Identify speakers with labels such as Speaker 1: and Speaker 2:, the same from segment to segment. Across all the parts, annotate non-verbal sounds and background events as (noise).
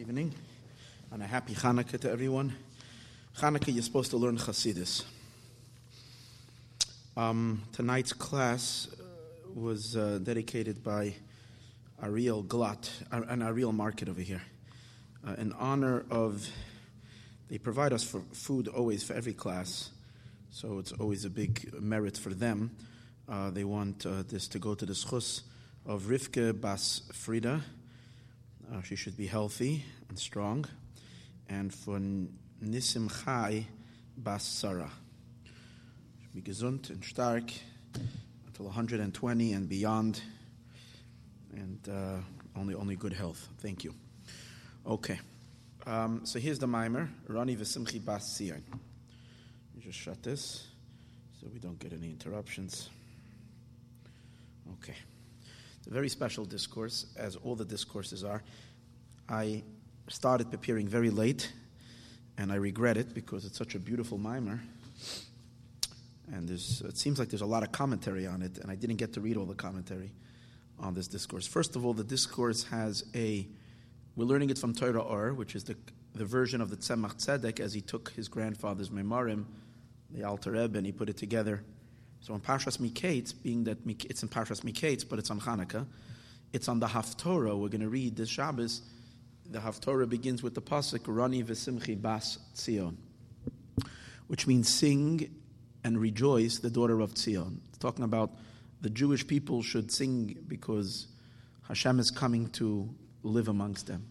Speaker 1: evening and a happy Hanukkah to everyone. Hanukkah, you're supposed to learn Hasidus. Um, tonight's class uh, was uh, dedicated by Ariel Glatt, uh, an Ariel Market over here, uh, in honor of. They provide us for food always for every class, so it's always a big merit for them. Uh, they want uh, this to go to the schus of Rivka Bas Frida. Uh, she should be healthy and strong. And for Nisim Chai Bas Sarah. Should be gesund and stark until 120 and beyond. And uh, only, only good health. Thank you. Okay. Um, so here's the mimer, Rani V'Simchi Bas Sion. Just shut this so we don't get any interruptions. Okay. It's a very special discourse, as all the discourses are. I started preparing very late, and I regret it because it's such a beautiful mimer. And it seems like there's a lot of commentary on it, and I didn't get to read all the commentary on this discourse. First of all, the discourse has a, we're learning it from Torah Or, which is the, the version of the Tzemach Tzedek as he took his grandfather's Memorim, the Alter Rebbe, and he put it together. So in Parshas Miketz, being that it's in Parshas Miketz, but it's on Hanukkah, it's on the Haftorah. We're going to read this Shabbos. The Haftorah begins with the pasuk Rani v'simchi bas Tzion, which means sing and rejoice, the daughter of Tzion. It's talking about the Jewish people should sing because Hashem is coming to live amongst them.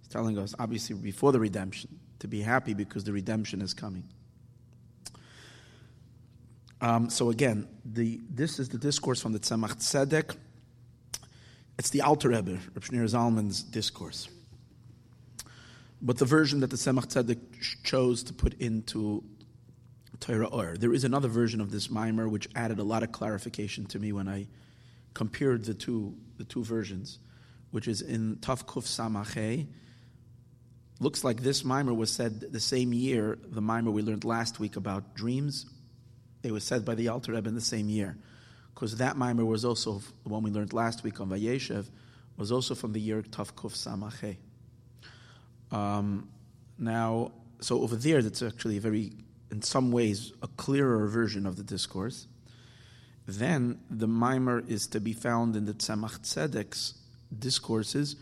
Speaker 1: It's telling us, obviously, before the redemption, to be happy because the redemption is coming. Um, so again, the, this is the discourse from the Tzemach Tzedek. It's the Alter Rebbe, Reb Shneur Zalman's discourse. But the version that the Tzemach Tzedek chose to put into Torah Or. There is another version of this mimer which added a lot of clarification to me when I compared the two, the two versions, which is in Taf Kuf Samachay. Looks like this mimer was said the same year, the mimer we learned last week about dreams they were said by the Alter Rebbe in the same year, because that mimer was also the one we learned last week on Vayeshev, was also from the year Tav Kuf Samache. Um, now, so over there, that's actually a very, in some ways, a clearer version of the discourse. Then the mimer is to be found in the Tzemach Tzedek's discourses,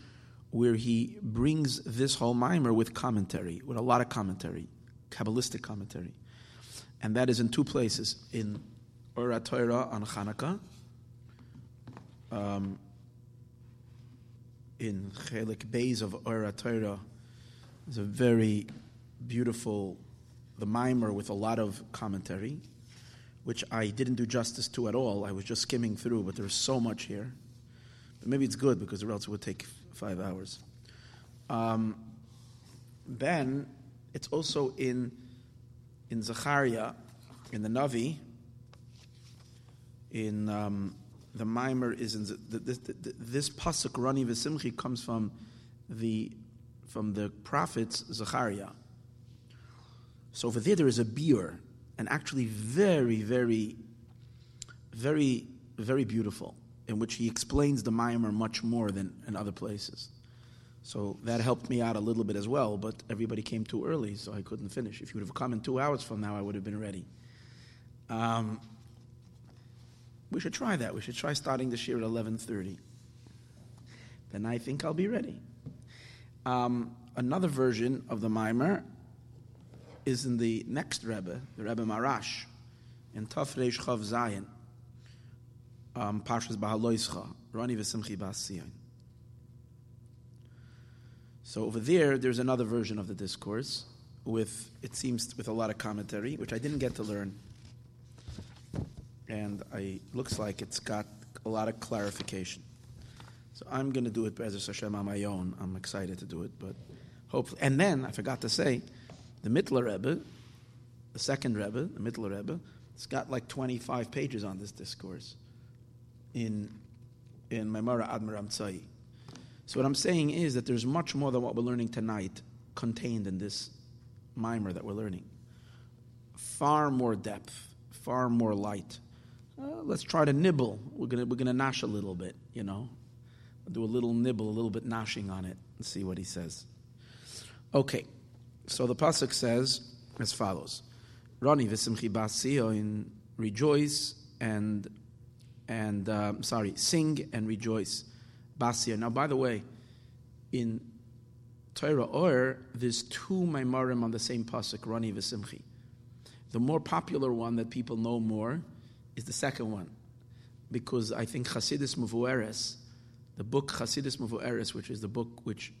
Speaker 1: where he brings this whole mimer with commentary, with a lot of commentary, Kabbalistic commentary and that is in two places in Or HaTorah on Hanukkah, um, in Chelik Beis of Or HaTorah. It's a very beautiful, the mimer with a lot of commentary, which I didn't do justice to at all. I was just skimming through, but there's so much here. But maybe it's good because or else it would take five hours. Um, then it's also in in Zechariah, in the Navi, in um, the Mimer is in the, the, this pasuk Rani v'Simchi comes from the from the prophets Zechariah. So over there there is a biur, and actually very, very, very, very beautiful, in which he explains the Mimer much more than in other places. So that helped me out a little bit as well, but everybody came too early, so I couldn't finish. If you would have come in two hours from now, I would have been ready. Um, we should try that. We should try starting this year at 11.30. Then I think I'll be ready. Um, another version of the Mimer is in the next Rebbe, the Rebbe Marash, in Taf Reish Chav Zayin, um, Parshas Bahaloischa, Rani V'Simchi Bas so over there, there's another version of the discourse with, it seems, with a lot of commentary, which I didn't get to learn. And I looks like it's got a lot of clarification. So I'm going to do it as Hashem on my own. I'm excited to do it, but hopefully. And then I forgot to say, the Mittler Rebbe, the second Rebbe, the Mittler Rebbe, it's got like 25 pages on this discourse in in Memora Admiram Tzai. So what I'm saying is that there's much more than what we're learning tonight contained in this mimer that we're learning. Far more depth, far more light. Uh, let's try to nibble. We're gonna we're gonna nash a little bit, you know. do a little nibble, a little bit gnashing on it, and see what he says. Okay, so the pasuk says as follows: Rani v'simchi in rejoice and and um, sorry, sing and rejoice. Basia. Now, by the way, in Torah Or, there's two Maimarim on the same pasuk, Rani v'simchi. The more popular one that people know more is the second one, because I think Chasidus Muvueres, the book Chasidus Muvueres, which is the book which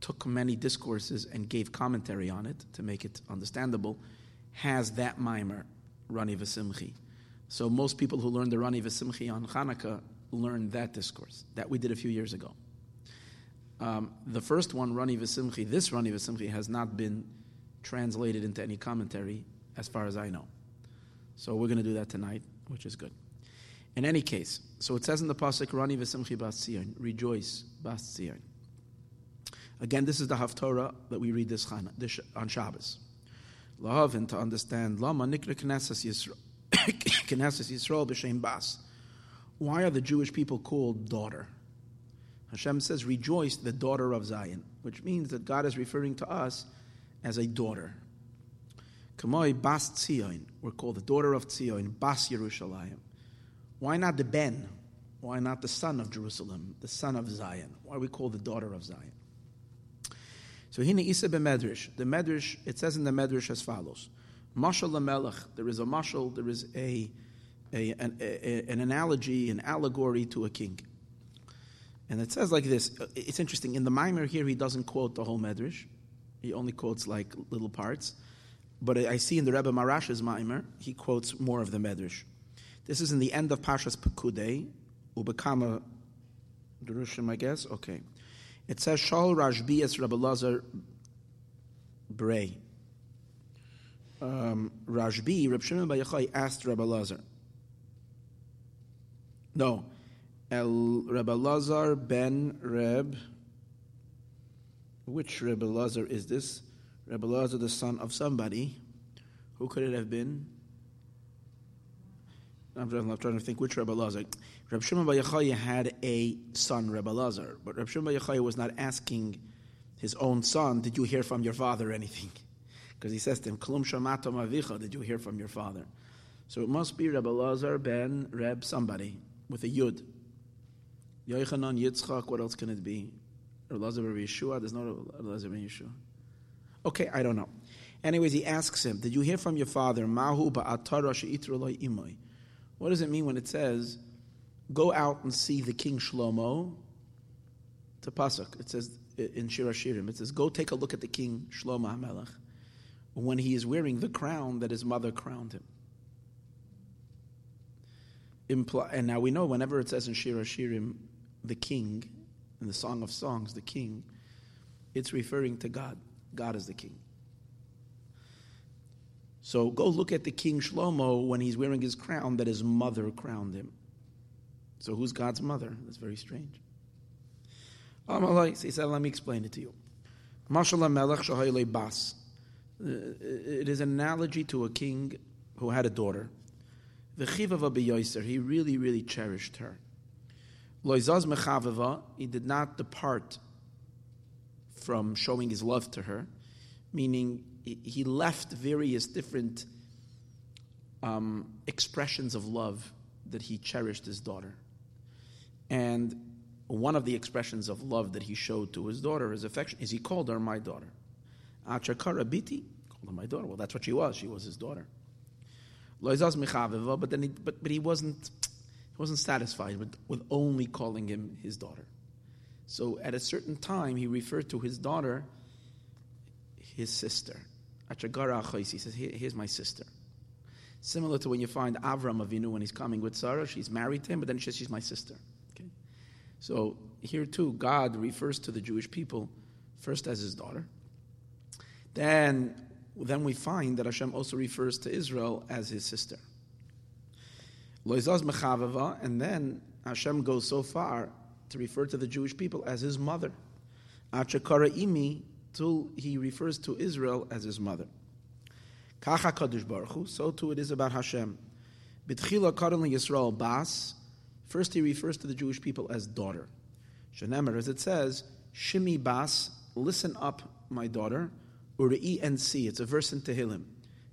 Speaker 1: took many discourses and gave commentary on it to make it understandable, has that mimer, Rani v'simchi. So most people who learn the Rani v'simchi on Hanukkah learn that discourse that we did a few years ago. Um, the first one, Rani v'simchi, this Rani v'simchi has not been translated into any commentary as far as I know. So we're going to do that tonight, which is good. In any case, so it says in the pasuk, "Rani v'simchi bas rejoice bas Zion." Again, this is the Haftorah that we read this, on Shabbos. Love and to understand Lama Nikra Knesset Yisrael (coughs) b'Shem Bas. Why are the Jewish people called daughter? Hashem says, "Rejoice, the daughter of Zion," which means that God is referring to us as a daughter. Kamoi Bas Tzion, we're called the daughter of Tzion, Bas Yerushalayim. Why not the Ben? Why not the son of Jerusalem, the son of Zion? Why are we called the daughter of Zion? So Hina Isa Medrash. The Medrash, it says in the Medrash as follows. Mashal Melech, there is a mashal, there is a, a, an, a, an analogy, an allegory to a king. And it says like this. It's interesting. In the Maimer here, he doesn't quote the whole Medrash. He only quotes like little parts. But I see in the Rebbe Marash's Maimer, he quotes more of the Medrash. This is in the end of Pashas Pekudei, Ubekama Durushim, I guess. Okay. It says Shal Rashbi es Rabbi Lazar Bray. Um, Rashbi, Reb Shimon Yochai asked Rabbi Lazar. No, El Rabbi Lazar ben Reb. Which Rabbi Lazar is this? Rabbi Lazar, the son of somebody. Who could it have been? I'm trying, I'm trying to think which Rabbi Lazar. Rabbi Shimon Bar Yochai had a son, Rabbi Lazar, but Rabbi Shimon Bar Yochai was not asking his own son, "Did you hear from your father anything?" (laughs) Because he says to him, "Klum shamatom avicha." Did you hear from your father? So it must be Rabbi Lazar ben Reb somebody with a yud. Yochanan Yitzchak. What else can it be? Rabbi Lazar ben Yeshua. There's no Rabbi Lazar ben Yeshua. Okay, I don't know. Anyways, he asks him, "Did you hear from your father?" Mahu ba'atara imoy. What does it mean when it says, "Go out and see the king Shlomo"? To pasuk, it says in Shir Hashirim, it says, "Go take a look at the king Shlomo Hamelech when he is wearing the crown that his mother crowned him." Impl- and now we know whenever it says in Shir Hashirim, the king, in the Song of Songs, the king, it's referring to God. God is the king. So go look at the king Shlomo when he's wearing his crown that his mother crowned him. So who's God's mother? That's very strange. He said, let me explain it to you. bas. Uh, it is an analogy to a king who had a daughter. He really, really cherished her. He did not depart from showing his love to her, meaning he left various different um, expressions of love that he cherished his daughter. And one of the expressions of love that he showed to his daughter, his affection, is he called her my daughter. Achakara biti, called her my daughter. Well, that's what she was. She was his daughter. But then, he, but, but he wasn't he wasn't satisfied with, with only calling him his daughter. So at a certain time, he referred to his daughter, his sister. He says, Here's my sister. Similar to when you find Avram Avinu when he's coming with Sarah, she's married to him, but then she says, She's my sister. Okay? So here too, God refers to the Jewish people first as his daughter. Then, then we find that Hashem also refers to Israel as his sister. Loizaz mechavava, and then Hashem goes so far to refer to the Jewish people as his mother. Achakara imi till he refers to Israel as his mother. Baruch Hu, so too it is about Hashem. Bitchila currently Yisrael Bas. First, he refers to the Jewish people as daughter. Shenemer, as it says, Shimi Bas, listen up, my daughter, Uri and see. It's a verse in Tehillim.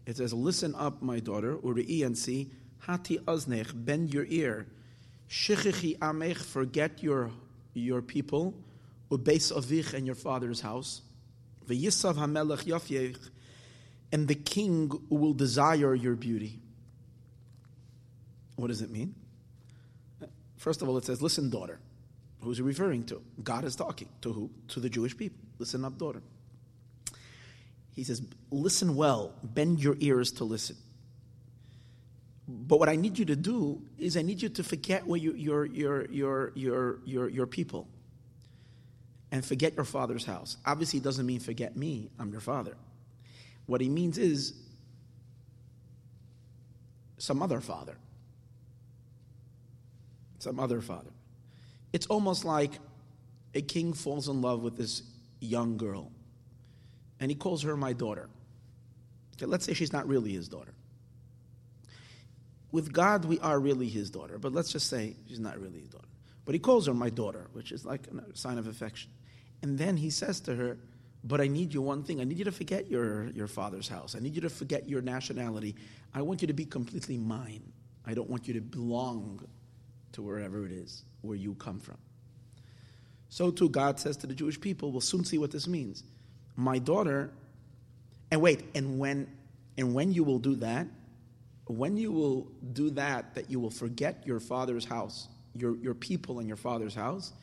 Speaker 1: It says, Listen up, my daughter, Uri and see, Hati Aznech, bend your ear. Shichichi Amech, forget your, your people, Ubeis Avich and your father's house. V'yisav HaMelech Yafyech, and the king will desire your beauty. What does it mean? First of all, it says, Listen, daughter. Who's he referring to? God is talking. To who? To the Jewish people. Listen up, daughter. He says, Listen well, bend your ears to listen. But what I need you to do is I need you to forget where you, your, your, your, your, your, your people and forget your father's house. Obviously, it doesn't mean forget me, I'm your father. What he means is some other father. Some other father. It's almost like a king falls in love with this young girl and he calls her my daughter. Okay, let's say she's not really his daughter. With God, we are really his daughter, but let's just say she's not really his daughter. But he calls her my daughter, which is like a sign of affection. And then he says to her, But I need you one thing. I need you to forget your, your father's house. I need you to forget your nationality. I want you to be completely mine. I don't want you to belong to wherever it is where you come from. So too, God says to the Jewish people, we'll soon see what this means. My daughter, and wait, and when and when you will do that, when you will do that, that you will forget your father's house, your, your people and your father's house,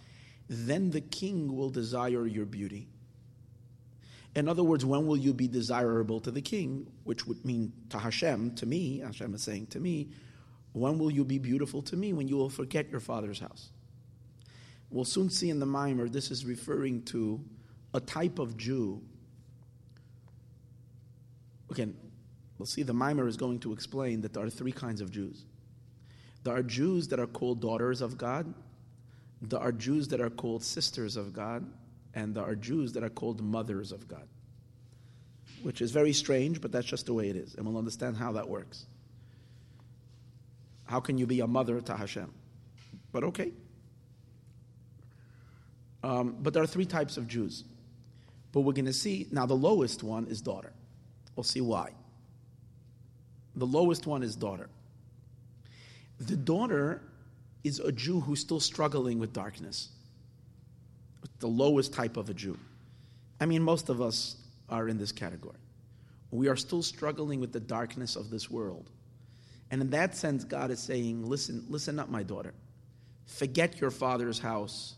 Speaker 1: then the king will desire your beauty. In other words, when will you be desirable to the king, which would mean to Hashem, to me, Hashem is saying to me, when will you be beautiful to me? When you will forget your father's house. We'll soon see in the mimer, this is referring to a type of Jew. Again, we'll see the mimer is going to explain that there are three kinds of Jews. There are Jews that are called daughters of God, there are Jews that are called sisters of God, and there are Jews that are called mothers of God. Which is very strange, but that's just the way it is, and we'll understand how that works. How can you be a mother to Hashem? But okay. Um, but there are three types of Jews. But we're going to see now the lowest one is daughter. We'll see why. The lowest one is daughter. The daughter is a Jew who's still struggling with darkness. The lowest type of a Jew. I mean, most of us are in this category. We are still struggling with the darkness of this world. And in that sense, God is saying, listen, listen up, my daughter. Forget your father's house.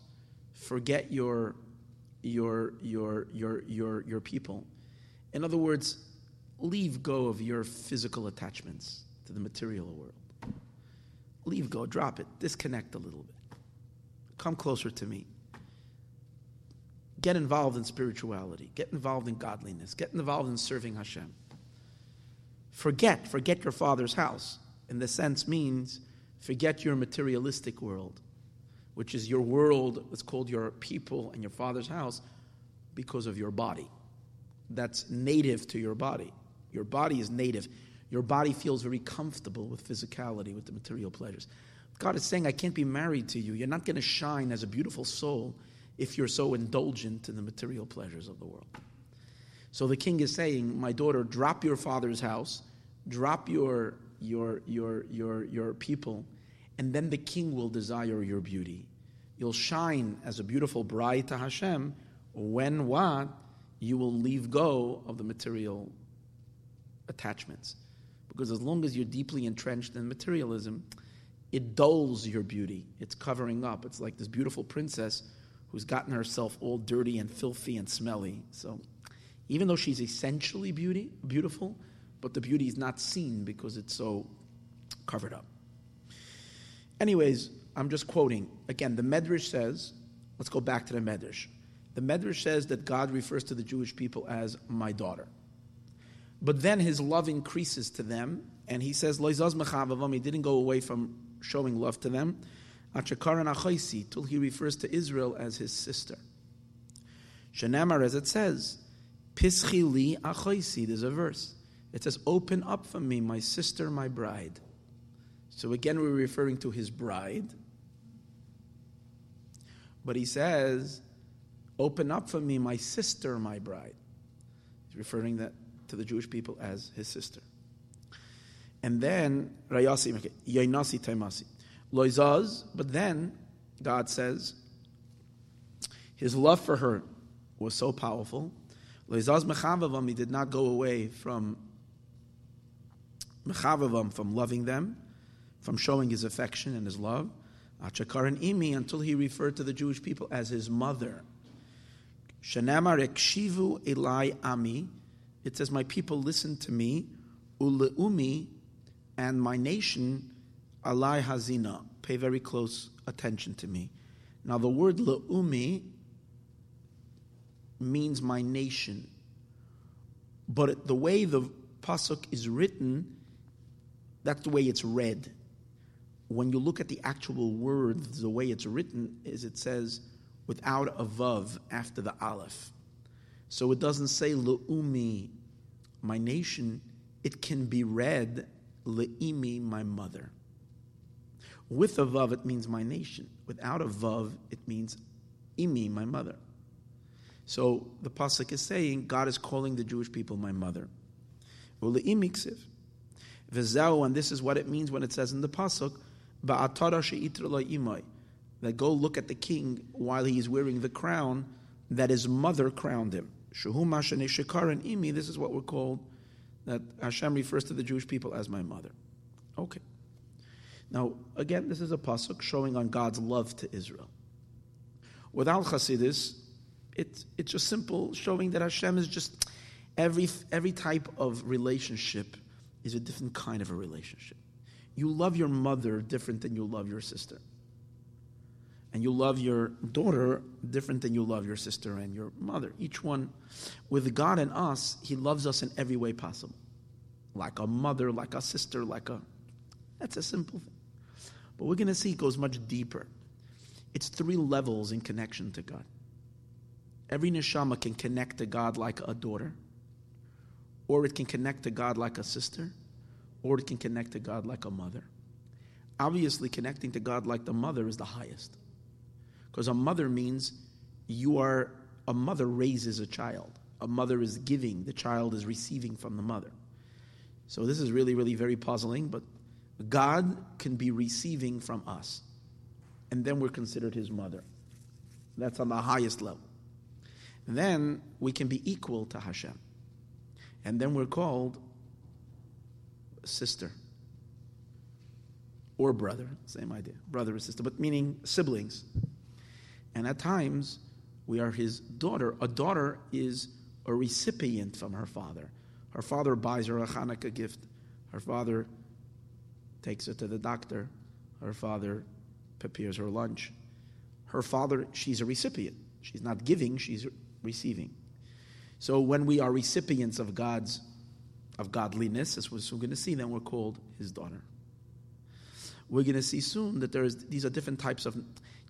Speaker 1: Forget your, your, your, your, your, your people. In other words, leave go of your physical attachments to the material world. Leave go, drop it, disconnect a little bit. Come closer to me. Get involved in spirituality. Get involved in godliness. Get involved in serving Hashem. Forget, forget your father's house. In the sense means forget your materialistic world, which is your world, it's called your people and your father's house because of your body. That's native to your body. Your body is native. Your body feels very comfortable with physicality, with the material pleasures. God is saying, I can't be married to you. You're not going to shine as a beautiful soul if you're so indulgent in the material pleasures of the world. So the king is saying, My daughter, drop your father's house, drop your, your, your, your, your people, and then the king will desire your beauty. You'll shine as a beautiful bride to Hashem when what? You will leave go of the material attachments. Because as long as you're deeply entrenched in materialism, it dulls your beauty. It's covering up. It's like this beautiful princess who's gotten herself all dirty and filthy and smelly. So even though she's essentially beauty, beautiful, but the beauty is not seen because it's so covered up. Anyways, I'm just quoting. Again, the Medrash says, let's go back to the Medrash. The Medrash says that God refers to the Jewish people as my daughter. But then his love increases to them, and he says, He didn't go away from showing love to them, till he refers to Israel as his sister. Shanamar, as it says, Pischi li achoisi, there's a verse. It says, Open up for me, my sister, my bride. So again, we're referring to his bride. But he says, Open up for me, my sister, my bride. He's referring that to the Jewish people as his sister. And then, Rayasi, Yainasi Taimasi. Loizaz, but then God says, his love for her was so powerful. Loizaz Mechavavam, he did not go away from Mechavavam, from loving them, from showing his affection and his love. Achakar and Imi, until he referred to the Jewish people as his mother. Shanamar Ekshivu Elai Ami, it says, My people listen to me, Uleumi, and my nation, Alai Hazina, pay very close attention to me. Now, the word Leumi means my nation, but the way the pasuk is written, that's the way it's read. When you look at the actual words, the way it's written is it says without a vav after the aleph. So it doesn't say le'umi, my nation. It can be read le'imi, my mother. With a vav, it means my nation. Without a vav, it means imi, my mother. So the pasuk is saying God is calling the Jewish people my mother. V'le'imiksiv. V'zau, and this is what it means when it says in the pasuk, that go look at the king while he is wearing the crown that his mother crowned him. and imi, this is what we're called, that Hashem refers to the Jewish people as my mother. Okay. Now, again, this is a pasuk showing on God's love to Israel. Without Chasidis, it, it's just simple showing that Hashem is just every every type of relationship is a different kind of a relationship. You love your mother different than you love your sister and you love your daughter different than you love your sister and your mother. Each one, with God and us, He loves us in every way possible. Like a mother, like a sister, like a. That's a simple thing. But we're going to see it goes much deeper. It's three levels in connection to God. Every neshama can connect to God like a daughter, or it can connect to God like a sister, or it can connect to God like a mother. Obviously, connecting to God like the mother is the highest. Because a mother means you are, a mother raises a child. A mother is giving, the child is receiving from the mother. So this is really, really very puzzling, but God can be receiving from us. And then we're considered his mother. That's on the highest level. And then we can be equal to Hashem. And then we're called sister or brother, same idea, brother or sister, but meaning siblings. And at times, we are his daughter. A daughter is a recipient from her father. Her father buys her a Hanukkah gift. Her father takes her to the doctor. Her father prepares her lunch. Her father, she's a recipient. She's not giving, she's receiving. So when we are recipients of God's of godliness, as we're soon going to see, then we're called his daughter. We're going to see soon that there's these are different types of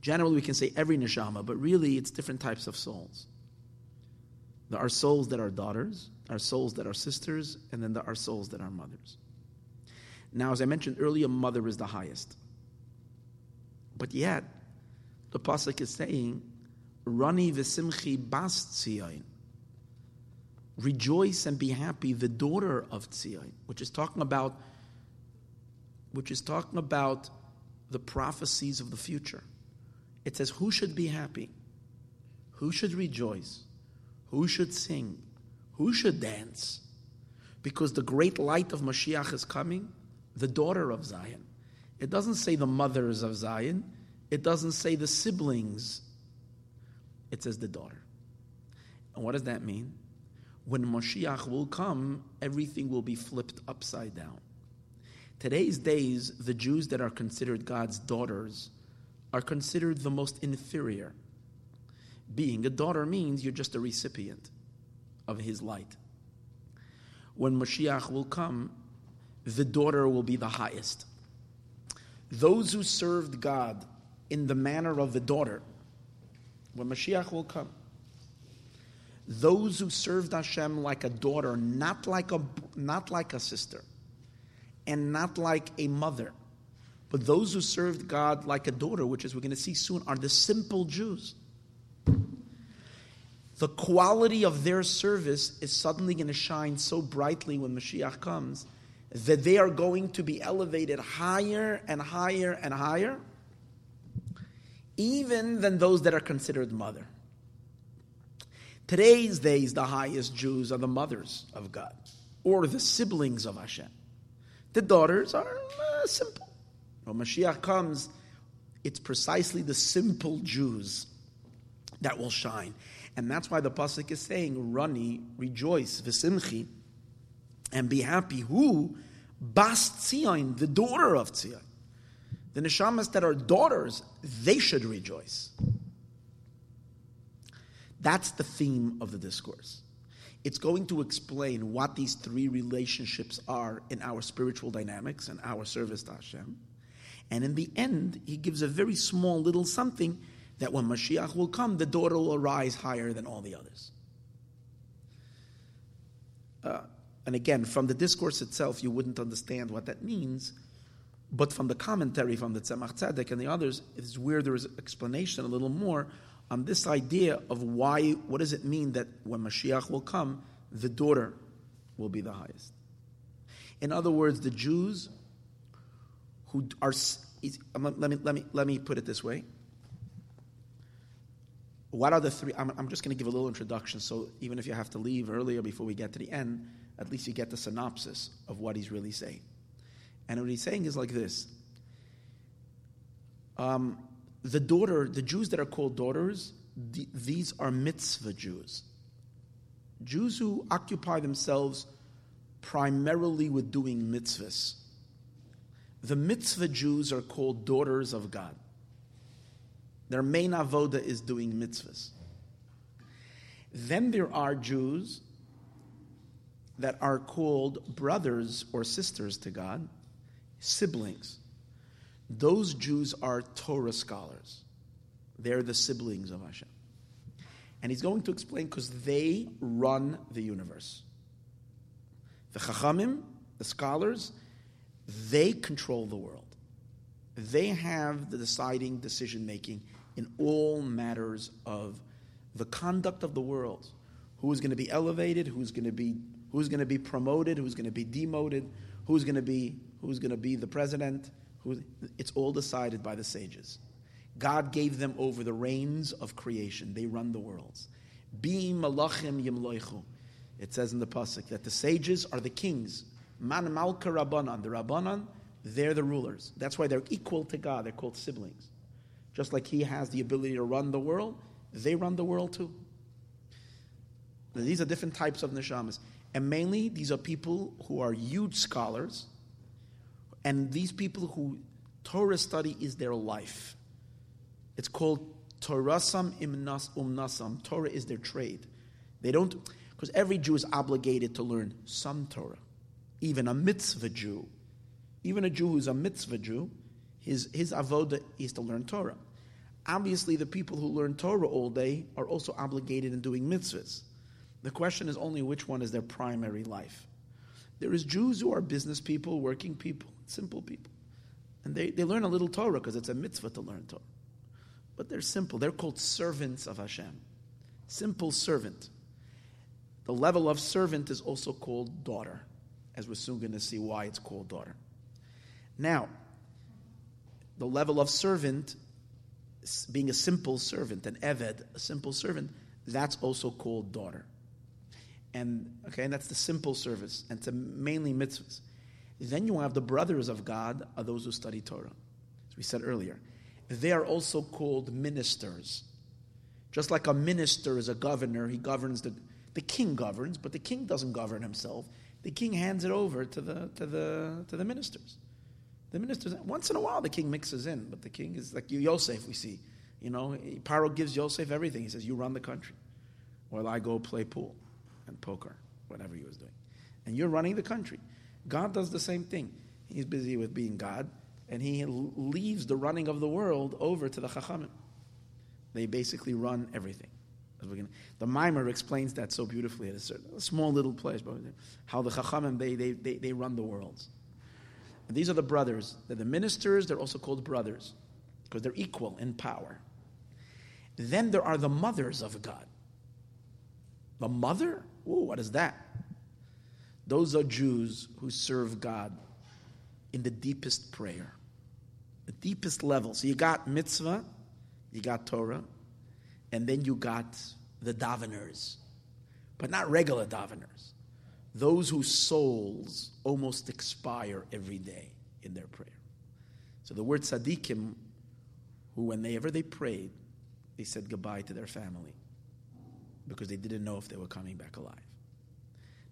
Speaker 1: Generally, we can say every neshama, but really it's different types of souls. There are souls that are daughters, there are souls that are sisters, and then there are souls that are mothers. Now, as I mentioned earlier, mother is the highest. But yet, the Pasuk is saying, Rani v'simchi bas tzion. Rejoice and be happy, the daughter of Tzion, which is talking about, which is talking about the prophecies of the future. It says, Who should be happy? Who should rejoice? Who should sing? Who should dance? Because the great light of Mashiach is coming, the daughter of Zion. It doesn't say the mothers of Zion, it doesn't say the siblings, it says the daughter. And what does that mean? When Mashiach will come, everything will be flipped upside down. Today's days, the Jews that are considered God's daughters are considered the most inferior. Being a daughter means you're just a recipient of his light. When Mashiach will come, the daughter will be the highest. Those who served God in the manner of the daughter, when Mashiach will come, those who served Hashem like a daughter, not like a, not like a sister, and not like a mother, But those who served God like a daughter, which is we're going to see soon, are the simple Jews. The quality of their service is suddenly going to shine so brightly when Mashiach comes that they are going to be elevated higher and higher and higher, even than those that are considered mother. Today's days, the highest Jews are the mothers of God or the siblings of Hashem. The daughters are uh, simple. When Mashiach comes, it's precisely the simple Jews that will shine. And that's why the Pasuk is saying, Rani, rejoice, v'simchi, and be happy. Who? Bas Tzion, the daughter of Tzion. The neshamas that are daughters, they should rejoice. That's the theme of the discourse. It's going to explain what these three relationships are in our spiritual dynamics and our service to Hashem. And in the end, he gives a very small little something that when Mashiach will come, the daughter will rise higher than all the others. Uh, and again, from the discourse itself, you wouldn't understand what that means. But from the commentary from the Tzemach Tzedek and the others, it's where there is explanation a little more on this idea of why, what does it mean that when Mashiach will come, the daughter will be the highest. In other words, the Jews who are, let me, let me, let me put it this way. What are the three? I'm, I'm just going to give a little introduction, so even if you have to leave earlier before we get to the end, at least you get the synopsis of what he's really saying. And what he's saying is like this um, the daughter, the Jews that are called daughters, the, these are mitzvah Jews. Jews who occupy themselves primarily with doing mitzvahs. The mitzvah Jews are called daughters of God. Their main avoda is doing mitzvahs. Then there are Jews that are called brothers or sisters to God, siblings. Those Jews are Torah scholars. They're the siblings of Hashem. And he's going to explain because they run the universe. The Chachamim, the scholars, they control the world. They have the deciding decision making in all matters of the conduct of the world. Who is going to be elevated? Who's going to be who's going to be promoted? Who's going to be demoted? Who's going to be who's going to be the president? Who, it's all decided by the sages. God gave them over the reins of creation. They run the worlds. Bi malachim yimloichu. It says in the pasuk that the sages are the kings. Man malka rabbanan. The rabbanan, they're the rulers. That's why they're equal to God. They're called siblings. Just like He has the ability to run the world, they run the world too. Now, these are different types of neshamas. And mainly, these are people who are huge scholars, and these people who Torah study is their life. It's called Torasam umnasam. Torah is their trade. They don't, because every Jew is obligated to learn some Torah. Even a mitzvah Jew, even a Jew who's a mitzvah Jew, his, his avoda is to learn Torah. Obviously, the people who learn Torah all day are also obligated in doing mitzvahs. The question is only which one is their primary life. There is Jews who are business people, working people, simple people. And they, they learn a little Torah because it's a mitzvah to learn Torah. But they're simple. They're called servants of Hashem. Simple servant. The level of servant is also called daughter, as we're soon going to see why it's called daughter. Now, the level of servant, being a simple servant, an Eved, a simple servant, that's also called daughter. And okay, and that's the simple service, and it's mainly mitzvahs. Then you have the brothers of God, are those who study Torah. As we said earlier, they are also called ministers. Just like a minister is a governor, he governs the the king governs, but the king doesn't govern himself. The king hands it over to the to the to the ministers. The ministers once in a while the king mixes in, but the king is like Yosef. We see, you know, Paro gives Yosef everything. He says, "You run the country, while I go play pool and poker, whatever he was doing, and you're running the country." God does the same thing. He's busy with being God, and he leaves the running of the world over to the Chachamim. They basically run everything. The Mimer explains that so beautifully at a, certain, a small little place, but how the Chachamim, they, they, they, they run the worlds. And these are the brothers. They're the ministers, they're also called brothers because they're equal in power. Then there are the mothers of God. The mother? Ooh, what is that? Those are Jews who serve God in the deepest prayer, the deepest level. So you got mitzvah, you got Torah, and then you got the daveners, but not regular daveners. Those whose souls almost expire every day in their prayer. So the word tzaddikim, who whenever they prayed, they said goodbye to their family because they didn't know if they were coming back alive.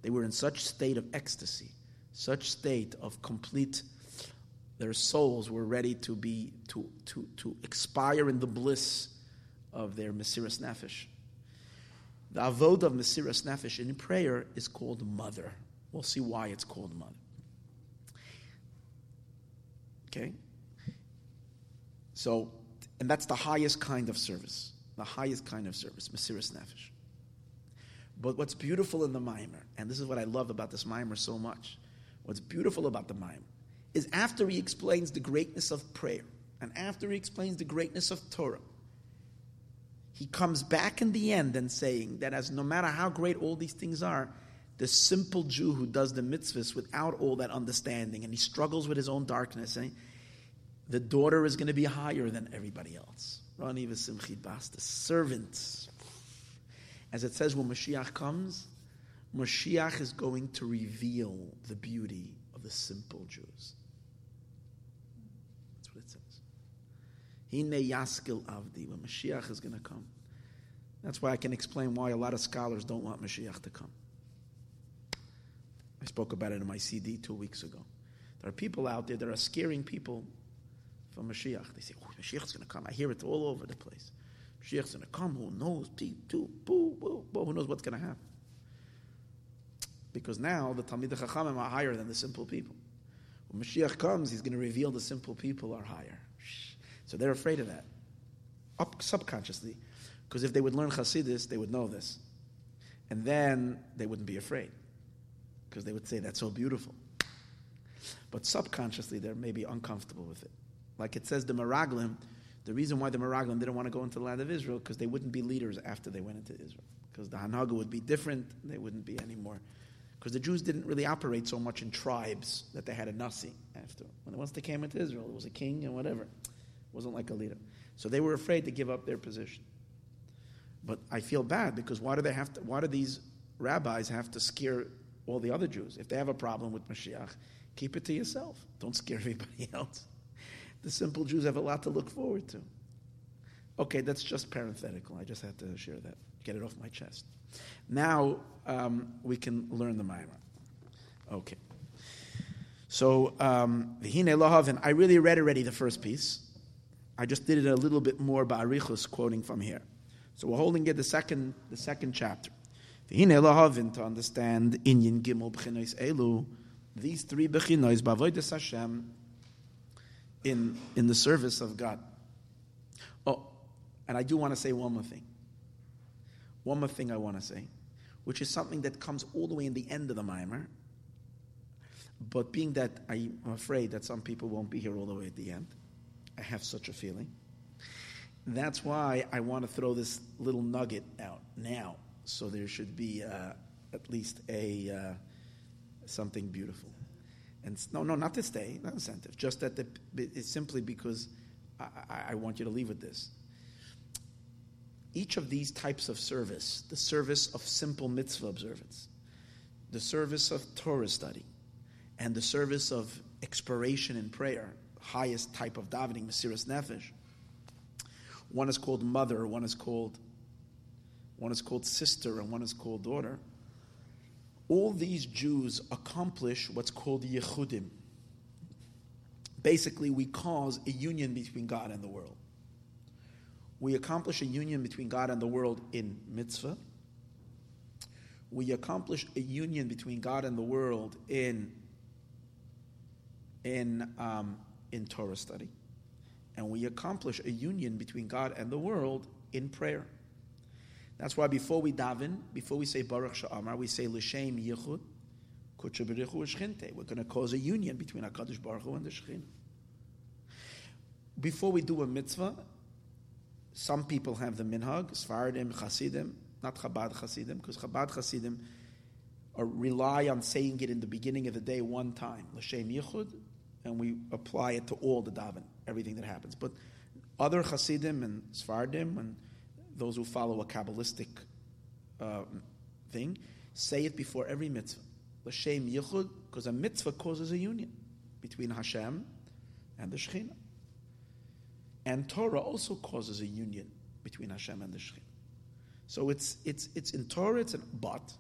Speaker 1: They were in such state of ecstasy, such state of complete their souls were ready to be to, to, to expire in the bliss of their Mesiras Nefesh. The avod of Mesiras Nefesh in prayer is called mother. We'll see why it's called mother. Okay? So, and that's the highest kind of service. The highest kind of service, Mesiras Nefesh. But what's beautiful in the Maimer, and this is what I love about this Maimer so much, what's beautiful about the Maimer is after he explains the greatness of prayer and after he explains the greatness of Torah, he comes back in the end and saying that as no matter how great all these things are, the simple Jew who does the mitzvahs without all that understanding and he struggles with his own darkness, eh, the daughter is going to be higher than everybody else. Rani v'simchid bas, the servant. As it says, when Mashiach comes, Mashiach is going to reveal the beauty of the simple Jews. That's what it says. Hine yaskil avdi, when Mashiach is going to come. That's why I can explain why a lot of scholars don't want Mashiach to come. I spoke about it in my CD two weeks ago. There are people out there that are scaring people from Mashiach. They say, oh, Mashiach's going to come. I hear it all over the place. Mashiach's to come. Who knows? Boo. Who knows what's to happen? Because now the Talmid Chachamim are higher than the simple people. When Mashiach comes, he's going to reveal the simple people are higher. So they're afraid of that, up subconsciously. Because if they would learn Hasidus, they would know this. And then they wouldn't be afraid. Because they would say, that's so beautiful. But subconsciously, they're maybe uncomfortable with it. Like it says, the Meraglim, the reason why the Meraglim didn't want to go into the land of Israel, because they wouldn't be leaders after they went into Israel. Because the Hanaga would be different, they wouldn't be anymore because the Jews didn't really operate so much in tribes that they had a nasi after. When once they came into Israel, it was a king and whatever. It wasn't like a leader. So they were afraid to give up their position. But I feel bad because why do they have to? Why do these rabbis have to scare all the other Jews? If they have a problem with Mashiach, keep it to yourself. Don't scare (laughs) everybody else. The simple Jews have a lot to look forward to. Okay, that's just parenthetical. I just had to share that, get it off my chest. Now um, we can learn the Maimah. Okay. So, um, and I really read already the first piece. I just did it a little bit more by Arichus, quoting from here. So we're holding it the second, the second chapter. V'hine lahavin to understand inyan gimel b'chinois elu, these three b'chinois b'avoides Hashem in, in the service of God. Oh, and I do want to say one more thing. One more thing I want to say which is something that comes all the way in the end of the mimer. But being that I'm afraid that some people won't be here all the way at the end, I have such a feeling. That's why I want to throw this little nugget out now, so there should be uh, at least a uh, something beautiful. And no, no, not to stay, not incentive. Just that the, it's simply because I, I, want you to leave with this each of these types of service the service of simple mitzvah observance, the service of Torah study, and the service of expiration in prayer, highest type of davening, Mesiras Nefesh. One is called mother, one is called one is called sister, and one is called daughter. All these Jews accomplish what's called yechudim. Basically, we cause a union between God and the world we accomplish a union between God and the world in mitzvah. We accomplish a union between God and the world in in um, in Torah study, and we accomplish a union between God and the world in prayer. That's why before we daven, before we say Baruch Sha'amar, we say L'Shem Yichud, We're going to cause a union between HaKadosh Baruch Hu and the Shekhinah. Before we do a mitzvah, some people have the minhag, Sfardim, Chasidim, not Chabad Chasidim, because Chabad Chasidim rely on saying it in the beginning of the day one time, L'Shem Yichud, and we apply it to all the daven, everything that happens. But other Chasidim and Sfardim and those who follow a Kabbalistic uh, thing say it before every mitzvah. L'Shem Yichud, because a mitzvah causes a union between Hashem and the Shekhinah. And Torah also causes a union between Hashem and the Shekhinah. So it's, it's, it's in Torah, it's in, but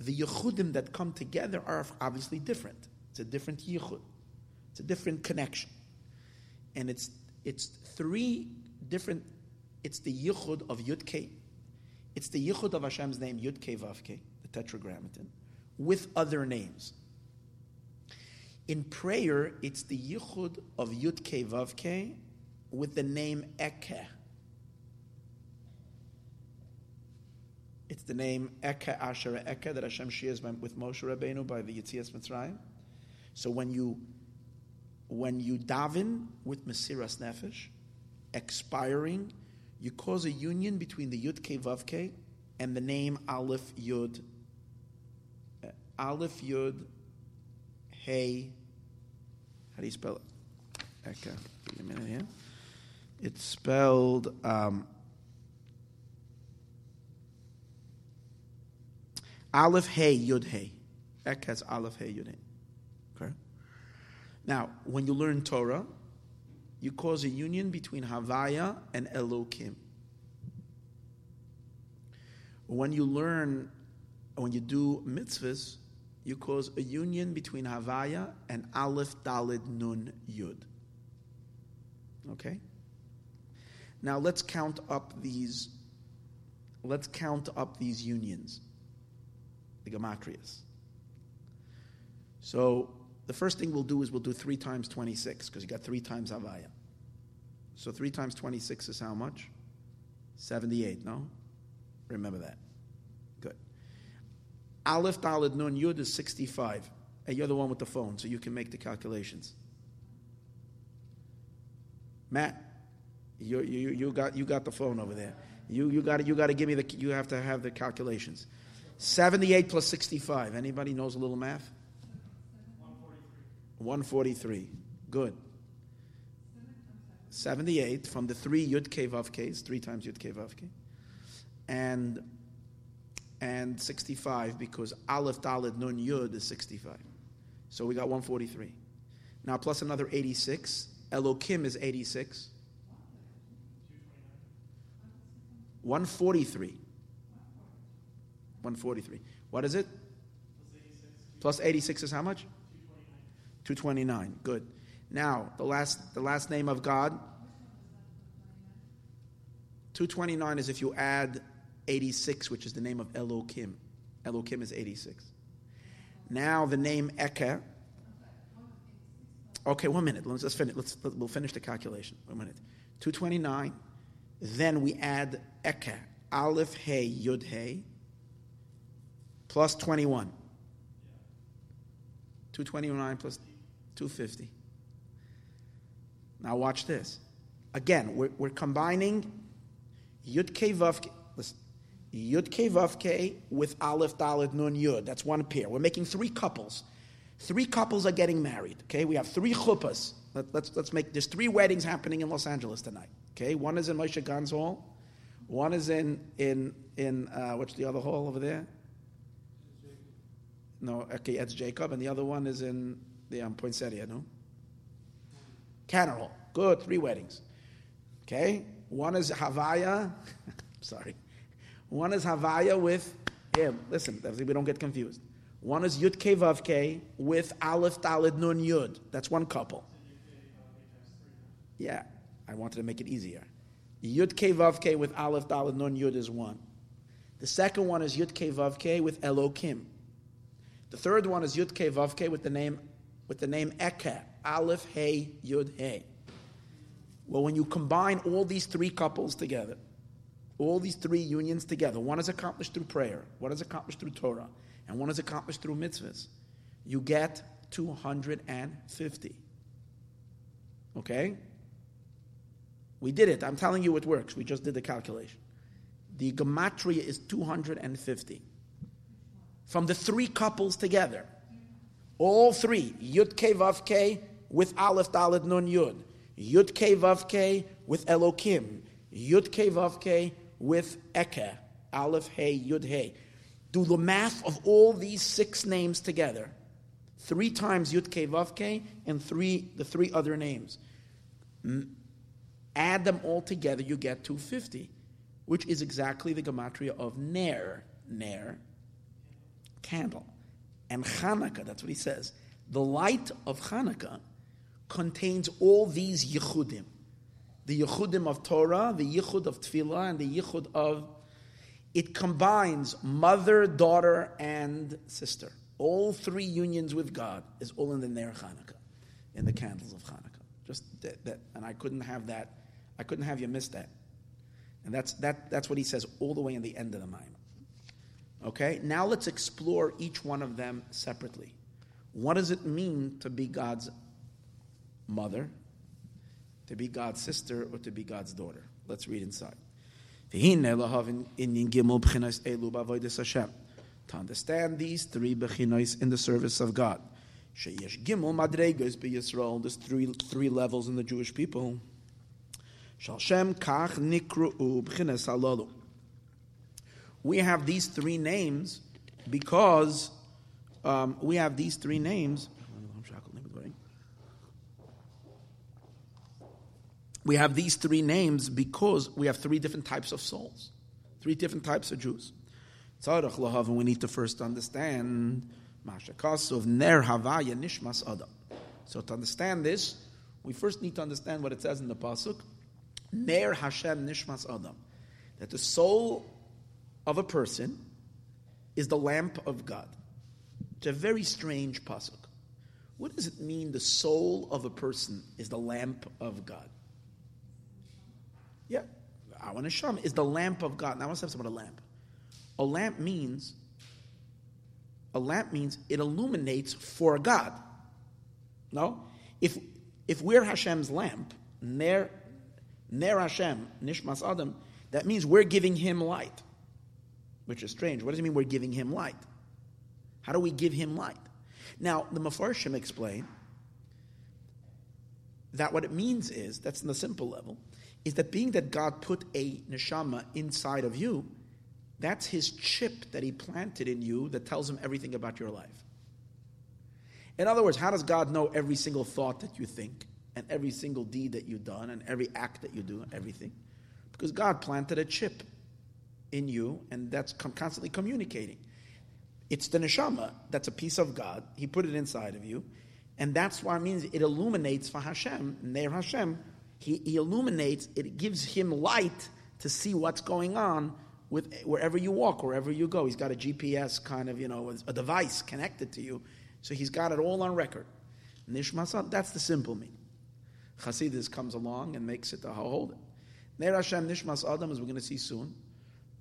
Speaker 1: the Yechudim that come together are obviously different. It's a different Yechud. It's a different connection. And it's, it's three different, it's the yichud of Yud It's the yichud of Hashem's name, Yud Kei Vav the Tetragrammaton, with other names. In prayer, it's the Yichud of Yud Kei Vav Kei with the name Eke. It's the name Eke Asher Eke that Hashem shares with Moshe Rabbeinu by the Yitzias Mitzrayim. So when you when you daven with Mesiras Nefesh, expiring, you cause a union between the Yud Ke Vav and the name Aleph Yud. Uh, Aleph Yud Hey. How do you spell it? Eke. Give me a minute here. It's spelled um, Aleph Hey Yud Hey. Ek has Aleph Hey Yud Hey. Okay. Now, when you learn Torah, you cause a union between Havaya and Elokim. When you learn, when you do mitzvahs, you cause a union between Havaya and Aleph Dalid Nun Yud. Okay? Now let's count up these. Let's count up these unions, the gematrias. So the first thing we'll do is we'll do three times twenty-six because you got three times avaya. So three times twenty-six is how much? Seventy-eight. No, remember that. Good. Aleph Dalid Nun Yud is sixty-five. And you're the one with the phone, so you can make the calculations. Matt. You, you, you, got, you got the phone over there. You, you got you to give me the, you have to have the calculations. 78 plus 65. Anybody knows a little math? 143. 143. Good. 78 from the three Yud Ke Vav three times Yud Ke Vav And, and 65 because Aleph Dalet Nun Yud is 65. So we got 143. Now plus another 86. Elokim is 86. 143. 143. What is it? Plus 86 is how much? 229. Good. Now, the last, the last name of God. 229 is if you add 86, which is the name of Elohim. Elohim is 86. Now the name Eke. Okay, one minute. Let's, let's finish. Let's, we'll finish the calculation. One minute. 229 then we add Eke, Aleph Hey Yud Hey, plus 21. 229 plus 250. Now watch this. Again, we're, we're combining Yud Ke Vav listen, Yud with Aleph Dalet Nun Yud. That's one pair. We're making three couples. Three couples are getting married. Okay, we have three chuppahs. Let, us let's, let's make there's three weddings happening in Los Angeles tonight. Okay, one is in Moshe Gan's hall, one is in in in uh, what's the other hall over there? No, okay, that's Jacob, and the other one is in the um, Poinsettia, no? Canner Hall. Good, three weddings. Okay, one is Havaya. (laughs) sorry, one is Havaya with him. Listen, we don't get confused. One is Yud Ke with Aleph Dalid Nun Yud. That's one couple. Yeah, I wanted to make it easier. Yud Ke with Aleph Dalid Nun Yud is one. The second one is Yud Ke Vav Ke with Elokim. The third one is Yud Ke with the name with the name Eke Aleph Hey Yud Hey. Well, when you combine all these three couples together, all these three unions together, one is accomplished through prayer, one is accomplished through Torah, and one is accomplished through mitzvahs. you get 250. Okay? We did it. I'm telling you it works. We just did the calculation. The gematria is 250. From the three couples together. All three. Yud Ke Vav Ke with Aleph Dalet Nun Yud. Yud Ke Vav Ke with Elokim. Yud Ke Vav Ke with Eke. Aleph Hey Yud Hey. Do the math of all these six names together. Three times Yud Ke Vav Ke and three the three other names. Add them all together, you get 250, which is exactly the gematria of Ner. Ner, candle. And Hanukkah, that's what he says. The light of Hanukkah contains all these yichudim. The yichudim of Torah, the yichud of Tefillah, and the yichud of... It combines mother, daughter, and sister. All three unions with God is all in the Ner Hanukkah, in the candles of Hanukkah. Just that, that, and I couldn't have that. I couldn't have you miss that. And that's that. That's what he says all the way in the end of the Maimon. Okay. Now let's explore each one of them separately. What does it mean to be God's mother, to be God's sister, or to be God's daughter? Let's read inside. To understand these three bechinos in the service of God. Gimel. There's three three levels in the Jewish people. Shalshem Kach Nikru B'chines Halalu. We have these three names because um, we have these three names. We have these three names because we have three different types of souls, three different types of Jews. And we need to first understand of Ner Havaya Nishmas Adam. So to understand this, we first need to understand what it says in the Pasuk. Ner Hashem Nishmas Adam. That the soul of a person is the lamp of God. It's a very strange Pasuk. What does it mean the soul of a person is the lamp of God? Yeah, our neshama is the lamp of God. Now let's have some of a lamp. A lamp means a lamp means it illuminates for God. No? If, if we're Hashem's lamp, Ner, Ner Hashem, Nishmas Adam, that means we're giving him light, which is strange. What does it mean we're giving him light? How do we give him light? Now, the Mefarshim explain that what it means is, that's in the simple level, is that being that God put a neshama inside of you, that's his chip that he planted in you that tells him everything about your life. In other words, how does God know every single thought that you think and every single deed that you've done and every act that you do and everything? Because God planted a chip in you and that's constantly communicating. It's the neshama, that's a piece of God. He put it inside of you. And that's why it means it illuminates for Hashem, Neir Hashem. He, he illuminates, it gives him light to see what's going on with wherever you walk, wherever you go. He's got a GPS kind of, you know, a device connected to you. So he's got it all on record. Nishmasat, that's the simple meaning. Chasidus comes along and makes it hold it. Ner Hashem Nishmas Adam, as we're going to see soon.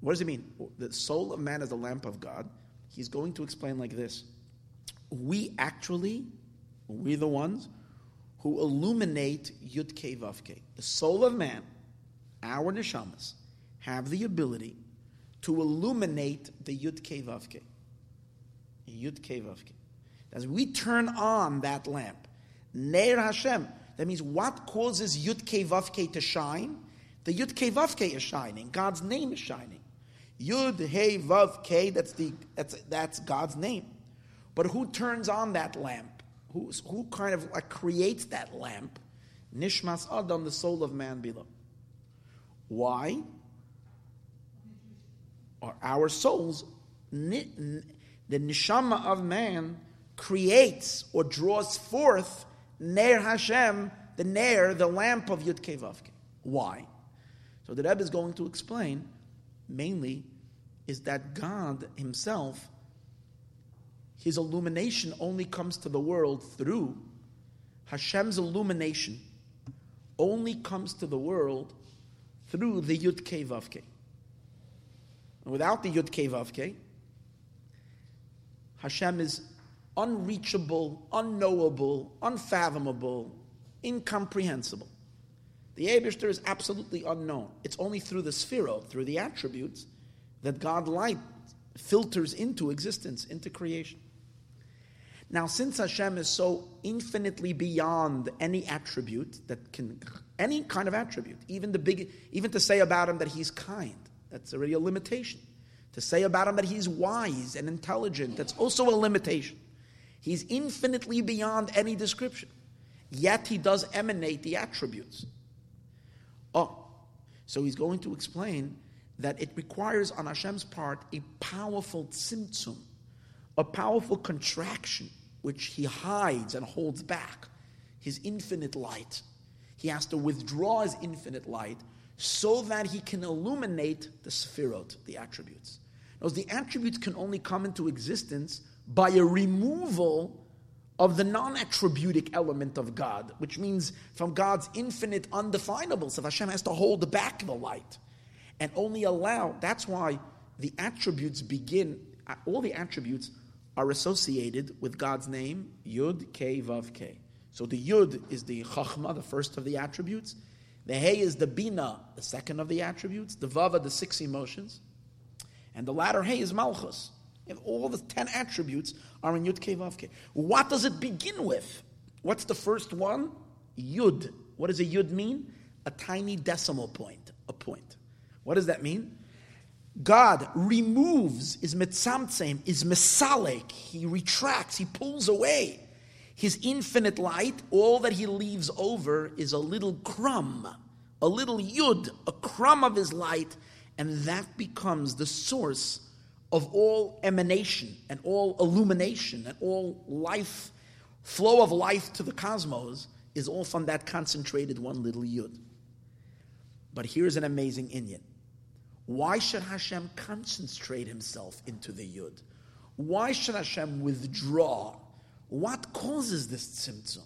Speaker 1: What does it mean? The soul of man is the lamp of God. He's going to explain like this. We actually, we're the ones who illuminate Yud Ke Vav Ke. The soul of man, our neshamas, have the ability to illuminate the Yud Ke Vav Ke. Yud. As we turn on that lamp, Ner Hashem, that means what causes Yud Ke Vav Ke to shine? The Yud Ke Vav Ke is shining. God's name is shining. Yud He Vav Ke, that's, the, that's, that's God's name. But who turns on that lamp? Who, who kind of like creates that lamp? Nishmas Adam, the soul of man below. Why? or our souls, the neshama of man creates or draws forth Ner Hashem, the Ner, the lamp of Yud Kevavke. Why? So the Rebbe is going to explain mainly is that God Himself, His illumination only comes to the world through Hashem's illumination, only comes to the world through the Yud Kevavke. Without the Yud Ke Vav Ke, Hashem is unreachable, unknowable, unfathomable, incomprehensible. The Abishter is absolutely unknown. It's only through the sphero, through the attributes, that God light filters into existence, into creation. Now, since Hashem is so infinitely beyond any attribute that can, any kind of attribute, even the big, even to say about him that he's kind, that's already a limitation. To say about him that he's wise and intelligent, that's also a limitation. He's infinitely beyond any description. Yet he does emanate the attributes. Oh, so he's going to explain that it requires on Hashem's part a powerful tzimtzum, a powerful contraction, which he hides and holds back, his infinite light. He has to withdraw his infinite light so that he can illuminate the sephirot, the attributes. Now, the attributes can only come into existence by a removal of the non-attributic element of God, which means from God's infinite undefinable. So Hashem has to hold back the light and only allow. That's why the attributes begin. All the attributes are associated with God's name, Yud K Vav K. So the Yud is the Chachma, the first of the attributes. The Hey is the Bina, the second of the attributes. The Vav are the six emotions. And the latter Hey is Malchus. And all the ten attributes are in Yud Ke Vav Ke. What does it begin with? What's the first one? Yud. What does a Yud mean? A tiny decimal point, a point. What does that mean? God removes, is mitzamtzem, is misalik. He retracts, he pulls away his infinite light. All that he leaves over is a little crumb, a little yud, a crumb of his light, and that becomes the source of all emanation and all illumination and all life, flow of life to the cosmos is all from that concentrated one little yud. But here's an amazing inyan. Why should Hashem concentrate himself into the yud? Why should Hashem withdraw? What causes this tzimtzum?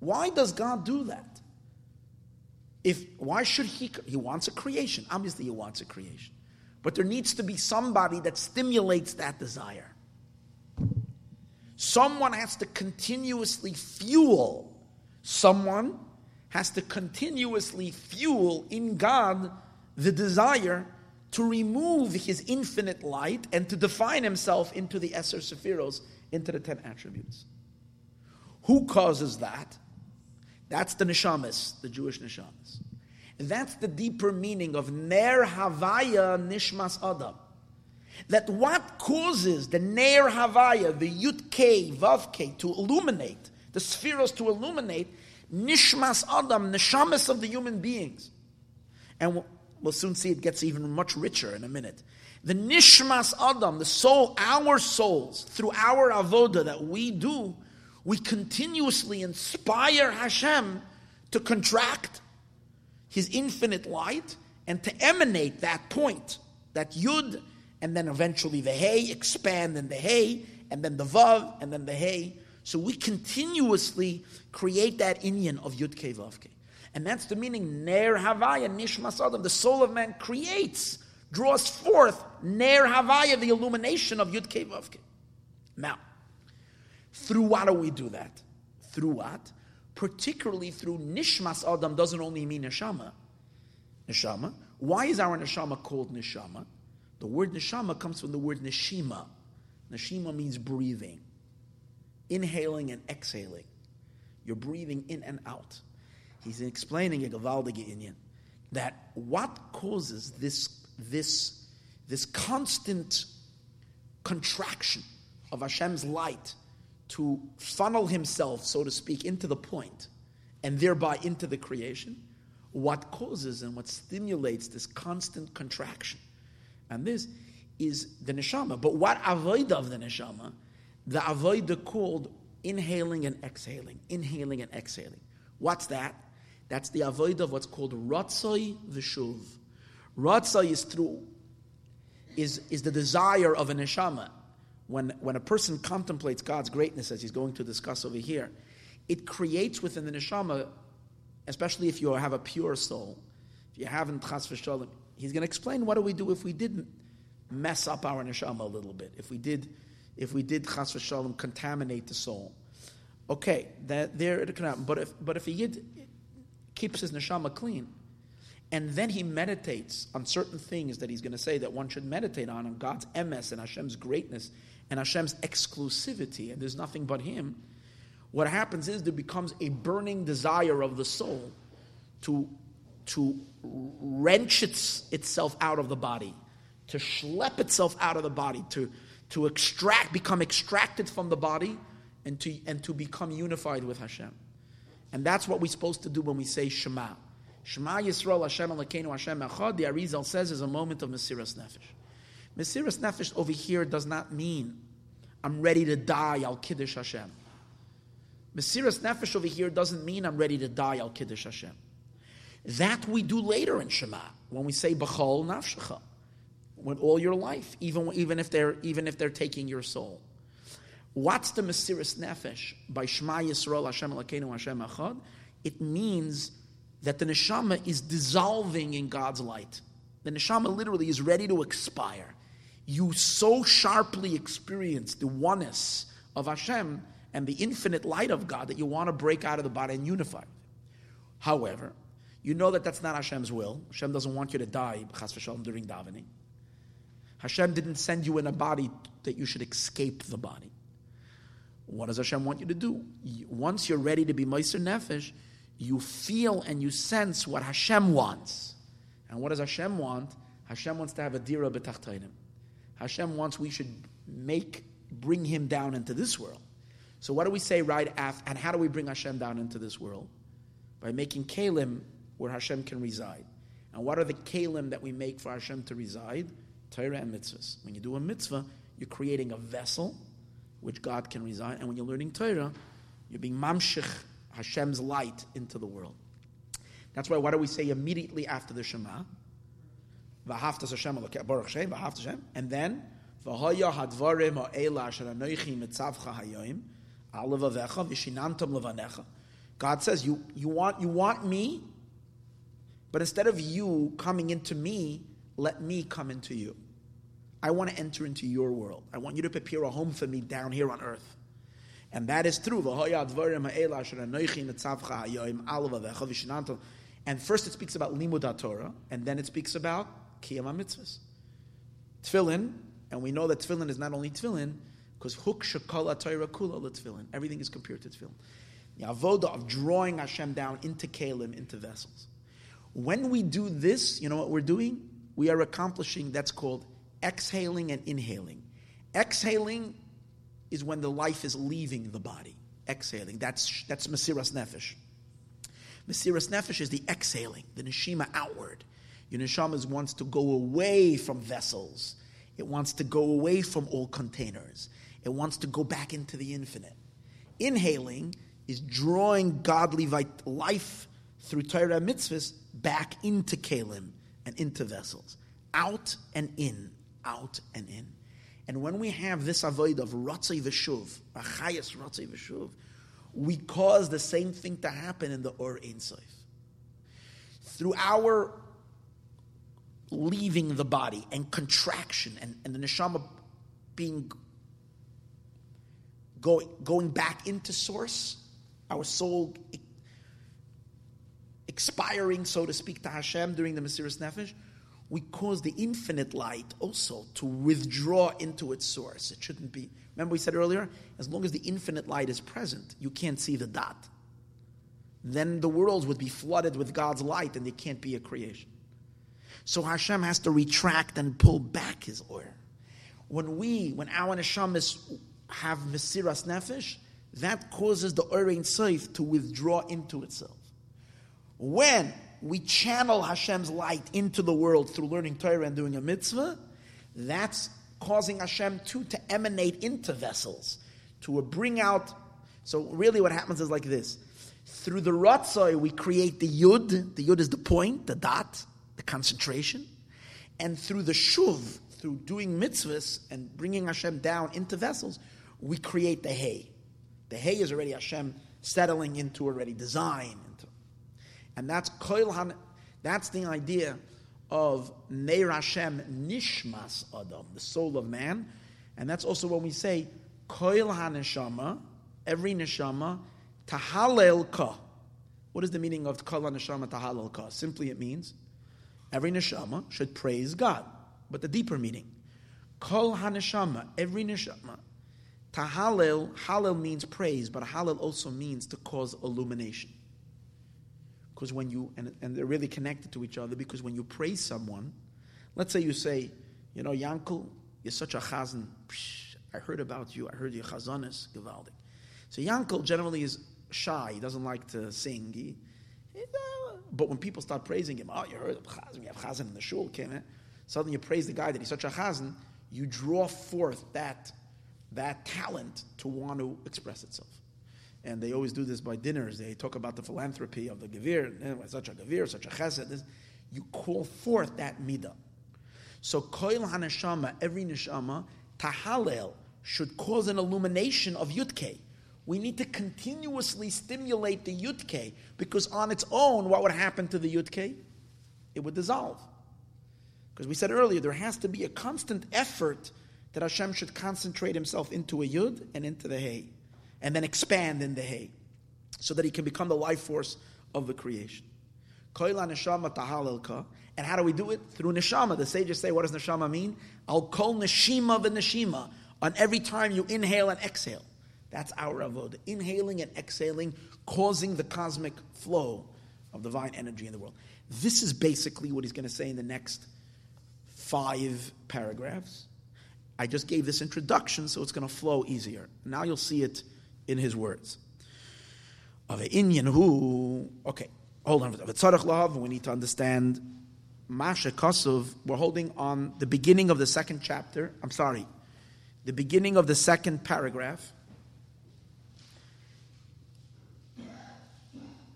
Speaker 1: Why does God do that? If why should he? He wants a creation. Obviously, he wants a creation. But there needs to be somebody that stimulates that desire. Someone has to continuously fuel. Someone has to continuously fuel in God the desire to remove his infinite light and to define himself into the Esser Sephiros, into the ten attributes. Who causes that? That's the neshamas, the Jewish neshamas. That's the deeper meaning of Ner Havaya Nishmas Adam. That what causes the Ner Havaya, the Yud K, Vav K, to illuminate, the spheres to illuminate, Nishmas Adam, Neshamas of the human beings. And we'll, soon see it gets even much richer in a minute. The Nishmas Adam, the soul, our souls, through our avoda that we do, we continuously inspire Hashem to contract his infinite light and to emanate that point, that yud, and then eventually the hay, expand in the hay, and then the vav, and then the hay. So we continuously create that inyan of yud ke vav ke. And that's the meaning, ner havaya nishmas adam. The soul of man creates, draws forth ner havaya, the illumination of yud ke vav. Now, through what do we do that? Through what? particularly through nishmas adam doesn't only mean neshama. Neshama. Why is our neshama called neshama? The word neshama comes from the word neshima. Neshima means breathing, inhaling and exhaling. You're breathing in and out. He's explaining a Gavaldige Inyan that what causes this, this, this constant contraction of Hashem's light to funnel himself, so to speak, into the point and thereby into the creation, what causes and what stimulates this constant contraction. And this is the neshama. But what avoid of the neshama? The avoid called inhaling and exhaling, inhaling and exhaling. What's that? That's the avoid of what's called ratzoi v'shuv. Ratzoi is through is, is the desire of a neshama when, when a person contemplates God's greatness, as he's going to discuss over here, it creates within the neshama, especially if you have a pure soul, if you haven't chas v'shalom, he's going to explain what do we do if we didn't mess up our neshama a little bit, if we did, if we did chas v'shalom contaminate the soul. Okay, that there it can happen. But if but if a yid keeps his neshama clean, and then he meditates on certain things that he's going to say that one should meditate on, on God's emes and Hashem's greatness and Hashem's exclusivity, and there's nothing but Him. What happens is there becomes a burning desire of the soul to to wrench its, itself out of the body, to schlep itself out of the body, to, to extract, become extracted from the body, and to, and to become unified with Hashem. And that's what we're supposed to do when we say Shema. Shema Yisrael Hashem Elokeinu Hashem Echad, the Arizal says, is a moment of Mesiras Nefesh. Mesiras Nefesh over here does not mean I'm ready to die, I'll Kiddush Hashem. Mesiras Nefesh over here doesn't mean I'm ready to die, I'll Kiddush Hashem. That we do later in Shema when we say B'chol Nafshecha, with all your life, even, even, if they're, even if they're taking your soul. What's the Mesiras Nefesh by Shema Yisrael Hashem Elokeinu Hashem Echad? It means that the neshama is dissolving in God's light. The neshama literally is ready to expire. You so sharply experience the oneness of Hashem and the infinite light of God that you want to break out of the body and unify. However, you know that that's not Hashem's will. Hashem doesn't want you to die during davening. Hashem didn't send you in a body that you should escape the body. What does Hashem want you to do? Once you're ready to be Meiser Nefesh, you feel and you sense what Hashem wants. And what does Hashem want? Hashem wants to have a dira b'tachtainim. Hashem wants we should make, bring him down into this world. So what do we say right after, and how do we bring Hashem down into this world? By making kalim where Hashem can reside. And what are the kalim that we make for Hashem to reside? Torah and mitzvahs. When you do a mitzvah, you're creating a vessel which God can reside. And when you're learning Torah, you're being mamshich Hashem's light into the world. That's why, what do we say immediately after the Shema? Baruch. And then, levanecha. God says, you, you, want, you want me, but instead of you coming into me, let me come into you. I want to enter into your world. I want you to prepare a home for me down here on earth. And that is true. And first it speaks about limud Torah, and then it speaks about kiyam mitzvahs. Tefillin, and we know that tefillin is not only tefillin, because huk shakala Torah kula tefillin. Everything is compared to tefillin. The avoda of drawing Hashem down into kalim, into vessels. When we do this, you know what we're doing? We are accomplishing that's called exhaling and inhaling. Exhaling is when the life is leaving the body. Exhaling. That's that's Mesiras Nefesh. Mesiras Nefesh is the exhaling, the neshima outward. Your neshama wants to go away from vessels. It wants to go away from all containers. It wants to go back into the infinite. Inhaling is drawing godly life through Torah mitzvahs back into kalim and into vessels, out and in, out and in. And when we have this avoid of ratzei v'shuv, achayas ratzei v'shuv, we cause the same thing to happen in the Or Ein. Through our leaving the body and contraction and, and the neshama being going, going back into source, our soul expiring, so to speak, to Hashem during the Mesiras Nefesh, we cause the infinite light also to withdraw into its source. It shouldn't be. Remember, we said earlier, as long as the infinite light is present, you can't see the dot. Then the worlds would be flooded with God's light and there can't be a creation. So Hashem has to retract and pull back his oil. When we, when our neshamas have Mesiras Nefesh, that causes the Or Ein Sof to withdraw into itself. When we channel Hashem's light into the world through learning Torah and doing a mitzvah, that's causing Hashem too to emanate into vessels, to bring out. So really, what happens is like this: through the ratzoi, we create the yud. The yud is the point, the dot, the concentration, and through the shuv, through doing mitzvahs and bringing Hashem down into vessels, we create the hay. The hay is already Hashem settling into already design and that's koilhan, that's the idea of Neir Hashem Nishmas Adam, the soul of man. And that's also when we say, Koil HaNeshama, every neshama, Tahalel Ka. What is the meaning of Koil HaNeshama Tahalel Ka? Simply it means every neshama should praise God. But the deeper meaning, Kol HaNeshama, every neshama, Tahalel, Halel means praise, but Halel also means to cause illumination. Because when you, and, and they're really connected to each other, because when you praise someone, let's say you say, you know, Yankel, you're such a chazan. I heard about you. I heard your chazanis, gewaldig. So Yankel generally is shy. He doesn't like to sing. He, he, uh, but when people start praising him, oh, you heard of chazan. You have chazan in the shul, came in. Suddenly you praise the guy that he's such a chazan. You draw forth that, that talent to want to express itself. And they always do this by dinners. They talk about the philanthropy of the Gavir, eh, such a Gavir, such a Chesed. You call forth that midah. So koil haneshama, every neshama, tahalel, should cause an illumination of yutke. We need to continuously stimulate the yutke because on its own, what would happen to the yutke? It would dissolve. Because we said earlier, there has to be a constant effort that Hashem should concentrate himself into a yud and into the hay, and then expand in the hay, so that he can become the life force of the creation. And how do we do it? Through neshama. The sages say, what does neshama mean? Al kol neshima v'neshima. On every time you inhale and exhale. That's our avodah. Inhaling and exhaling, causing the cosmic flow of divine energy in the world. This is basically what he's going to say in the next five paragraphs. I just gave this introduction, so it's going to flow easier. Now you'll see it in his words. Of Inyan who, okay, hold on. We need to understand Masha Kosov. We're holding on the beginning of the second chapter. I'm sorry, the beginning of the second paragraph.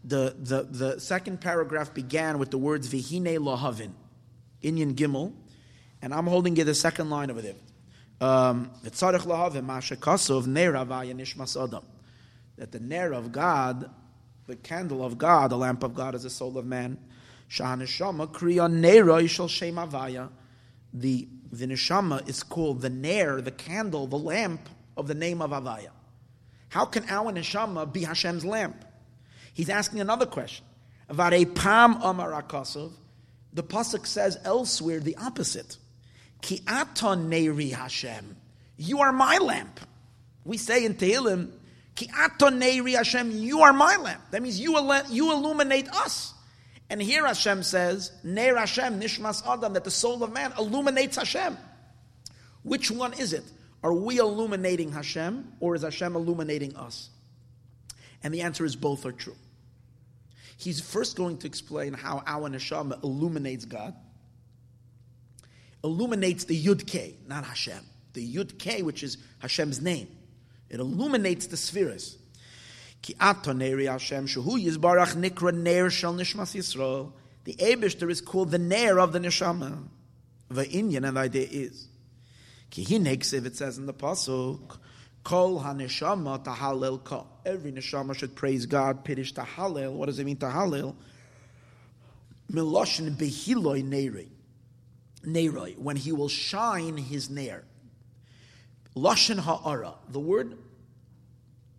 Speaker 1: The, the, the second paragraph began with the words Vihine Lahavin, Inyan Gimel, and I'm holding you the second line over there. Um, that the ner of God the candle of God, the lamp of God is the soul of man. The the neshama is called the ner, the candle, the lamp of the name of Avaya. How can our neshama be Hashem's lamp? He's asking another question. The pasuk says elsewhere the opposite. Ki aton neri Hashem. You are my lamp. We say in Tehillim, Ki atoneri Hashem, you are my lamp. That means you, you illuminate us. And here Hashem says, Neir Hashem, Nishmas Adam, that the soul of man illuminates Hashem. Which one is it? Are we illuminating Hashem or is Hashem illuminating us? And the answer is both are true. He's first going to explain how our neshama illuminates God, illuminates the Yud K, not Hashem. The Yud K, which is Hashem's name. It illuminates the spheres. Ki atoneri Hashem shuhu yizbarach nikra ner shel nishmas Yisrael. The Abishter is called the ner of the neshama. The Inyan and the idea is. Ki hineksiv, it says in the pasuk, kol haneshama tahalel ka. Every neshama should praise God, pirish tahalel. What does it mean tahalel? Miloshin behiloi neri. Neroi, when he will shine his ner. Lashon ha'ara. The word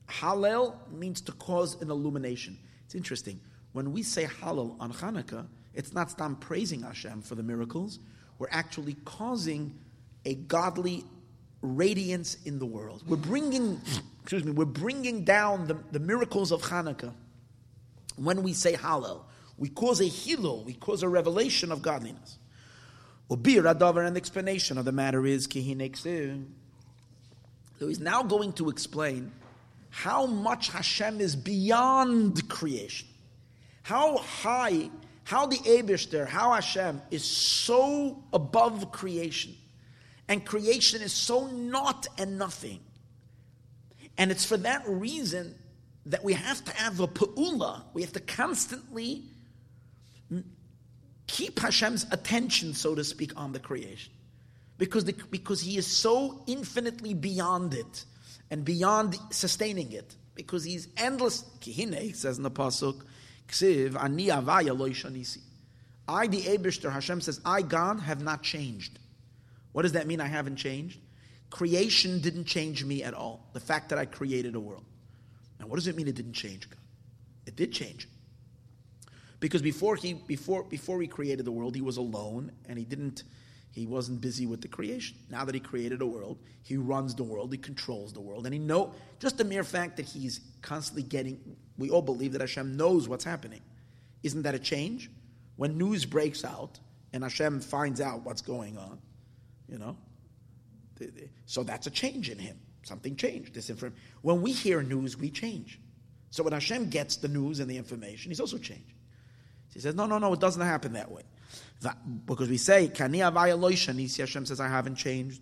Speaker 1: Hallel means to cause an illumination. It's interesting. When we say Hallel on Hanukkah, it's not stam praising Hashem for the miracles. We're actually causing a godly radiance in the world. We're bringing, (sniffs) excuse me, we're bringing down the, the miracles of Hanukkah. When we say Hallel, we cause a hilo, we cause a revelation of godliness. Ubir Adavar, the explanation of the matter is Kihineksir. So he's now going to explain how much Hashem is beyond creation. How high, how the Abishter, how Hashem is so above creation. And creation is so not and nothing. And it's for that reason that we have to have a pa'ula. We have to constantly keep Hashem's attention, so to speak, on the creation because, the, because he is so infinitely beyond it and beyond sustaining it because he's endless. Kihine says in the pasuk, "Ksiv ani avaya lo I, the Abishter, Hashem says, I, God, have not changed. What does that mean? I haven't changed. creation didn't change me at all. The fact that I created a world. Now, what does it mean it didn't change God? It did change. Because before he before before he created the world, he was alone and he didn't he wasn't busy with the creation. Now that he created a world, he runs the world, he controls the world, and he know just the mere fact that he's constantly getting we all believe that Hashem knows what's happening. Isn't that a change? When news breaks out and Hashem finds out what's going on, you know, so that's a change in him. Something changed. This information. When we hear news, we change. So when Hashem gets the news and the information, he's also changed. He says, no, no, no, it doesn't happen that way. Because we say, Kani Hashem says, I haven't changed.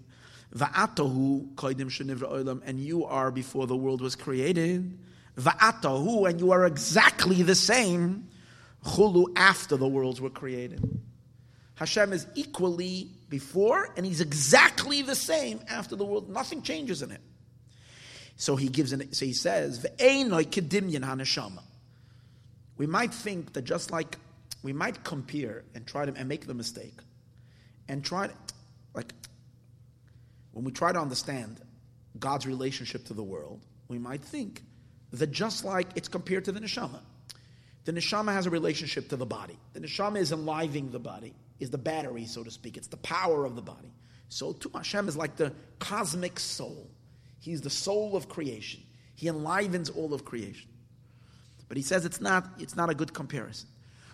Speaker 1: And you are before the world was created. Va'atahu, and you are exactly the same. Chulu, after the worlds were created. Hashem is equally before, and he's exactly the same after the world. Nothing changes in it. So he gives an, so he says, We might think that just like we might compare and try to and make the mistake and try to, like when we try to understand God's relationship to the world, we might think that just like it's compared to the neshama, the neshama has a relationship to the body. The neshama is enlivening the body is the battery, so to speak. It's the power of the body. So too, Hashem is like the cosmic soul. He's the soul of creation. He enlivens all of creation. But he says it's not, it's not a good comparison.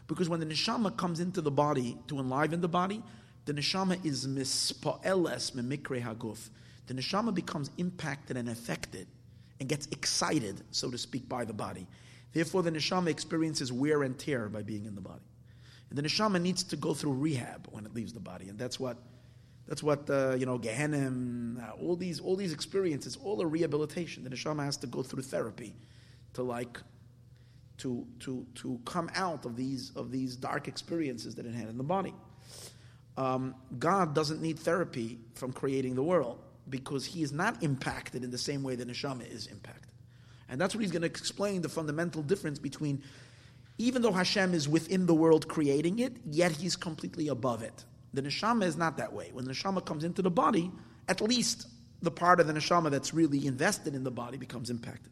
Speaker 1: Because when the neshama comes into the body to enliven the body, the neshama is mispa'eles memikre haguf. The neshama becomes impacted and affected and gets excited, so to speak, by the body. Therefore, the neshama experiences wear and tear by being in the body. And the neshama needs to go through rehab when it leaves the body, and that's what that's what uh, you know Gehenim, uh, all these all these experiences, all the rehabilitation. The neshama has to go through therapy to like to to to come out of these of these dark experiences that it had in the body. Um, God doesn't need therapy from creating the world because He is not impacted in the same way that neshama is impacted, and that's what He's going to explain the fundamental difference between even though Hashem is within the world creating it, yet he's completely above it. The neshama is not that way. When the neshama comes into the body, at least the part of the neshama that's really invested in the body becomes impacted.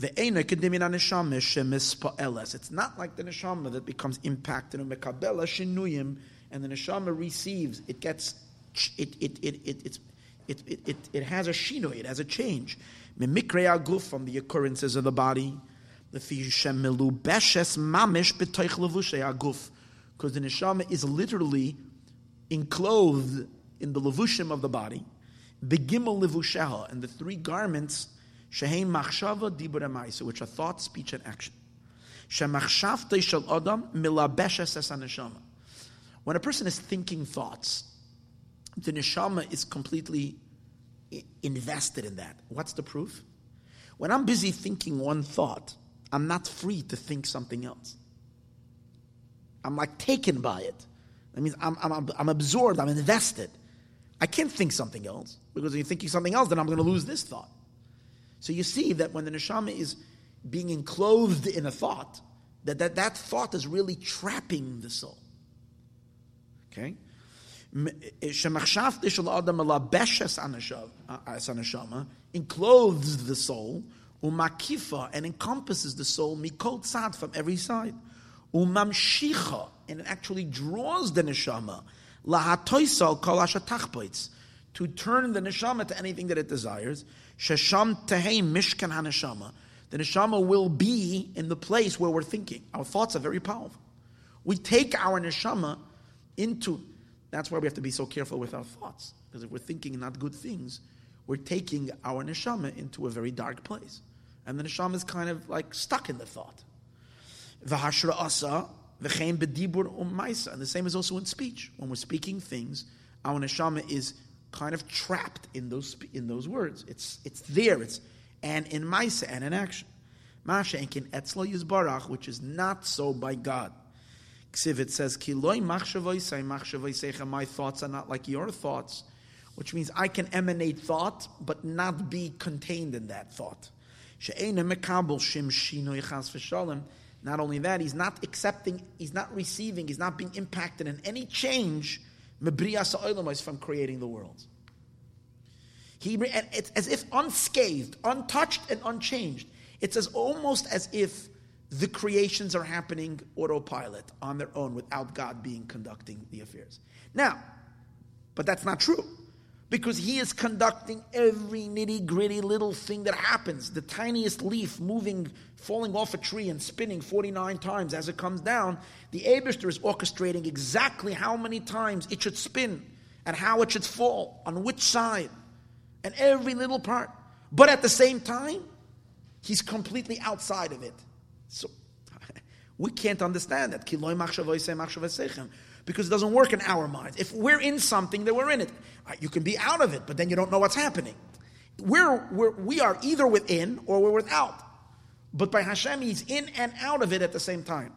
Speaker 1: It's not like the neshama that becomes impacted and the neshama receives. It gets it it it it it it, it, has a shinui. It has a change. From the occurrences of the body. Because the neshama is literally enclosed in the levushim of the body, begimel levusheha, and the three garments, shehem machshava dibur which are thought, speech, and action. Shemachshavte shel adam milabeshes es neshama. When a person is thinking thoughts, the neshama is completely invested in that. What's the proof? When I'm busy thinking one thought, I'm not free to think something else. I'm like taken by it. That means I'm, I'm, I'm absorbed, I'm invested. I can't think something else because if you're thinking something else, then I'm going to lose this thought. So you see that when the neshama is being enclosed in a thought, that that, that thought is really trapping the soul. Okay? Eh, encloses the soul umakifa, and encompasses the soul mikol tzad from every side. Umamshicha, and it actually draws the neshama lahatoisal kol to turn the neshama to anything that it desires. Shesham tehei mishkan haneshama. The neshama will be in the place where we're thinking. Our thoughts are very powerful. We take our neshama into. That's why we have to be so careful with our thoughts, because if we're thinking not good things, we're taking our neshama into a very dark place and the neshama is kind of like stuck in the thought. V'hashra asa v'chein bedibur u'maisa. And the same is also in speech. When we're speaking things, our neshama is kind of trapped in those in those words. It's it's there. It's and in maisa and in action. Masha enkin etzlo yizbarach, which is not so by God. Ksivit says, "Kiloi machshavoisai My thoughts are not like your thoughts, which means I can emanate thought, but not be contained in that thought. shim Not only that, he's not accepting, he's not receiving, he's not being impacted in any change from creating the world. He, and it's as if unscathed, untouched, and unchanged. It's as almost as if the creations are happening autopilot on their own without God being conducting the affairs. Now, but that's not true because he is conducting every nitty gritty little thing that happens. The tiniest leaf moving, falling off a tree and spinning 49 times as it comes down. The Abishter is orchestrating exactly how many times it should spin and how it should fall, on which side, and every little part. But at the same time, he's completely outside of it. So (laughs) we can't understand that because it doesn't work in our minds. If we're in something, then we're in it. Uh, you can be out of it, but then you don't know what's happening. We're, we're, we are either within or we're without. But by Hashem, He's in and out of it at the same time.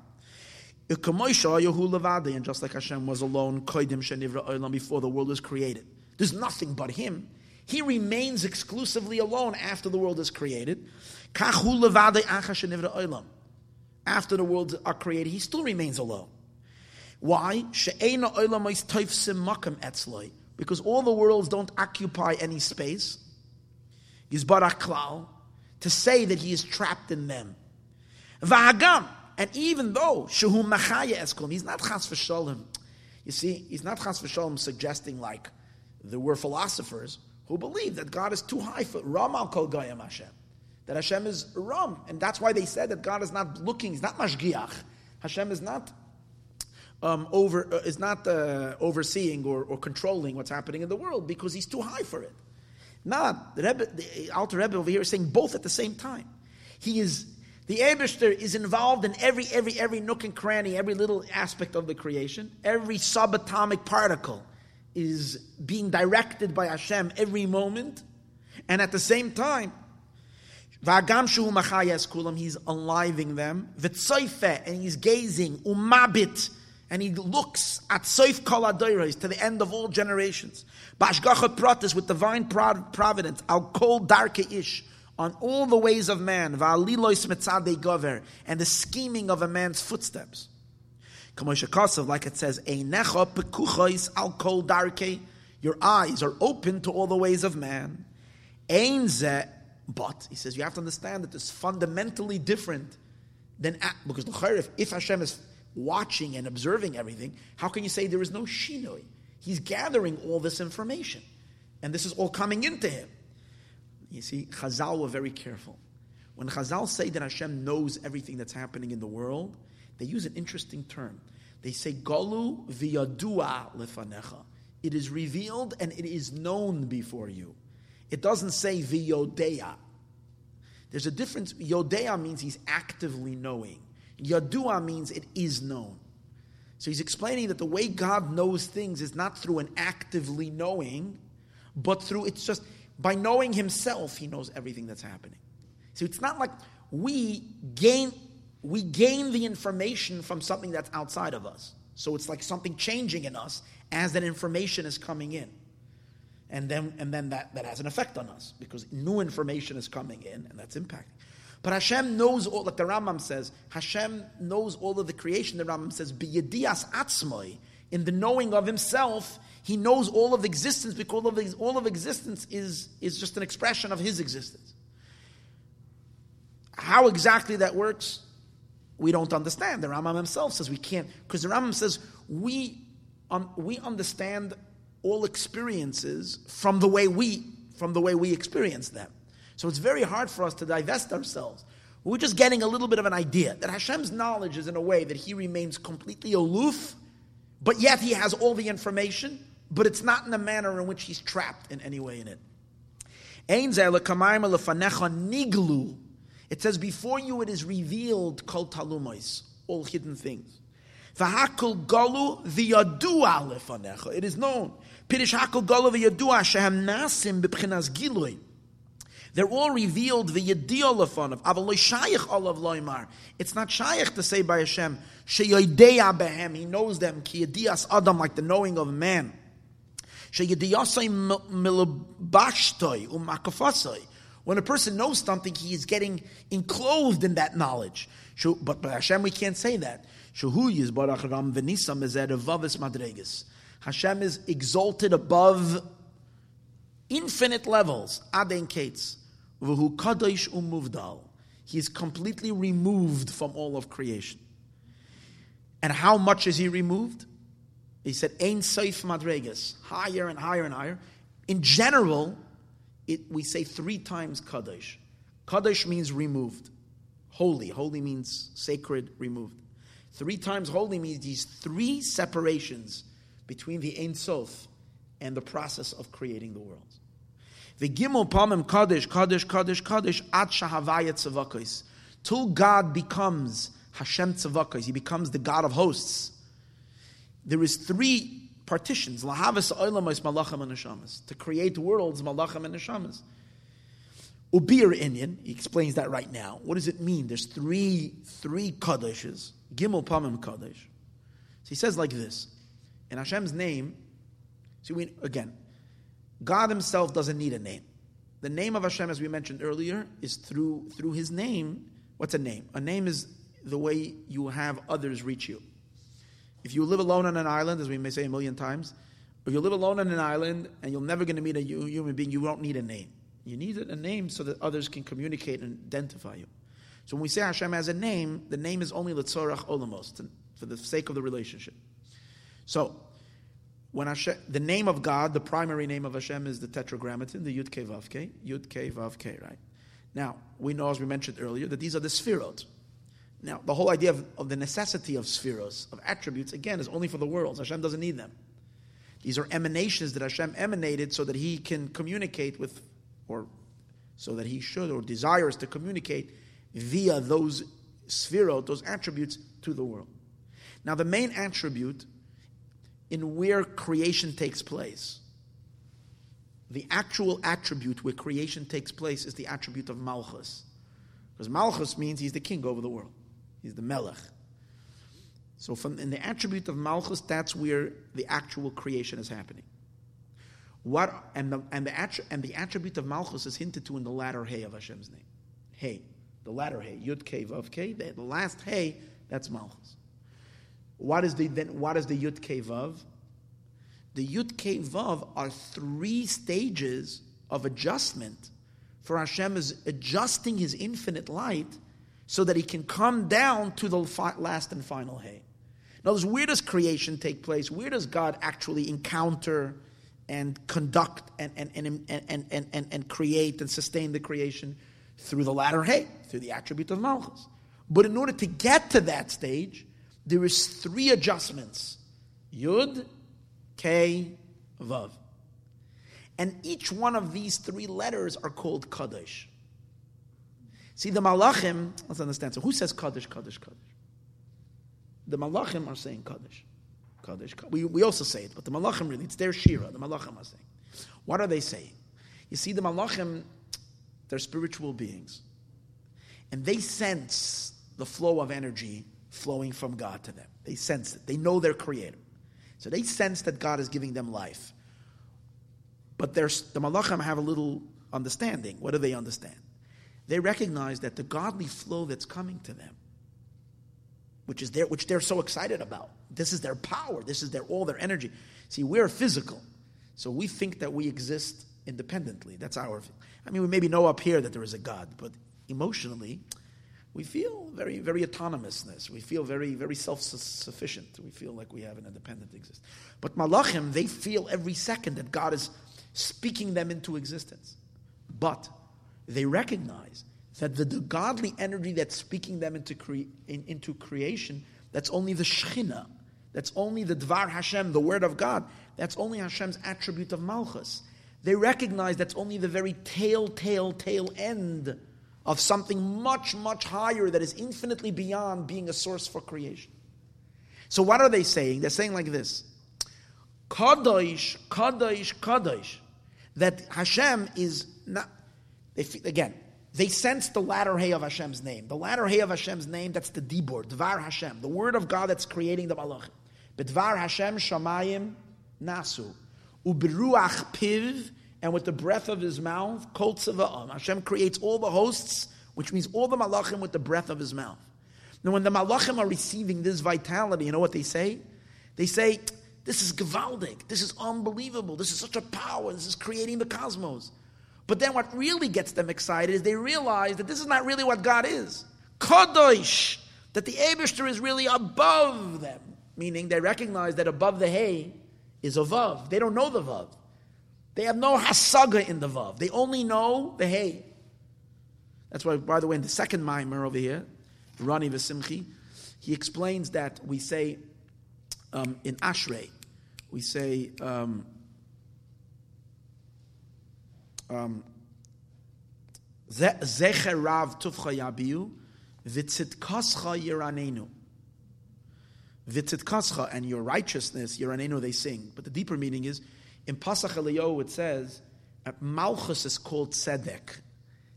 Speaker 1: And just like Hashem was alone before the world was created, there's nothing but Him. He remains exclusively alone after the world is created. After the worlds are created, He still remains alone. Why? Because all the worlds don't occupy any space. To say that he is trapped in them. And even though Shehu Machaya Eskom, he's not Chas v'sholem. You see, he's not Chas v'sholem suggesting like there were philosophers who believe that God is too high for Ram al Kol Hashem. That Hashem is Ram. And that's why they said that God is not looking, he's not Mashgiach. Hashem is not um, over uh, is not uh, overseeing or, or, controlling what's happening in the world because he's too high for it. Not the, Rebbe, the Alter Rebbe over here is saying both at the same time. He is the Eberster is involved in every every every nook and cranny, every little aspect of the creation. Every subatomic particle is being directed by Hashem every moment, and at the same time. He's enlivening them. And he's gazing. Umabit, and he looks at Soif Kol Adoiros to the end of all generations. Bashgacha Pratis with divine providence, Al Kol Darke Ish, on all the ways of man, Va'alilois Metzadei Gover, and the scheming of a man's footsteps. Kamosha Kosov, like it says, Einecha Pekuchois Al Kol Darke, your eyes are open to all the ways of man. Einze, but, he says, you have to understand that it's fundamentally different than, because the if Hashem is watching and observing everything, how can you say there is no shinoi? He's gathering all this information, and this is all coming into him. You see, Chazal were very careful. When Chazal say that Hashem knows everything that's happening in the world, they use an interesting term. They say, Golu v'yadua lefanecha. It is revealed and it is known before you. It doesn't say v'yodea. There's a difference. Yodea means he's actively knowing. Yadua means it is known. So he's explaining that the way God knows things is not through an actively knowing, but through it's just by knowing himself, he knows everything that's happening. So it's not like we gain we gain the information from something that's outside of us. So it's like something changing in us as that information is coming in. And then and then that, that has an effect on us because new information is coming in and that's impacting. But Hashem knows all, like the Rambam says, Hashem knows all of the creation. The Rambam says, B'yedias atzmoi, in the knowing of Himself, He knows all of existence because all of, all of existence is, is just an expression of His existence. How exactly that works, we don't understand. The Rambam himself says we can't, because the Rambam says we, um, we understand all experiences from the way we from the way we experience them. So it's very hard for us to divest ourselves. We're just getting a little bit of an idea that Hashem's knowledge is in a way that he remains completely aloof, but yet he has all the information, but it's not in the manner in which he's trapped in any way in it. It says, before you it is revealed kol talumais, all hidden things. V'hakol galu v'yadua It is known. Pirish hakol galu v'yadua shehem nasim b'pchinas gilui. They're all revealed the yediyah of Avaloi olav loimar. It's not shaykh to say by Hashem sheyodeya behem. He knows them ki yediyas adam like the knowing of man. Sheyediyasay milabashtoi umakafasoi. When a person knows something, he is getting enclosed in that knowledge. But by Hashem, we can't say that. Hashem is exalted above infinite levels, Aden Kates, Kadosh Umuvdal. He is completely removed from all of creation. And how much is he removed? He said, Ein Seif Madregas, higher and higher and higher. In general, it, we say three times Kadosh. Kadosh means removed. Holy. Holy means sacred, removed. Three times holy means these three separations between the Ein Sof and the process of creating the world. The Gimel Pamim Kaddish, Kaddish, Kaddish, Kaddish, At Shahavayat Tzavakos. Till God becomes Hashem Tzavakos, He becomes the God of hosts. There is three partitions. Lahavas Oilamas Malachim and Neshamas. To create worlds, Malachim and Neshamas. Ubir Inyan, he explains that right now. What does it mean? There's three, three Kaddishes. Gimel Pamim Kaddish. So he says like this. In Hashem's name, see, we, again, God Himself doesn't need a name. The name of Hashem, as we mentioned earlier, is through through His name. What's a name? A name is the way you have others reach you. If you live alone on an island, as we may say a million times, if you live alone on an island and you're never going to meet a human being, you don't need a name. You need a name so that others can communicate and identify you. So when we say Hashem has a name, the name is only Letzorach Olamos, for the sake of the relationship. So when Hashem, the name of God, the primary name of Hashem is the Tetragrammaton, the Yud Ke Vav Yud Ke Vav Ke, right? Now, we know, as we mentioned earlier, that these are the Sphirot. Now, the whole idea of, of the necessity of Spheros, of attributes, again, is only for the worlds. Hashem doesn't need them. These are emanations that Hashem emanated so that He can communicate with, or so that He should or desires to communicate via those Sphirot, those attributes, to the world. Now, the main attribute in where creation takes place. The actual attribute where creation takes place is the attribute of Malchus. Because Malchus means he's the king over the world, he's the Melech. So, from in the attribute of Malchus, that's where the actual creation is happening. What and the and the, and the attribute of Malchus is hinted to in the latter Hey of Hashem's name. Hey, the latter Hey, Yud K Vav K. The last Hey, that's Malchus. What is the then? What is the Yud Vav? The Yud Vav are three stages of adjustment. For Hashem is adjusting His infinite light so that He can come down to the last and final Hay. Words, where does creation take place? Where does God actually encounter and conduct and, and, and, and, and, and, and create and sustain the creation? Through the latter Hay, through the attribute of Malchus. But in order to get to that stage, there is three adjustments. Yud, K, Vav. And each one of these three letters are called Kaddish. See, the Malachim, let's understand. So, who says Kaddish, Kaddish, Kaddish? The Malachim are saying Kaddish. Kaddish. We, we also say it, but the Malachim really, it's their Shira. The Malachim are saying. What are they saying? You see, the Malachim, they're spiritual beings. And they sense the flow of energy flowing from God to them. They sense it. They know their creator. So they sense that God is giving them life. But there's the Malachim have a little understanding. What do they understand? They recognize that the godly flow that's coming to them, which is their, which they're so excited about, this is their power, this is their all their energy. See, we're physical, so we think that we exist independently. That's our. I mean, we maybe know up here that there is a God, but emotionally, we feel very, very autonomousness. We feel very, very self-sufficient. We feel like we have an independent existence. But malachim, they feel every second that God is speaking them into existence. But they recognize that the, the godly energy that's speaking them into, cre- in, into creation, that's only the Shechina. That's only the Dvar Hashem, the Word of God. That's only Hashem's attribute of Malchus. They recognize that's only the very tail, tail, tail end of something much, much higher that is infinitely beyond being a source for creation. So, what are they saying? They're saying like this Kadosh, Kadosh, Kadosh. That Hashem is not, they, again, they sense the latter hay of Hashem's name. The latter hay of Hashem's name, that's the Dibor, Dvar Hashem, the word of God that's creating the Malachim. Dvar Hashem Shamayim Nasu. Uberuach Piv, and with the breath of his mouth, Kol Tzava'am. Hashem creates all the hosts, which means all the malachim with the breath of his mouth. Now, when the malachim are receiving this vitality, you know what they say? They say, This is gewaldig. This is unbelievable. This is such a power. This is creating the cosmos. But then what really gets them excited is they realize that this is not really what God is. Kadosh, that the Abishter is really above them. Meaning they recognize that above the hay is a Vav. They don't know the Vav. They have no hasaga in the Vav. They only know the hay. That's why, by the way, in the second mimer over here, Rani V'Simchi, he explains that we say um, in Ashrei, we say um, um, Zecher Rav Tufcha Yabiu Vitzitkascha Yiranenu. Vitzitkascha and your righteousness, Yiranenu, they sing. But the deeper meaning is, in Pasach Eliyahu it says, that Malchus is called Tzedek.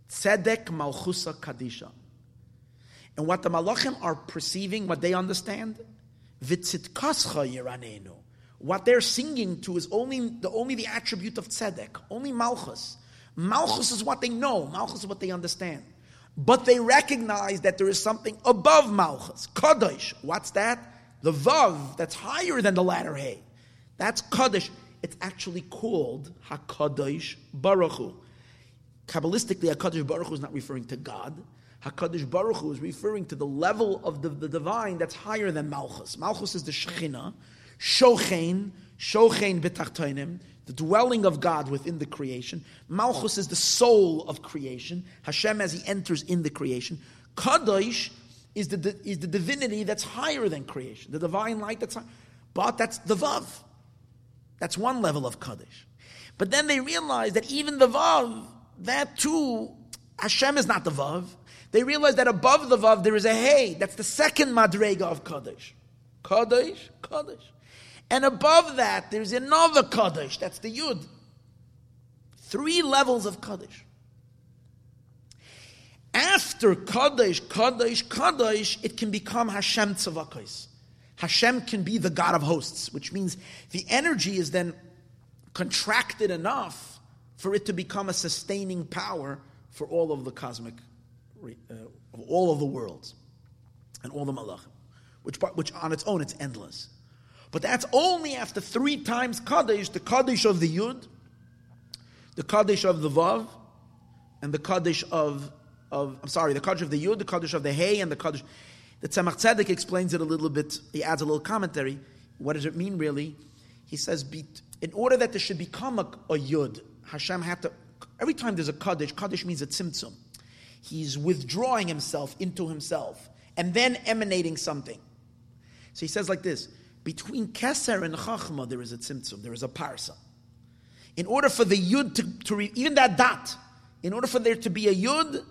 Speaker 1: Tzedek Malchusa Kadisha. And what the Malachim are perceiving, what they understand, Vitzitkascha Yiranenu. What they're singing to is only the, only the attribute of tzedek, only malchus. Malchus is what they know, malchus is what they understand. But they recognize that there is something above malchus. Kaddish, what's that? The vav that's higher than the latter hay. That's kaddish. It's actually called Hakadosh Baruch Hu. Kabbalistically, Hakadosh Baruch Hu is not referring to God. Hakadosh Baruch Hu is referring to the level of the, the divine that's higher than Malchus. Malchus is the Shekhinah, Shochein, Shochein b'tachtoinim, the dwelling of God within the creation. Malchus is the soul of creation. Hashem as he enters in the creation. Kadosh is the, is the divinity that's higher than creation, the divine light that's high. But that's the Vav. That's one level of Kaddish. But then they realize that even the Vav, that too, Hashem is not the Vav. They realize that above the Vav there is a Hey. That's the second Madrega of Kaddish. Kaddish, Kaddish. And above that, there's another Kaddish, that's the Yud. Three levels of Kaddish. After Kaddish, Kaddish, Kaddish, it can become Hashem Tzavakos. Hashem can be the God of hosts, which means the energy is then contracted enough for it to become a sustaining power for all of the cosmic, uh, all of the worlds, and all the malachim, which, which on its own it's endless. But that's only after three times Kaddish, the Kaddish of the Yud, the Kaddish of the Vav, and the Kaddish of, of I'm sorry, the Kaddish of the Yud, the Kaddish of the Hay, and the Kaddish. The Tzemach Tzedek explains it a little bit, he adds a little commentary. What does it mean really? He says, in order that there should become a, a Yud, Hashem had to, every time there's a Kaddish, Kaddish means a Tzimtzum. He's withdrawing himself into himself and then emanating something. So he says like this between Keser and Chachma, there is a tzimtzum, there is a parsa. In order for the yud to, to re, even that dot, in order for there to be a yud,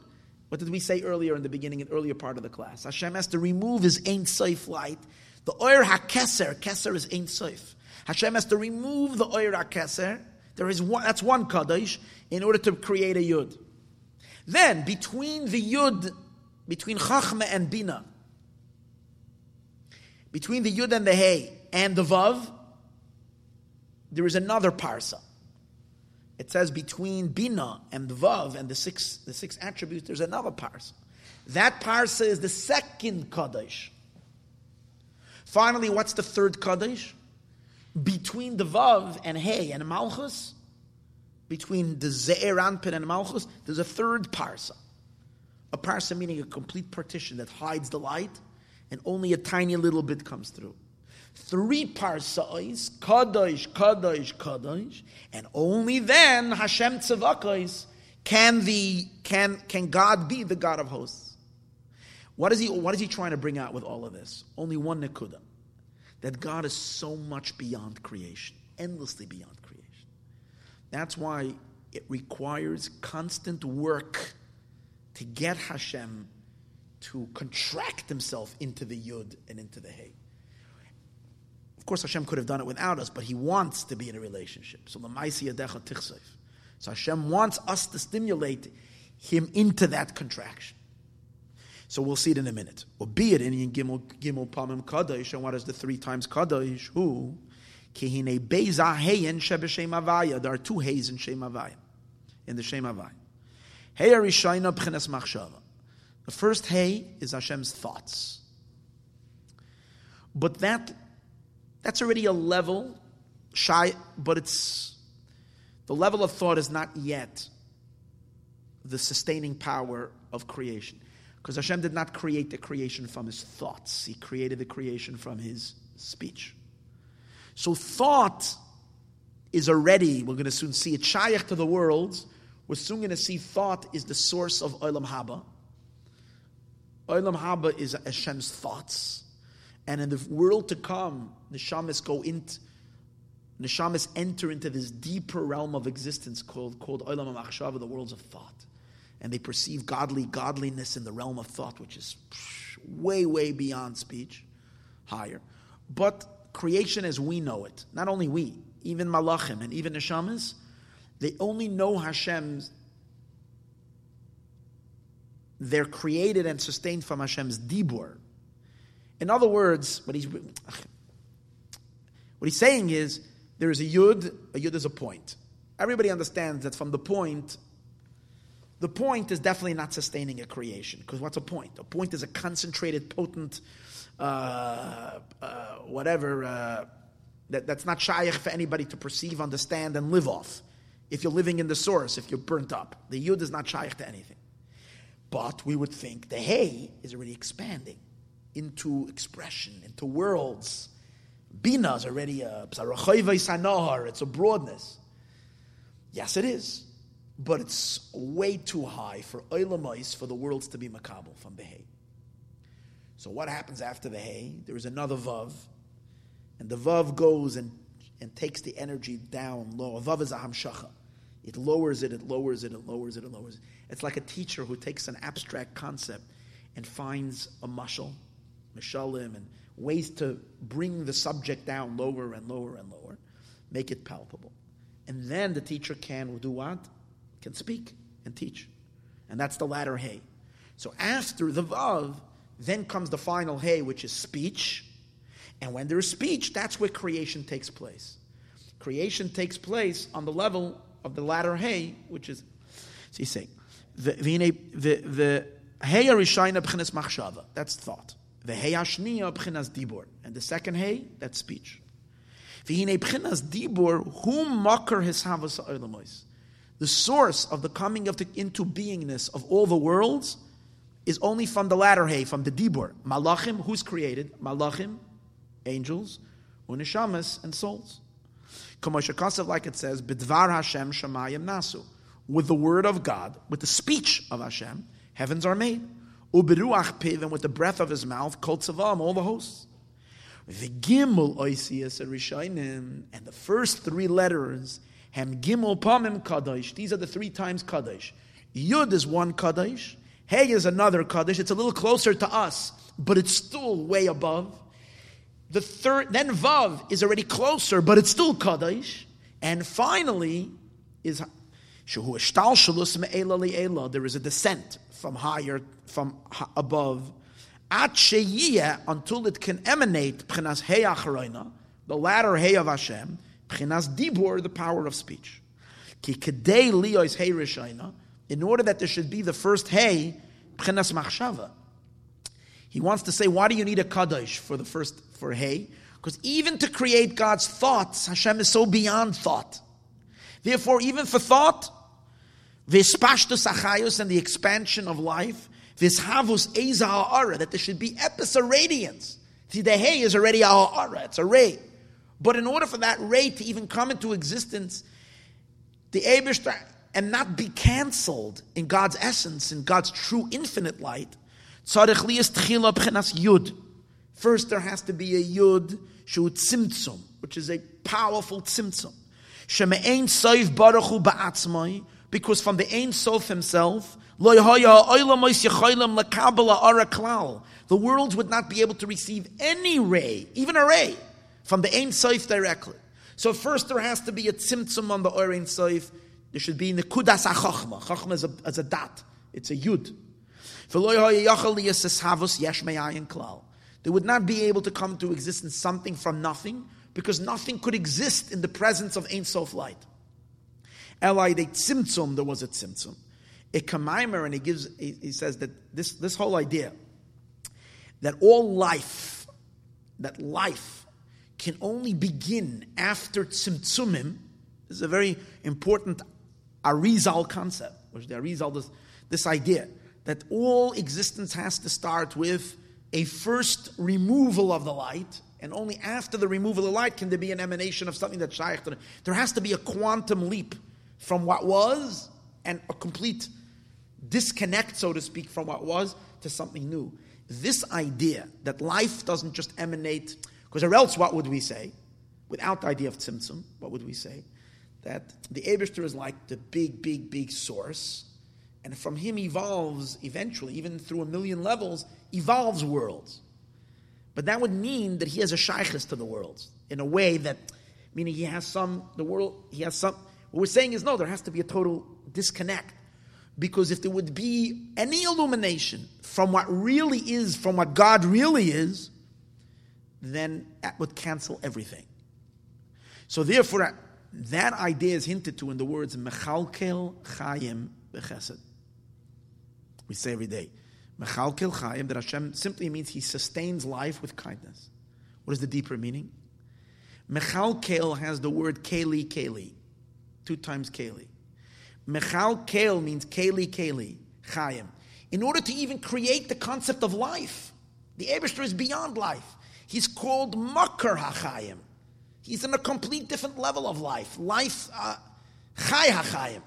Speaker 1: what did we say earlier in the beginning, in earlier part of the class? Hashem has to remove his Ein Soif light. The Oyer HaKeser, Keser is Ein Soif. Hashem has to remove the Oyer HaKeser. There is one, that's one Kaddish, in order to create a Yud. Then, between the Yud, between Chachma and Bina, between the Yud and the Hey and the Vav, there is another parsa. It says between Bina and Vav and the six, the six attributes, there's another parsa. That parsa is the second Kaddish. Finally, what's the third Kaddish? Between the Vav and Hey and Malchus, between the Ze'er Anpin and Malchus, there's a third parsa. A parsa meaning a complete partition that hides the light and only a tiny little bit comes through. Three parsais, kadosh, kadosh, kadosh, and only then Hashem tzavakos can the can can God be the God of hosts. What is he? What is he trying to bring out with all of this? Only one nikuda, that God is so much beyond creation, endlessly beyond creation. That's why it requires constant work to get Hashem to contract himself into the Yud and into the Hey. Of course, Hashem could have done it without us, but He wants to be in a relationship. So. So Hashem wants us to stimulate Him into that contraction. So we'll see it in a minute. Or be it in Gimel Gimel Pamim Kadosh, and what is the three times Kadosh? Who? Kihine Beza Heyen Shebeshem Avaya. There are two Heys in Shem Avaya, in the Shem Avaya. Hey Arishayna B'chenes Machshava. The first hay is Hashem's thoughts. But that That's already a level shy, but it's the level of thought is not yet the sustaining power of creation. Because Hashem did not create the creation from his thoughts, he created the creation from his speech. So thought is already, we're going to soon see it, shaykh to the world. We're soon going to see thought is the source of Olam Haba. Olam Haba is Hashem's thoughts. And in the world to come, Neshamas go into Neshamas enter into this deeper realm of existence called, called Olam HaMachshava, the worlds of thought. And they perceive godly godliness in the realm of thought, which is way, way beyond speech, higher. But creation as we know it, not only we, even Malachim and even Neshamas, they only know Hashem's they're created and sustained from Hashem's dibur. In other words, what he's what he's saying is there is a yud, a yud is a point. Everybody understands that from the point, the point is definitely not sustaining a creation. Because what's a point? A point is a concentrated, potent, uh, uh, whatever, uh, that, that's not shaykh for anybody to perceive, understand, and live off. If you're living in the source, if you're burnt up, the yud is not shaykh to anything. But we would think the hay is already expanding into expression, into worlds. Bina is already a it's a broadness. Yes, it is. But it's way too high for Oilamais for the worlds to be makabel from hay. So what happens after the hay? There is another Vav, and the Vav goes and, and takes the energy down low. A Vav is a Hamshacha. It lowers it, it lowers it, it lowers it, it lowers it. It's like a teacher who takes an abstract concept and finds a mushal, mishalim, and ways to bring the subject down lower and lower and lower, make it palpable. And then the teacher can do what? Can speak and teach. And that's the latter hay. So after the Vav, then comes the final hay, which is speech. And when there is speech, that's where creation takes place. Creation takes place on the level of the latter hay, which is, so he's saying, the the hey arishayna machshava. That's thought. The hey ashniya b'chinas dibur, and the second hey that's speech. Dibur whom his. The source of the coming of the, into beingness of all the worlds is only from the latter hay, from the dibor. Malachim, who's created? Malachim, angels, unishamas, and souls. Kamoshakasav, like it says, bidvar Hashem shamayim nasu with the word of God, with the speech of Hashem, heavens are made. Uberuach piv, and with the breath of his mouth, kol tzavam, all the hosts. The gimel oisias rishainim, and the first three letters, hem gimel pamim kadosh. These are the three times kadosh. Yud is one kadosh. Hey is another kadosh. It's a little closer to us, but it's still way above. The third, then vav is already closer, but it's still kadosh. And finally is there is a descent from higher, from above, until it can emanate the latter hey of Hashem, dibur, the power of speech. In order that there should be the first hey, He wants to say, why do you need a kadosh for the first for hey? Because even to create God's thoughts, Hashem is so beyond thought. Therefore, even for thought, Vispashtus achayus and the expansion of life. Vishavus eza ha'ara, that there should be epis radiance. See, the hay is already a ha'ara, it's a ray. But in order for that ray to even come into existence, the Abishter, and not be cancelled in God's essence, in God's true infinite light, First, there has to be a yud shu tzimtzum, which is a powerful tzimtzum. Sheme'ein soif baruchu ba'atzmai, because from the Ein Sof himself, the worlds would not be able to receive any ray, even a ray, from the Ein Sof directly. So first there has to be a tzimtzum on the Or Ein Sof. There should be nekudas achachma. Chachma is a, is a dat. It's a yud. They would not be able to come to existence something from nothing because nothing could exist in the presence of Ein Sof light. Elai de tzimtzum, there was a tzimtzum. A kamaimer, and he gives, he, he says that this, this whole idea that all life, that life can only begin after tzimtzumim. Is a very important Arizal concept, which the Arizal does this idea that all existence has to start with a first removal of the light, and only after the removal of the light can there be an emanation of something that's shaykh. There has to be a quantum leap from what was and a complete disconnect, so to speak, from what was to something new. This idea that life doesn't just emanate, because or else what would we say? Without the idea of tzimtzum, what would we say? That the Abishter is like the big, big, big source, and from him evolves eventually, even through a million levels, evolves worlds. But that would mean that he has a shaykhis to the worlds in a way that, meaning he has some, the world, he has some. What we're saying is no, there has to be a total disconnect. Because if there would be any illumination from what really is, from what God really is, then that would cancel everything. So therefore, that idea is hinted to in the words Mechalkel Chayim Bechesed. We say every day. Mechalkel Chayim, that Hashem simply means He sustains life with kindness. What is the deeper meaning? Mechalkel has the word Keli Keli, two times Keli. Mechal Kel means Keli Keli, Chayim. In order to even create the concept of life, the Abishter is beyond life. He's called Makar HaChayim. He's in a complete different level of life. Life, uh, Chay HaChayim.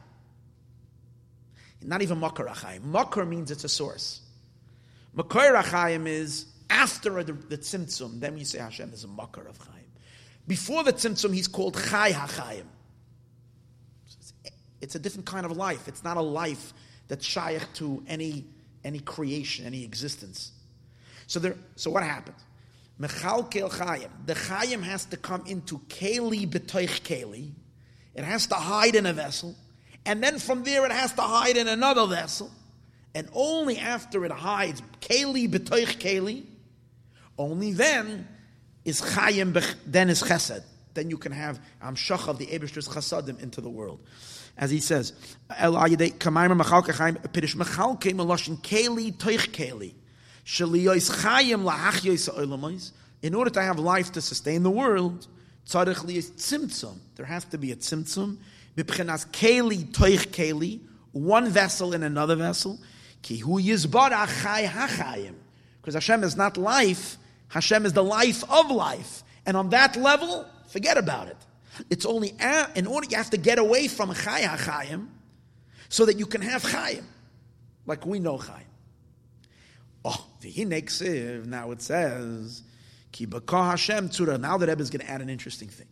Speaker 1: Not even Makar HaChayim. Makar means it's a source. Makar HaChayim is after the, the Tzimtzum, then we say Hashem is a Makar of Chayim. Before the Tzimtzum, he's called Chay HaChayim. It's a different kind of life. It's not a life that's shaykh to any, any creation, any existence. So there, so what happens? Mechal kel chayim. The chayim has to come into keli betoich keli. It has to hide in a vessel. And then from there it has to hide in another vessel. And only after it hides keli betoich keli, only then is chayim, then is chesed. Then you can have amshach of the Abishter's chasadim into the world as he says. In order to have life to sustain the world. There has to be a Tzimtzum. One vessel in another vessel. Because Hashem is not life. Hashem is the life of life. And on that level, forget about it. It's only in order you have to get away from Chaya Chayim so that you can have Chayim, like we know Chayim. Oh, the Hineksiv, now it says, Ki Hashem Tzura. Now the Rebbe is going to add an interesting thing.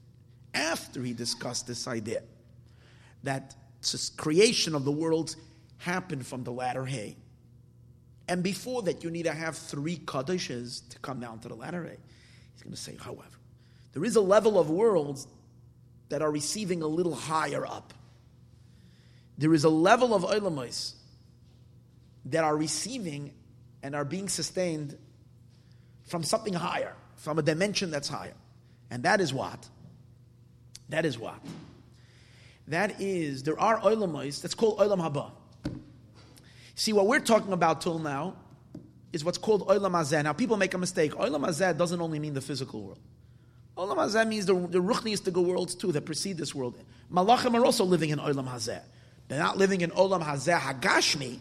Speaker 1: After he discussed this idea that creation of the world happened from the latter hay, and before that you need to have three Kaddishes to come down to the latter hay. He's going to say, however, there is a level of worlds that are receiving a little higher up. There is a level of oilamos that are receiving and are being sustained from something higher, from a dimension that's higher. And that is what? That is what? That is, there are oilamos that's called oilam haba. See, what we're talking about till now is what's called oilam hazeh. Now, people make a mistake. Oilam hazeh doesn't only mean the physical world. Olam Hazeh means the, the Ruchniistical worlds too that precede this world. Malachim are also living in Olam Hazeh. They're not living in Olam Hazeh Hagashmi.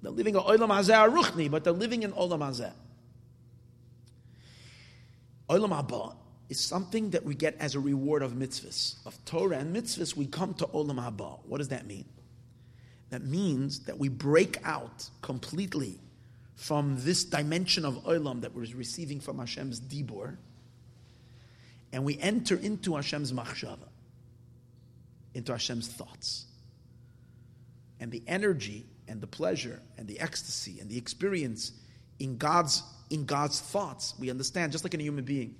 Speaker 1: They're living in Olam Hazeh Ruchni, but they're living in Olam Hazeh. Olam Haba is something that we get as a reward of mitzvahs. Of Torah and mitzvahs, we come to Olam Haba. What does that mean? That means that we break out completely from this dimension of Olam that we're receiving from Hashem's Dibor and we enter into Hashem's machshava, into Hashem's thoughts. And the energy and the pleasure and the ecstasy and the experience in God's in God's thoughts, we understand, just like in a human being,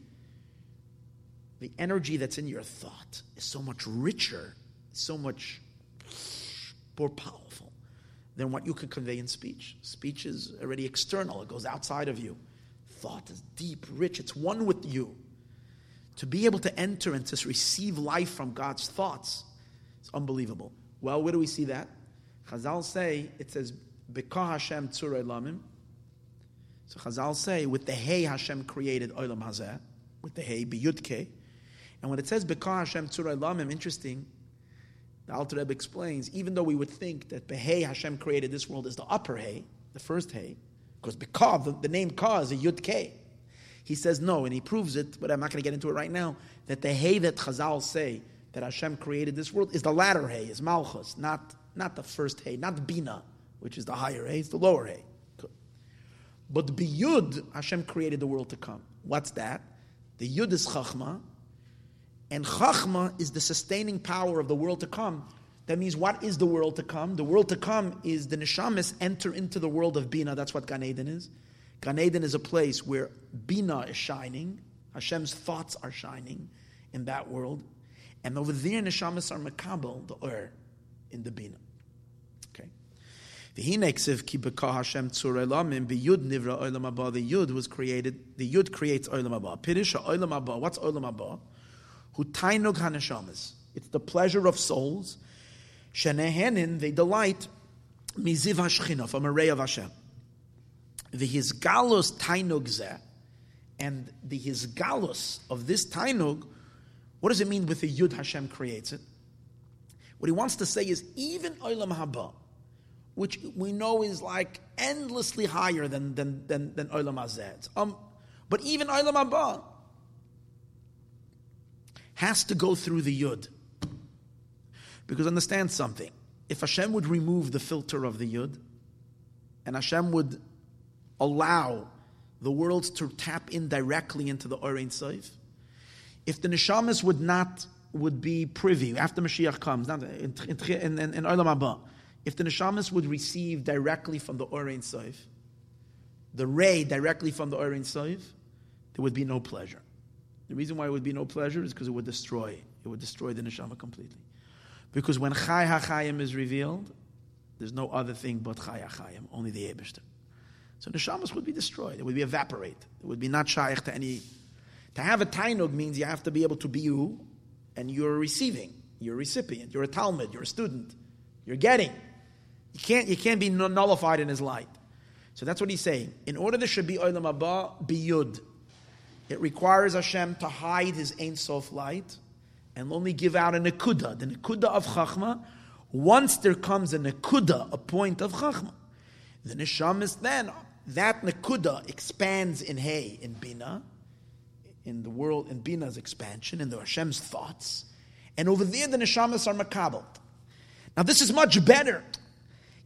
Speaker 1: the energy that's in your thought is so much richer, so much more powerful than what you can convey in speech. Speech is already external, it goes outside of you. Thought is deep, rich, it's one with you to be able to enter and to receive life from God's thoughts, it's unbelievable. Well, where do we see that? Chazal say, it says, Bekah Hashem tzurei lamim. So Chazal say, with the hay Hashem created olam hazeh, with the Hey, Biyudke. And when it says Bekah Hashem Tzurai Lamim, interesting, the Alter Rebbe explains, even though we would think that Behei Hashem created this world is the upper Hey, the first Hey, because Bekah, the, the name Ka is a Yud K. He says no, and he proves it, but I'm not going to get into it right now, that the Hey that Chazal say that Hashem created this world is the latter Hey, is Malchus, not, not the first Hey, not Bina, which is the higher Hey, it's the lower Hey. But Biyud, Hashem created the world to come. What's that? The Yud is Chachma, and Chachma is the sustaining power of the world to come. That means, what is the world to come? The world to come is the neshamis enter into the world of Bina. That's what Gan Eden is. Gan Eden is a place where Bina is shining, Hashem's thoughts are shining in that world. And over there, neshamis are makabel, the Ur, in the Bina. Okay. The hine sev kibika Hashem Tsurailamin, biyud nivra ulama, the Yud was created, the Yud creates Olam Haba. Pirisha Olam Haba. What's Olam Haba? Hu tainug haneshamas. It's the pleasure of souls. Shenehenin, they delight miziv hashchina, from a ray of Hashem. The hisgalus tainug and the hisgalus of this tainug, what does it mean with the yud Hashem creates it? What he wants to say is even olam haba, which we know is like endlessly higher than than than, than olam hazeh. Um, but even olam haba, has to go through the yud. Because understand something. If Hashem would remove the filter of the yud, and Hashem would allow the world to tap in directly into the Or Ein Sof, if the neshamas would not would be privy after Mashiach comes, not in, in, in, in Olam Haba, if the neshamas would receive directly from the Or Ein Sof, the ray directly from the Or Ein Sof, there would be no pleasure. The reason why it would be no pleasure is because it would destroy. It would destroy the neshama completely. Because when Chai HaChayim is revealed, there's no other thing but Chai HaChayim, only the Ebishter. So neshamas would be destroyed. It would be evaporate. It would be not shaykh to any. To have a tainug means you have to be able to be you, and you're receiving. You're a recipient. You're a talmud. You're a student. You're getting. You can't, you can't be nullified in his light. So that's what he's saying. In order there should be olam haba, be yud. It requires Hashem to hide His Ein Sof light and only give out a nekuda, the nekuda of chachma. Once there comes a nekuda, a point of chachma, the neshamis then that nekuda expands in hay in bina, in the world in bina's expansion, in the Hashem's thoughts, and over there the neshamis are makabel. Now this is much better.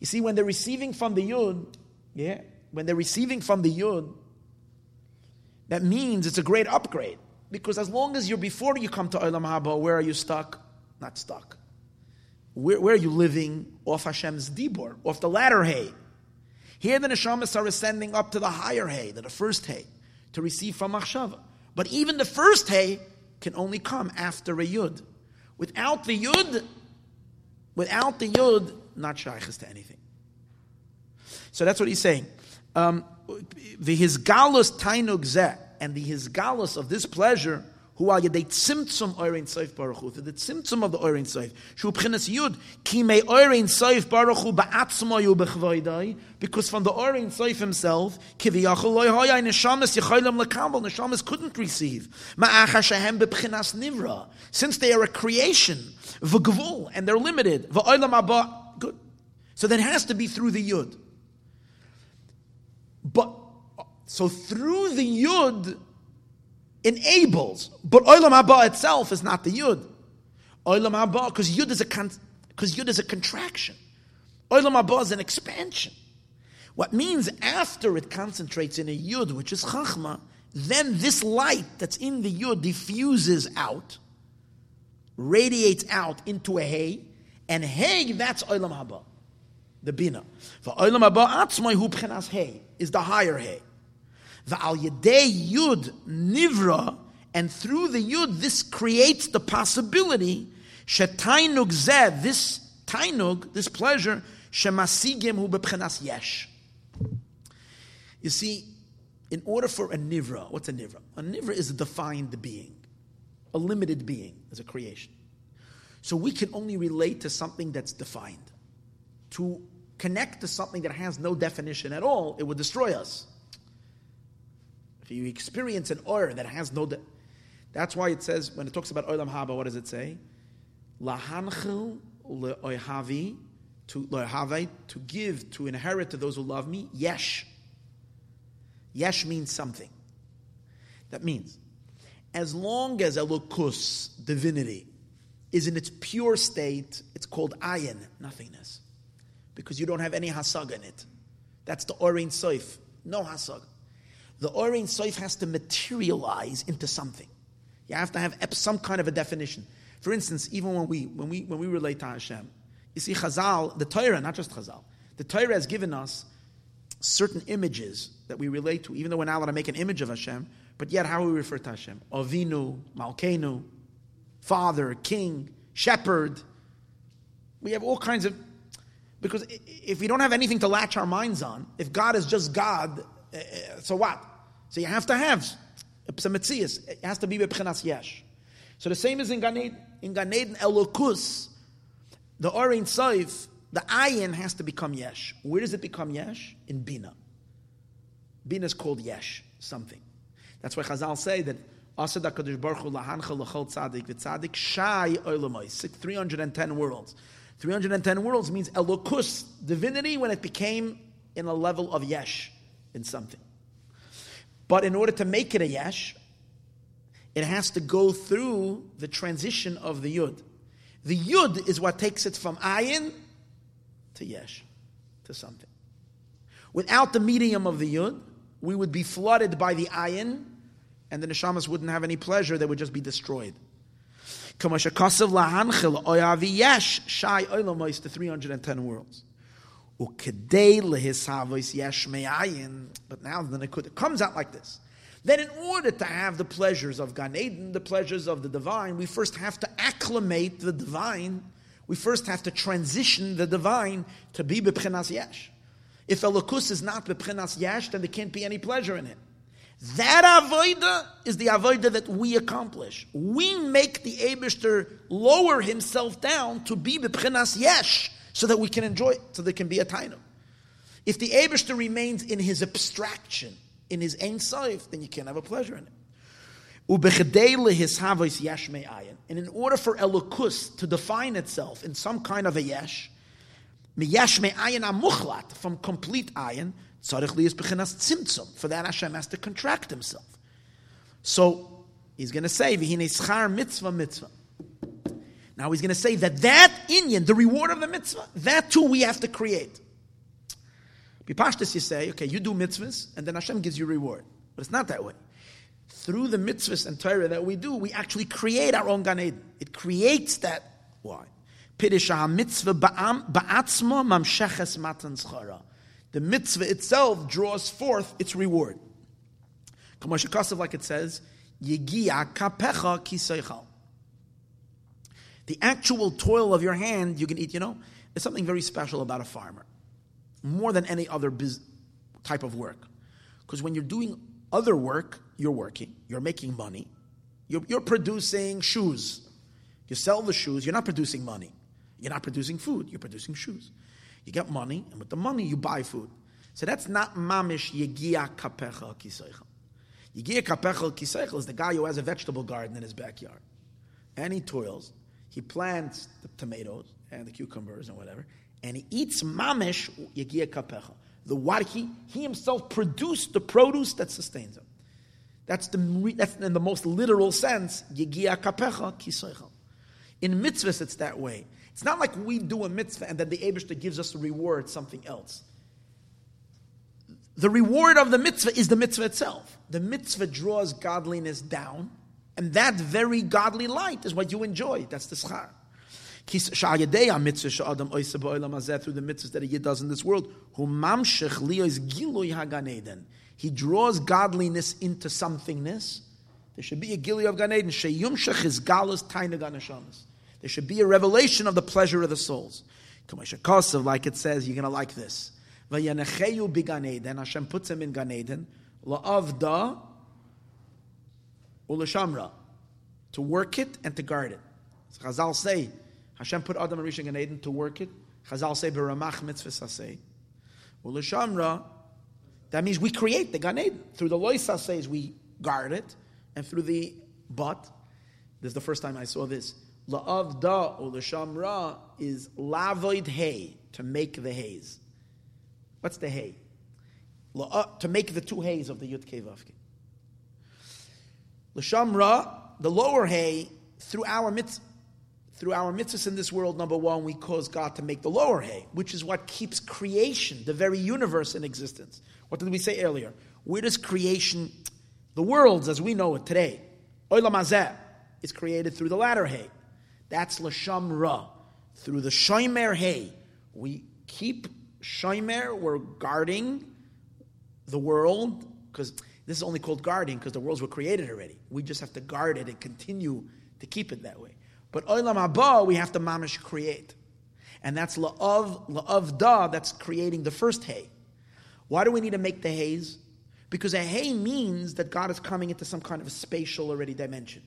Speaker 1: You see, when they're receiving from the yud, yeah, when they're receiving from the yud, that means it's a great upgrade. Because as long as you're before you come to Olam Haba, where are you stuck? Not stuck. Where, where are you living? Off Hashem's Dibor, off the latter hay. Here the neshamas are ascending up to the higher hay, the first hay, to receive from Machshava. But even the first hay can only come after a yud. Without the yud, without the yud, not shaykhs to anything. So that's what he's saying. Um, the hisgalus tainug and the hisgalus of this pleasure who are yedei tzimtzum Or Ein Sof baruch hu. The tzimtzum of the Or Ein Sof shu b'chinas yud ki me Or Ein Sof baruch hu ba'atzma yu b'chvaydai because from the Or Ein Sof himself kiviyachol loy hoya neshamas yichaylam lekabel neshamas couldn't receive. Ma'acha shehem b'chinas nivra. Since they are a creation v'gvul and they're limited v'oilam abba good. So then it has to be through the yud. But so through the yud enables, but olam haba itself is not the yud. Olam haba because yud is a because yud is a contraction. Olam haba is an expansion. What means after it concentrates in a yud, which is chachma, then this light that's in the yud diffuses out, radiates out into a hay, and hay that's olam haba the bina. For olam haba atzmai hu b'chenas hay is the higher hay. The al yedei yud nivra, and through the yud this creates the possibility shetainug zeh this tainug this pleasure shemasigim hu b'chenas yesh. You see, in order for a nivra, what's a nivra? A nivra is a defined being, a limited being as a creation. So we can only relate to something that's defined. To connect to something that has no definition at all, it would destroy us. If you experience an or that has no, de- That's why it says, when it talks about Olam Haba, what does it say? Lahanchil le'oihavi, to le'ohavai, to give, to inherit to those who love me, yesh. Yesh means something. That means, as long as Elokus, divinity, is in its pure state, it's called ayin, nothingness. Because you don't have any hasag in it. That's the Or Ein Sof, no hasag. The Or Ein Sof has to materialize into something. You have to have some kind of a definition. For instance, even when we when we when we relate to Hashem, you see Chazal, the Torah, not just Chazal, the Torah has given us certain images that we relate to, even though we're not allowed to make an image of Hashem, but yet how we refer to Hashem. Avinu, Malkenu, Father, King, Shepherd. We have all kinds of because if we don't have anything to latch our minds on, if God is just God, eh, so what? So you have to have some. It has to be b'pchenas yesh. So the same as in Gan Eden. In Gan Eden, Elokus, the Or Ein Sof, the ayin has to become yesh. Where does it become yesh? In Bina. Bina is called yesh, something. That's why Chazal say that Asad HaKadosh Baruch Hu lahancha l'chol tzadik v'tzadik shai olamai. 310 worlds. 310 worlds means elokus, divinity, when it became in a level of yesh, in something. But in order to make it a yesh, it has to go through the transition of the yud. The yud is what takes it from ayin to yesh, to something. Without the medium of the yud, we would be flooded by the ayin, and the neshamas wouldn't have any pleasure; they would just be destroyed. the three hundred and ten worlds. But now the it comes out like this that in order to have the pleasures of Gan Eden, the pleasures of the divine, we first have to acclimate the divine. We first have to transition the divine to be B'Pchenas Yesh. If Elokus is not B'Pchenas Yesh, then there can't be any pleasure in it. That avoida is the avoida that we accomplish. We make the Abishter lower himself down to be B'Pchenas Yesh so that we can enjoy it, so there can be a tainum. If the Abishter remains in his abstraction, in his Ein Sof, then you can't have a pleasure in it. And in order for Elokus to define itself in some kind of a yesh, from complete ayin, for that Hashem has to contract himself. So he's going to say, mitzvah mitzvah. Now he's going to say that that Inyan, the reward of the mitzvah, that too we have to create. Bipashtis, you say, okay, you do mitzvahs, and then Hashem gives you reward. But it's not that way. Through the mitzvahs and Torah that we do, we actually create our own Gan Eden. It creates that. Why? The mitzvah itself draws forth its reward. Like it says, Yegia kapecha kiseichal. The actual toil of your hand, you can eat, you know, there's something very special about a farmer more than any other biz- type of work. Because when you're doing other work, you're working, you're making money, you're, you're producing shoes. You sell the shoes, you're not producing money. You're not producing food, you're producing shoes. You get money, and with the money, you buy food. So that's not mamish yegia kapecha kiseichel. Yegia kapecha kiseichel is the guy who has a vegetable garden in his backyard. And he toils, he plants the tomatoes and the cucumbers and whatever, and he eats mamish yagia kapecha. The what he himself produced the produce that sustains him. That's the that's in the most literal sense yagia kapecha kisoichel. In mitzvahs, it's that way. It's not like we do a mitzvah and then the Abishta gives us a reward, something else. The reward of the mitzvah is the mitzvah itself. The mitzvah draws godliness down, and that very godly light is what you enjoy. That's the schar through the mitzvahs that he does in this world, he draws godliness into somethingness. There should be a gili of Gan Eden. There should be a revelation of the pleasure of the souls. Like it says, you're going to like this. Hashem puts him in Gan Eden. La'avda ulashamra. To work it and to guard it. So Chazal say, Hashem put Adam HaRishon Gan Eden to work it. Chazal say beramach mitzvah saseh. Ulashamra, that means we create the Gan Eden. Through the lois says we guard it, and through the But, this is the first time I saw this. La'avda or l'shamra is lavoid hay, to make the haze. What's the hay? To make the two hays of the Yud Kevavke. L'shamra, the lower hay, through our mitzvah, through our mitzvahs in this world, number one, we cause God to make the lower hay, which is what keeps creation, the very universe, in existence. What did we say earlier? Where does creation, the worlds as we know it today, Olam Hazeh, is created through the latter hay. That's Lasham Ra. Through the Shoimer hay, we keep Shoimer, we're guarding the world, because this is only called guarding because the worlds were created already. We just have to guard it and continue to keep it that way. But Olam Haba, we have to mamish create. And that's la'av, la'av da, that's creating the first hay. Why do we need to make the haze? Because a hay means that God is coming into some kind of a spatial already dimension.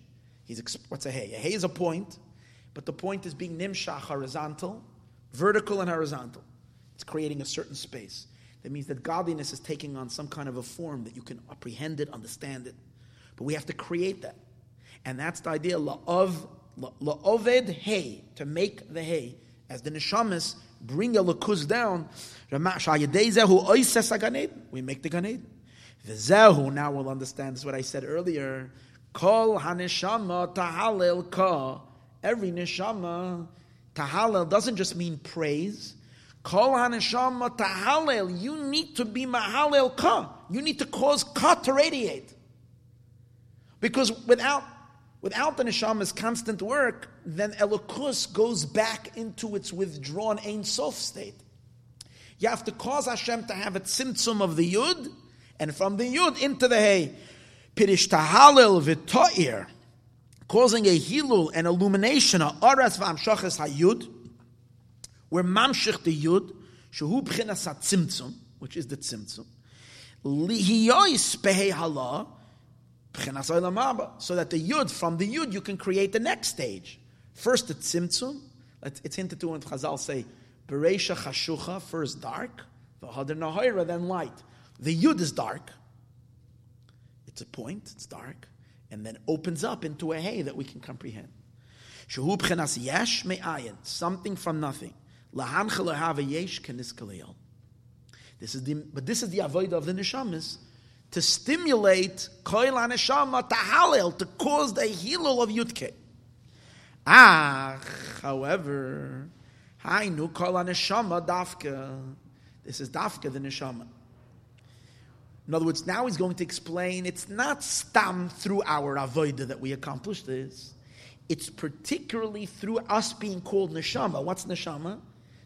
Speaker 1: He's what's a hay? A hay is a point, but the point is being nimshach horizontal, vertical and horizontal. It's creating a certain space. That means that godliness is taking on some kind of a form that you can apprehend it, understand it. But we have to create that. And that's the idea of la'oved hay, to make the hay. As the neshamas bring a lakuz down, we make the Gan Eden. V'zehu, now we'll understand, this is what I said earlier. Kol haneshama tahalel ka. Every neshama, tahalel doesn't just mean praise. Kol haneshama tahalel. You need to be mahalel ka. You need to cause ka to radiate. Because without Without the neshama's constant work, then Elokus goes back into its withdrawn Ein Sof state. You have to cause Hashem to have a tzimtzum of the Yud, and from the Yud into the hay, Pirish tahalil v'to'ir, causing a hilul and illumination, of aras v'amshachas hayud, where mamshich the Yud, shehu b'chinas tzimtzum, which is the tzimtzum, lihiyois behei halah, so that the yud from the yud you can create the next stage. First the tzimtzum. It's hinted to when Chazal say bereisha chashucha first dark, v'hadar nahira then light. The yud is dark. It's a point. It's dark, and then opens up into a hay that we can comprehend. Shehu b'chenas yesh me'ayin something from nothing. This is the but this is the avoid of the neshamis to stimulate koil aneshama to halil, to cause the hilul of yutke. Ah, however, hainu koil aneshama dafka. This is dafka the neshama. In other words, now he's going to explain it's not stam through our avodah that we accomplish this. It's particularly through us being called neshama. What's neshama?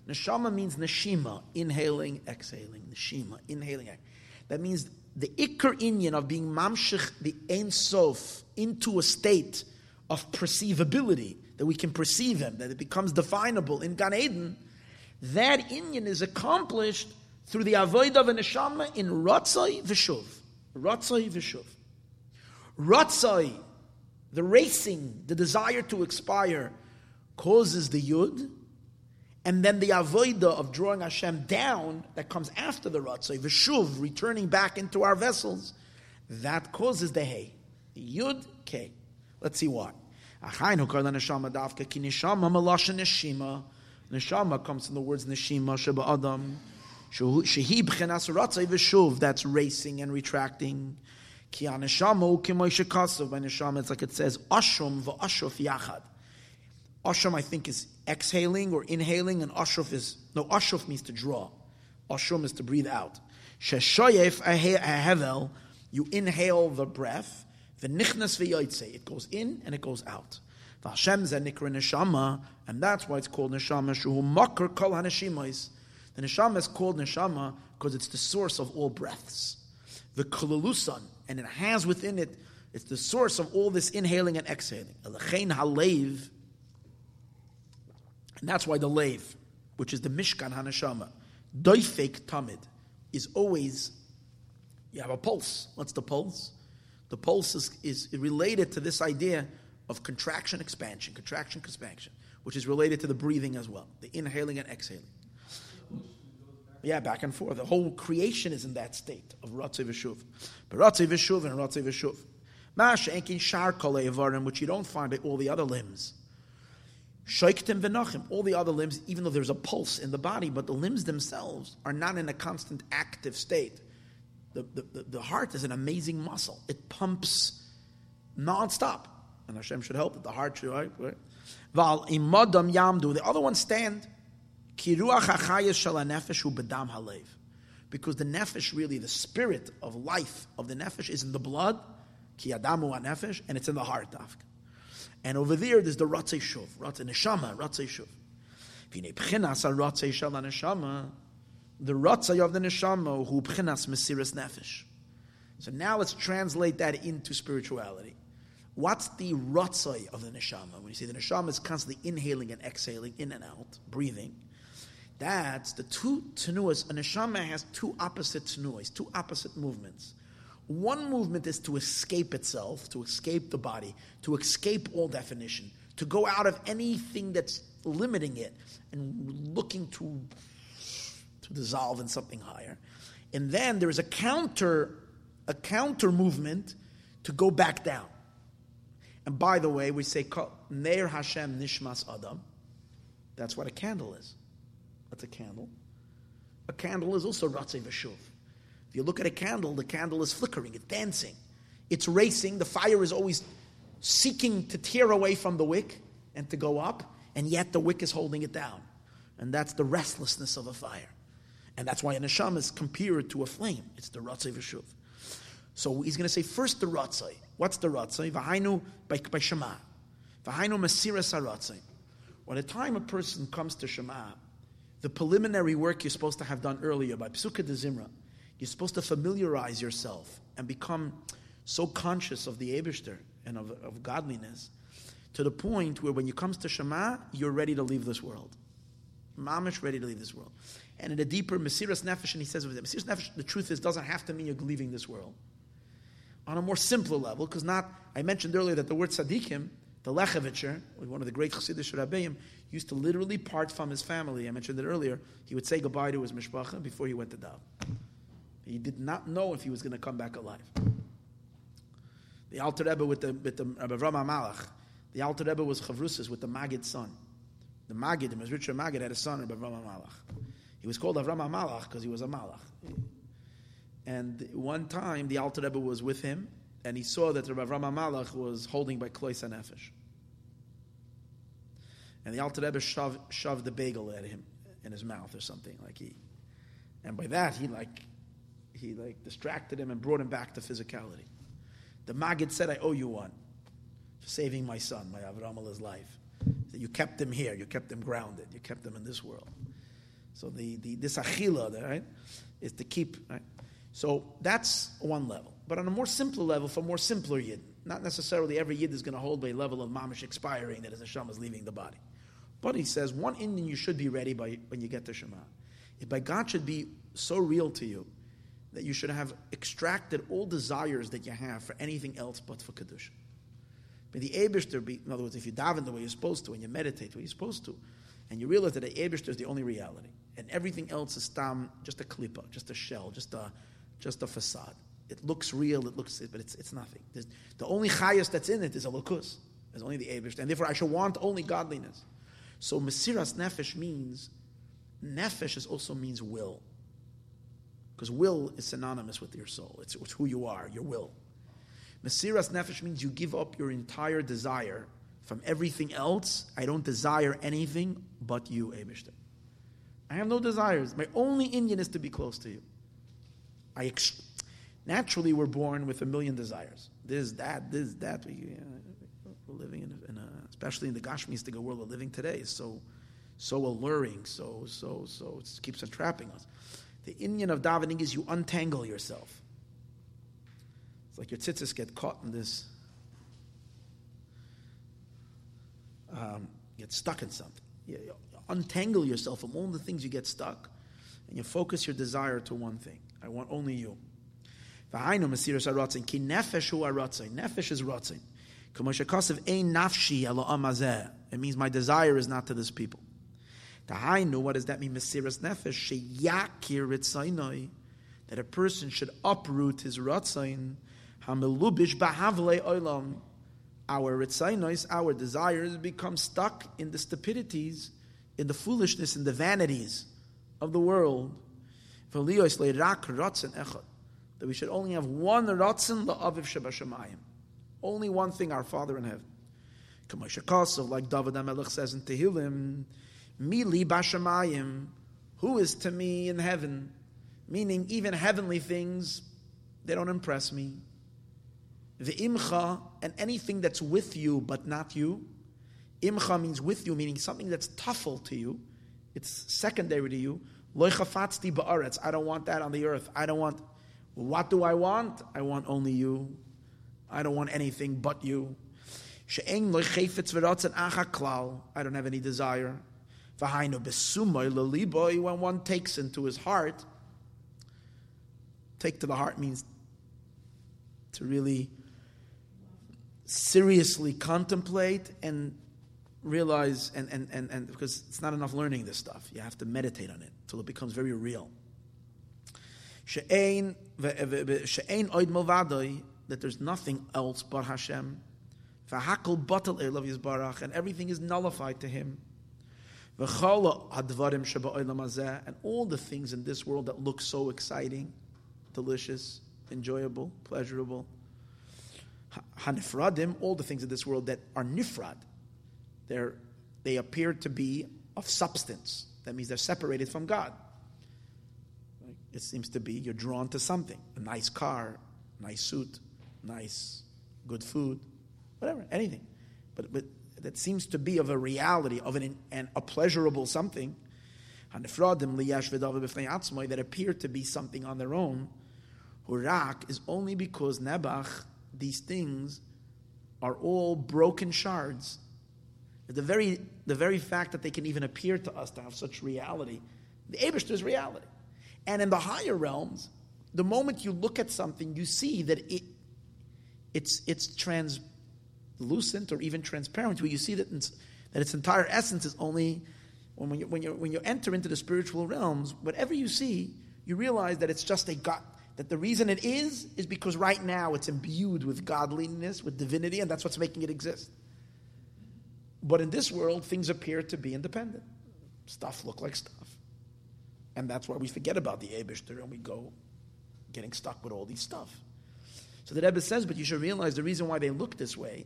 Speaker 1: Neshama means neshima, inhaling, exhaling. Neshima, inhaling. exhaling. That means the ikr inyan of being mamshich the Ein Sof into a state of perceivability, that we can perceive him, that it becomes definable in Gan Eden, that inyan is accomplished through the avoid of a neshama in Ratzai Vishuv. Ratzai Vishuv. Ratzai, the racing, the desire to expire, causes the Yud, and then the avoida of drawing Hashem down that comes after the ratzay, the shuv, returning back into our vessels, that causes the hay. Yud K. Let's see why. Neshama comes from the words neshima sheba adam. Shehi b'chenas ratzay v'shuv. That's racing and retracting. Ki aneshama u'kimoy shekasav. By neshama, it's like it says ashum v'ashuf yachad. Asham, I think, is exhaling or inhaling, and ashruf is no. Ashruf means to draw. Ashum is to breathe out. Sheshoyef ahevel, you inhale the breath. The nichnas v'yoytze, it goes in and it goes out. V'Hashem zenikra neshama, and that's why it's called neshama. Shuhu makar kol haneshimais. The neshama is called neshama because it's the source of all breaths. The kolalusan, and it has within it, it's the source of all this inhaling and exhaling. Elechein halev and that's why the lave, which is the Mishkan Hanashama, doifek tamid, is always, you have a pulse. What's the pulse? The pulse is, is related to this idea of contraction, expansion, contraction, expansion, which is related to the breathing as well, the inhaling and exhaling. Yeah, back and forth. The whole creation is in that state of Ratzei Vishuv. But Ratzei Vishuv and Ratzei Vishuv. Masha enkin shar kol which you don't find by all the other limbs. Shoiktim v'nachim, all the other limbs, even though there's a pulse in the body, but the limbs themselves are not in a constant active state. The, the, the, heart is an amazing muscle. It pumps non-stop. And Hashem should help that the heart should, right? Val imadam yamdu, the other ones stand. Kiruach hachayas shal nefesh bedam halev. Because the nefesh, really, the spirit of life of the nefesh is in the blood, ki adamu nefesh, and it's in the heart, dafka. And over there, there's the Ratzei Shuv, Ratzei Neshama, Ratzei Shuv. V'nei pchinas ha-Ratzei shal neshama the Ratzei of the Neshama, who pchinas Mesiras Nefesh. So now let's translate that into spirituality. What's the Ratzei of the Neshama? When you say the Neshama is constantly inhaling and exhaling, in and out, breathing, that's the two tenuas. A Neshama has two opposite tenuas, two opposite movements. One movement is to escape itself, to escape the body, to escape all definition, to go out of anything that's limiting it and looking to, to dissolve in something higher. And then there is a counter, a counter movement to go back down. And by the way, we say Neir Hashem Nishmas Adam. That's what a candle is. That's a candle. A candle is also Ratzei Veshuv. If you look at a candle, the candle is flickering, it's dancing, it's racing. The fire is always seeking to tear away from the wick and to go up, and yet the wick is holding it down. And that's the restlessness of a fire. And that's why a neshama is compared to a flame. It's the ratzay v'shuv. So he's going to say first the ratzay. What's the ratzay? V'hainu by, by shema. V'hainu masiras haratzay. When a time a person comes to shema, the preliminary work you're supposed to have done earlier by Pesukei D'Zimra, you're supposed to familiarize yourself and become so conscious of the Abishter and of, of godliness to the point where when you comes to Shema, you're ready to leave this world. Mamish ready to leave this world. And in a deeper Mesiras Nefesh, and he says with it, Mesiras Nefesh, the truth is, doesn't have to mean you're leaving this world. On a more simpler level, because not, I mentioned earlier that the word tzaddikim, the Lechovitcher, one of the great Chassidish Rabbeim, used to literally part from his family. I mentioned it earlier. He would say goodbye to his mishpacha before he went to daven. He did not know if he was going to come back alive. The Alter Rebbe with the with the Rabbi Rama Malach, the Alter Rebbe was Chavrusas with the Maggid son. The Maggid, the Mezritcher Maggid, had a son, Rabbi Rama Malach. He was called Avrama Malach because he was a Malach. And one time the Alter Rebbe was with him, and he saw that Rabbi Rama Malach was holding by Klois and Nefesh. And the Alter Rebbe shoved, shoved the bagel at him in his mouth or something like he, and by that he like he like distracted him and brought him back to physicality. The Maggid said, I owe you one for saving my son, my Avramala's life. That you kept him here, you kept him grounded, you kept him in this world. So the, the this achila, right, is to keep. Right? So that's one level. But on a more simpler level, for more simpler yid, not necessarily every yid is going to hold a level of mamish expiring that his neshama is leaving the body. But he says one inyan you should be ready by when you get to Shema. If by God should be so real to you that you should have extracted all desires that you have for anything else but for Kedusha. But the Abishter, be, in other words, if you daven the way you're supposed to and you meditate the way you're supposed to, and you realize that the Abishter is the only reality, and everything else is tam, just a klippa, just a shell, just a, just a facade. It looks real, it looks, but it's, it's nothing. There's, the only highest that's in it is Elokus. There's only the Abishter, and therefore I should want only godliness. So Mesiras Nefesh means, Nefesh also means will. Because will is synonymous with your soul. It's, it's who you are, your will. Mesiras nefesh means you give up your entire desire from everything else. I don't desire anything but you, Abishter. I have no desires. My only inyan is to be close to you. I ex- naturally we're born with a million desires. This, that, this, that. We, uh, are living in a, in a, especially in the Gashmistic world we're living today, is so, so alluring, so, so, so it keeps entrapping us. The Inyan of davening is you untangle yourself. It's like your tzitzis get caught in this, um, get stuck in something. You, untangle yourself from all the things you get stuck, and you focus your desire to one thing. I want only you. Nefesh is rotzin. It means my desire is not to this people. Tahainu, what does that mean? Mesiras nefesh sheyakir ritzainoi, that a person should uproot his ratzain Hamelubish bahavle olam. Our ritzainos, our desires become stuck in the stupidities, in the foolishness, in the vanities of the world. That we should only have one ratzin la'aviv shebashamayim. Only one thing, our Father in heaven. Like David HaMelech says in Tehillim, Mili bashamayim, who is to me in heaven? Meaning, even heavenly things, they don't impress me. The imcha, and anything that's with you but not you. Imcha means with you, meaning something that's tuffle to you. It's secondary to you. Loy chafatzti ba'aretz. I don't want that on the earth. I don't want. What do I want? I want only you. I don't want anything but you. I don't have any desire. V'hainu besumoy leliboy. When one takes into his heart, take to the heart means to really seriously contemplate and realize and, and, and, and because it's not enough learning this stuff. You have to meditate on it till it becomes very real. That there's nothing else but Hashem. And everything is nullified to Him and all the things in this world that look so exciting delicious enjoyable pleasurable hanifradim, all the things in this world that are nifrad, they're, they appear to be of substance. That means they're separated from God. It seems to be you're drawn to something a nice car, nice suit, nice, good food, whatever, anything. But, but that seems to be of a reality, of an, an a pleasurable something. That appear to be something on their own. Hurak is only because Nebach these things are all broken shards. The very, the very fact that they can even appear to us to have such reality, the Abishter is reality. And in the higher realms, the moment you look at something, you see that it, it's, it's translucent or even transparent, where you see that, that its entire essence is only when you, when, you, when you enter into the spiritual realms, whatever you see, you realize that it's just a God, that the reason it is, is because right now it's imbued with godliness, with divinity, and that's what's making it exist. But in this world, things appear to be independent. Stuff look like stuff. And that's why we forget about the Abishter and we go getting stuck with all these stuff. So the Rebbe says, but you should realize the reason why they look this way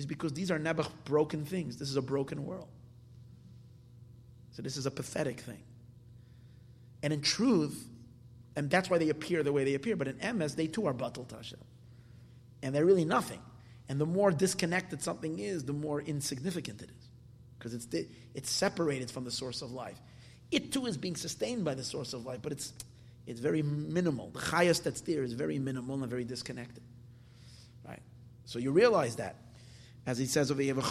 Speaker 1: is because these are never broken things. This is a broken world. So this is a pathetic thing. And in truth, and that's why they appear the way they appear. But in MS, they too are batal tasha. And they're really nothing. And the more disconnected something is, the more insignificant it is. Because it's, it's separated from the source of life. It too is being sustained by the source of life, but it's, it's very minimal. The highest that's there is very minimal and very disconnected. Right? So you realize that. As he says over here, that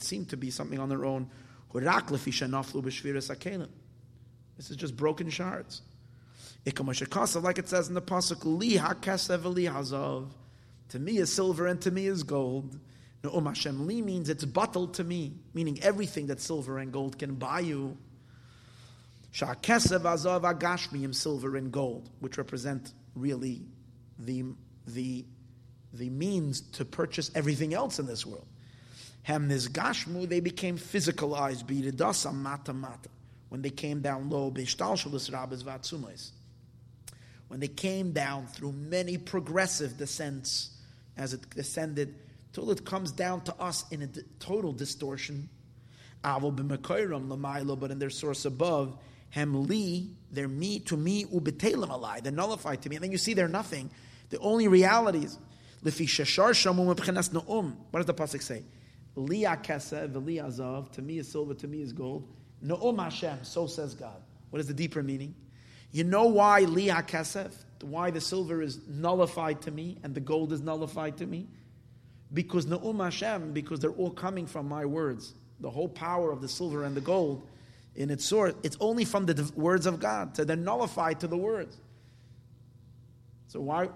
Speaker 1: seem to be something on their own. This is just broken shards. Like it says in the pasuk, "Li hakesef li. To me is silver and to me is gold. Um Hashem li means it's bottled to me, meaning everything that silver and gold can buy you. Silver and gold, which represent really the the the means to purchase everything else in this world. Hem gashmu, they became physicalized, bididasa mata mata when they came down low, when they came down through many progressive descents as it descended, till it comes down to us in a total distortion. But in their source above, hem li, they're me to me, ubitelim alai, they're nullified to me. And then you see they're nothing. The only reality is, what does the Pasuk say? Li akesa, li azav, to me is silver, to me is gold. No'om Hashem, so says God. What is the deeper meaning? You know why Li HaKesef, why the silver is nullified to me and the gold is nullified to me? Because No'om Hashem, because they're all coming from my words. The whole power of the silver and the gold in its source, it's only from the words of God. So they're nullified to the words. So why?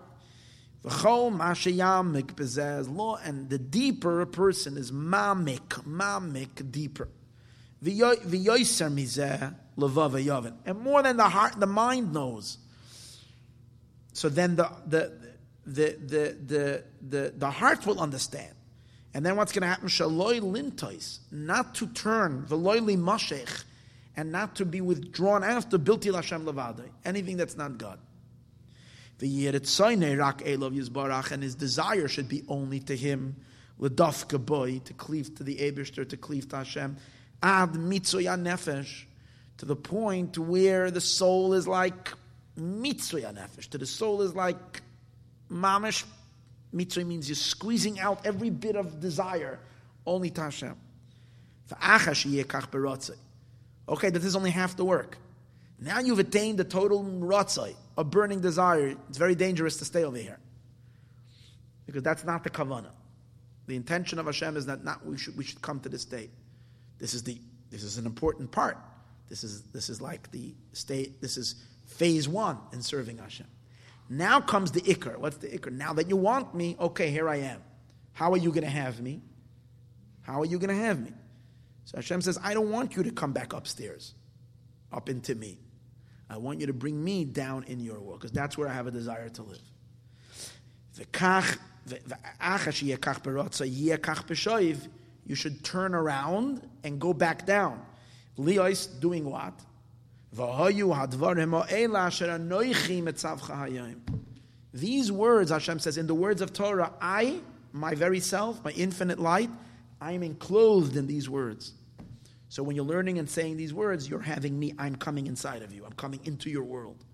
Speaker 1: And the deeper a person is mamik, mamik, deeper. And more than the heart, the mind knows. so then the the the the the the, the heart will understand. And then what's going to happen? Shaloi lintois, not to turn, veloili mashech, and not to be withdrawn after bilti Hashem levadai, anything that's not God. The rak elov and his desire should be only to him, ledafka boy, to cleave to the Abishter, to cleave to Hashem, ad mitzoya nefesh, to the point where the soul is like mitzoya nefesh, to the soul is like mamish Mitzvah means you're squeezing out every bit of desire only to Hashem. Okay, that is only half the work. Now you've attained the total ratzai, a burning desire. It's very dangerous to stay over here. Because that's not the kavanah. The intention of Hashem is that not we should we should come to this state. This is the this is an important part. This is this is like the state. This is phase one in serving Hashem. Now comes the ikr. What's the ikr? Now that you want me, okay, here I am. How are you going to have me? How are you going to have me? So Hashem says, I don't want you to come back upstairs, up into me. I want you to bring me down in your world, because that's where I have a desire to live. You should turn around and go back down. Leois doing what? These words, Hashem says, in the words of Torah, I, my very self, my infinite light, I am enclosed in these words. So when you're learning and saying these words, you're having me, I'm coming inside of you, I'm coming into your world.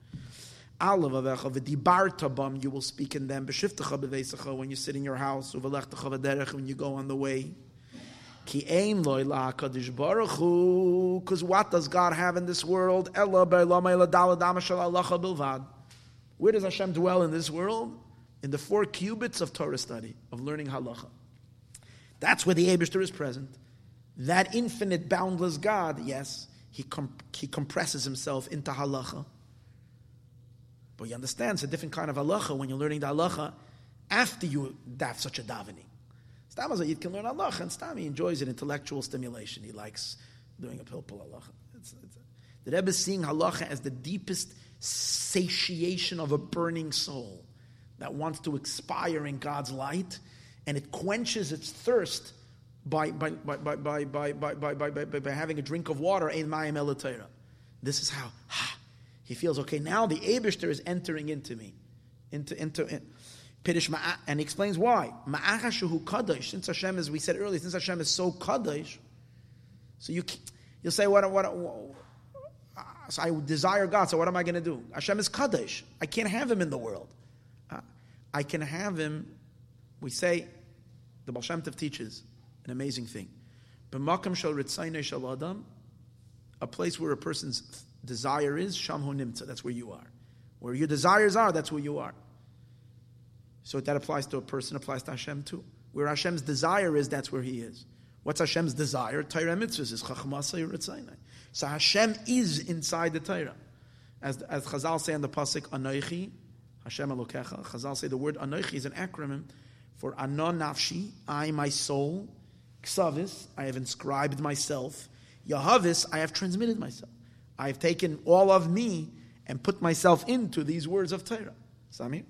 Speaker 1: You will speak in them. When you sit in your house, when you go on the way. Because what does God have in this world? Where does Hashem dwell in this world? In the four cubits of Torah study, of learning halacha. That's where the Abishter is present. That infinite, boundless God, yes, he, comp- he compresses himself into halacha. But you understand, it's a different kind of halacha when you're learning the halacha after you have such a davening. Stam Yid can learn halacha, and Stam he enjoys an intellectual stimulation. He likes doing a pilpul halacha. It's, it's, the Rebbe is seeing halacha as the deepest satiation of a burning soul that wants to expire in God's light, and it quenches its thirst by, by, by, by, by, by, by, by, by, by, having a drink of water, ein mayim elatera. This is how he feels, okay, now the Abishter is entering into me. Into, into, in, Pirish and he explains why. Ma'achashuhu kadosh. Since Hashem, as we said earlier, since Hashem is so kadosh, so you you'll say, what, what, so I desire God. So what am I going to do? Hashem is kadosh. I can't have Him in the world. Uh, I can have Him. We say, the Baal Shem Tov teaches an amazing thing. B'makam shal ritzayne shal adam, a place where a person's desire is, shamhu nimtza. That's where you are. Where your desires are, that's where you are. So that applies to a person, applies to Hashem too. Where Hashem's desire is, that's where He is. What's Hashem's desire? Torah mitzvahs is chachmasa yiritzaynai. So Hashem is inside the Torah. As, as Chazal say in the pasuk, Anoichi, Hashem Elokecha. Chazal say the word Anoichi is an acronym for Anon Nafshi, I, my soul. Ksavis, I have inscribed myself. Yahavis, I have transmitted myself. I have taken all of me and put myself into these words of Torah. Samir?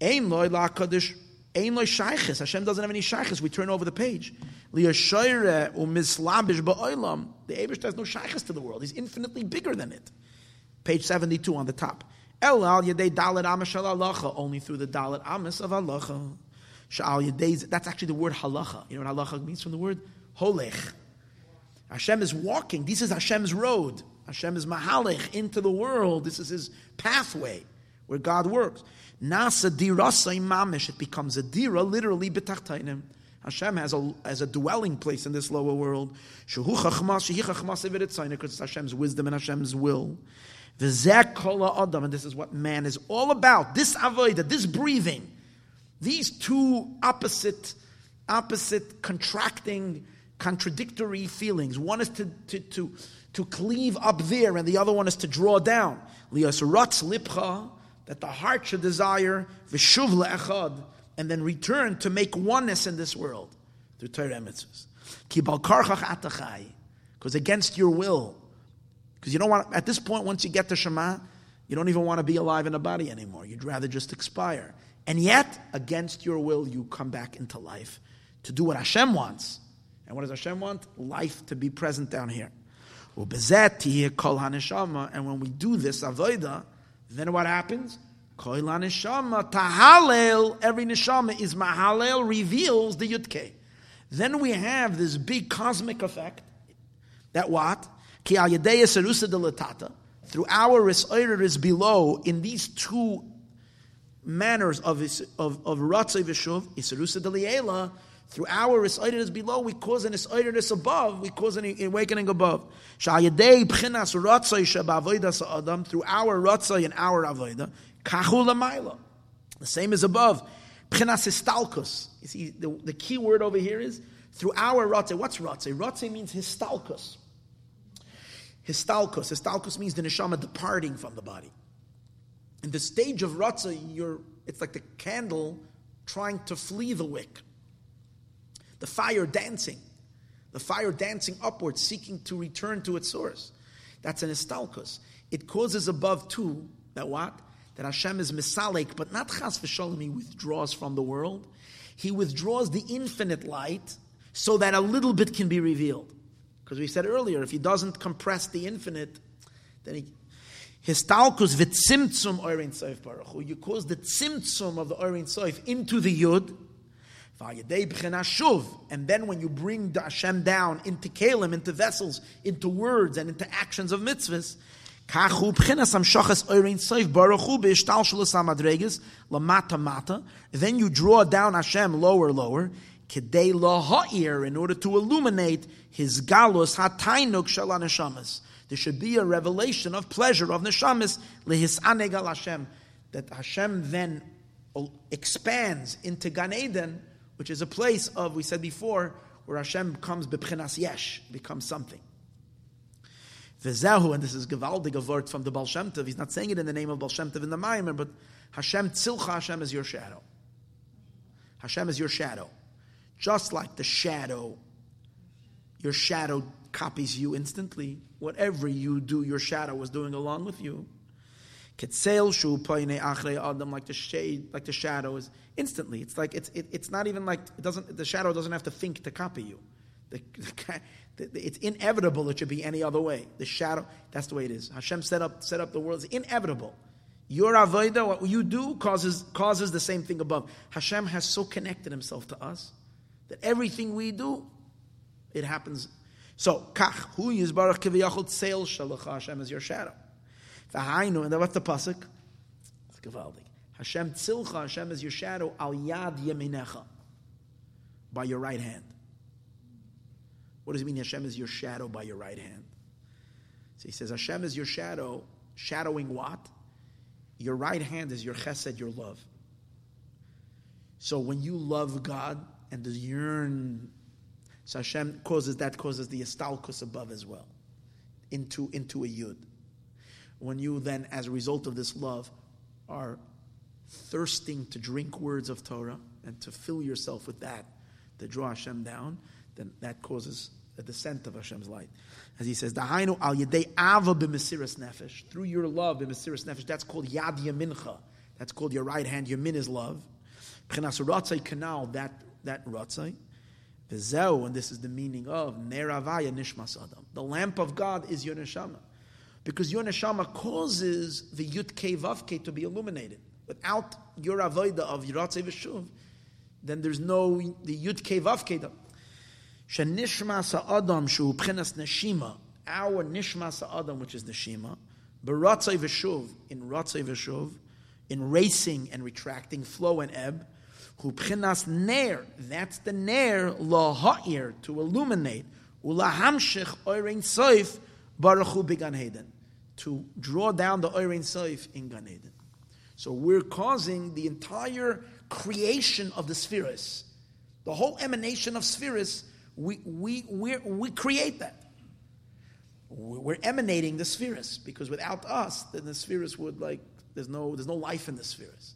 Speaker 1: Ein loy la kadosh. Ein loy shayches. Hashem doesn't have any shayches. We turn over the page. Liyashayre umislabish ba'olam. The Abish has no shayches to the world. He's infinitely bigger than it. Page 72 on the top. El al yedei dalet amish halacha. Only through the dalet amis of halacha. Sha'al. That's actually the word halacha. You know what halacha means from the word? Holech. Hashem is walking. This is Hashem's road. Hashem is mahalech into the world. This is his pathway where God works. Nasa dirasai imamish. It becomes a dira, literally betachtainim. Hashem has a, has a dwelling place in this lower world. Shehu chachmas, shehi chachmas because it's Hashem's wisdom and Hashem's will. V'zek kol adam, and this is what man is all about. This avoida, this breathing, these two opposite, opposite, contracting, contradictory feelings. One is to, to, to, to cleave up there, and the other one is to draw down. Lipcha, that the heart should desire v'shuv le'echad, and then return to make oneness in this world through Torah mitzvahs. Because against your will, because you don't want, at this point, once you get to Shema, You don't even want to be alive in a body anymore. You'd rather just expire. And yet, against your will, you come back into life to do what Hashem wants. And what does Hashem want? Life to be present down here. And when we do this avodah, then what happens? tahalel. Every neshama is mahalel reveals the yudke. Then we have this big cosmic effect that what? Through our is below in these two manners of of of ratzay v'shuv isarusa deliela. Through our is below, we cause an is above. We cause an awakening above. Shayadei b'chinas ratzay shebavodas adam through our ratzay and our avodah kahula The same as above. B'chinas istalkus. You see, the, the key word over here is through our ratzay. What's ratzay? Ratzay means histalkus. Histalkus. Histalkus means the neshama departing from the body. In the stage of ratzah, you're, it's like the candle trying to flee the wick. The fire dancing. The fire dancing upwards, seeking to return to its source. That's an histalkus. It causes above too, that what? That Hashem is misalik, but not chas v'sholem, he withdraws from the world. He withdraws the infinite light so that a little bit can be revealed. Because we said earlier, if he doesn't compress the infinite, then he. Histalkus Or Ein Sof baruch You cause the tzimtzum of the Or Ein Sof into the yud. And then when you bring the Hashem down into kalim, into vessels, into words, and into actions of mitzvahs, then you draw down Hashem lower, lower, in order to illuminate his galus hatainuk shel neshamas. There should be a revelation of pleasure of neshamas lehis anegal Hashem, that Hashem then uh, expands into Gan Eden, which is a place of, we said before, where Hashem becomes bepchinas yesh, becomes something. V'zehu, and this is gewaldig word from the Baal Shem Tov. He's not saying it in the name of Baal Shem Tov in the Maimer, but Hashem tzilcha Hashem is your shadow. Hashem is your shadow. Just like the shadow, your shadow copies you instantly. Whatever you do, your shadow is doing along with you. Ketzel shu adam, like the shade, like the shadow is instantly. It's like it's it, it's not even like it doesn't. The shadow doesn't have to think to copy you. The, the, it's inevitable it should be any other way. The shadow, that's the way it is. Hashem set up set up the world. It's inevitable. Your avodah, what you do, causes causes the same thing above. Hashem has so connected Himself to us that everything we do, it happens. So, kach, hu yizbarach kiviyachol tseil shalach Hashem is your shadow. V'hainu, and what's the pasuk? It's gewaldig. Hashem tzilcha, Hashem is your shadow, al yad yeminecha, by your right hand. What does it mean Hashem is your shadow by your right hand? So he says Hashem is your shadow, shadowing what? Your right hand is your chesed, your love. So when you love God, and the yearn. So Hashem causes that causes the estalkus above as well, into into a yud. When you then, as a result of this love, are thirsting to drink words of Torah and to fill yourself with that, to draw Hashem down, then that causes a descent of Hashem's light. As he says, "Dahainu al yedei ava b'mesiras nefesh." Through your love b'mesiras nefesh, that's called yad yamincha. That's called your right hand. Yamin is love. P'chinas canal that that ratzai. V'zeu, and this is the meaning of neravaya nishmas adam. The lamp of God is your neshama, because your neshama causes the yud vavke to be illuminated. Without your avoida of yiratzei v'shuv, then there's no the yud vavke. Shenishmas adam shu neshima. Our nishmas adam, which is neshima, beratzei v'shuv in ratzei v'shuv, in racing and retracting, flow and ebb. Hupchinas ner, that's the ner, la ha'ir, to illuminate, ulahamshich Or Ein Sof, baruchu began heden, to draw down the Or Ein Sof in Gan Eden. So we're causing the entire creation of the spheres, the whole emanation of spheres, we, we, we we create that. We're emanating the spheres, because without us, then the spheres would like, there's no, there's no life in the spheres.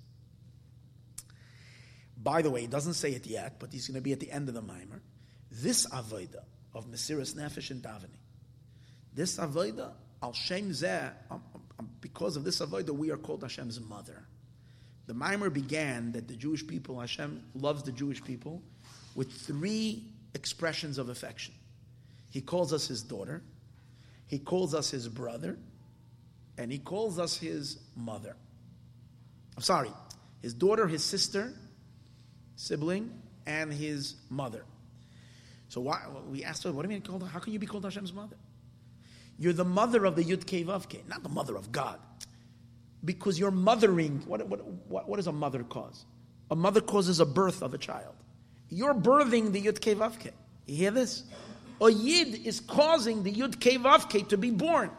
Speaker 1: By the way, he doesn't say it yet, but he's going to be at the end of the mimer. This avoida of Mesiras Nefesh and Davening, this avoida, al shem zeh, um, because of this avodah, we are called Hashem's mother. The mimer began that the Jewish people, Hashem loves the Jewish people with three expressions of affection. He calls us his daughter, he calls us his brother, and he calls us his mother. I'm sorry, his daughter, his sister, sibling, and his mother. So why, we asked her, what do you mean called? How can you be called Hashem's mother? You're the mother of the Yud Kei not the mother of God. Because you're mothering, what, what, what, what does a mother cause? A mother causes a birth of a child. You're birthing the Yud Kei You hear this? A Yid is causing the Yud Kei to be born.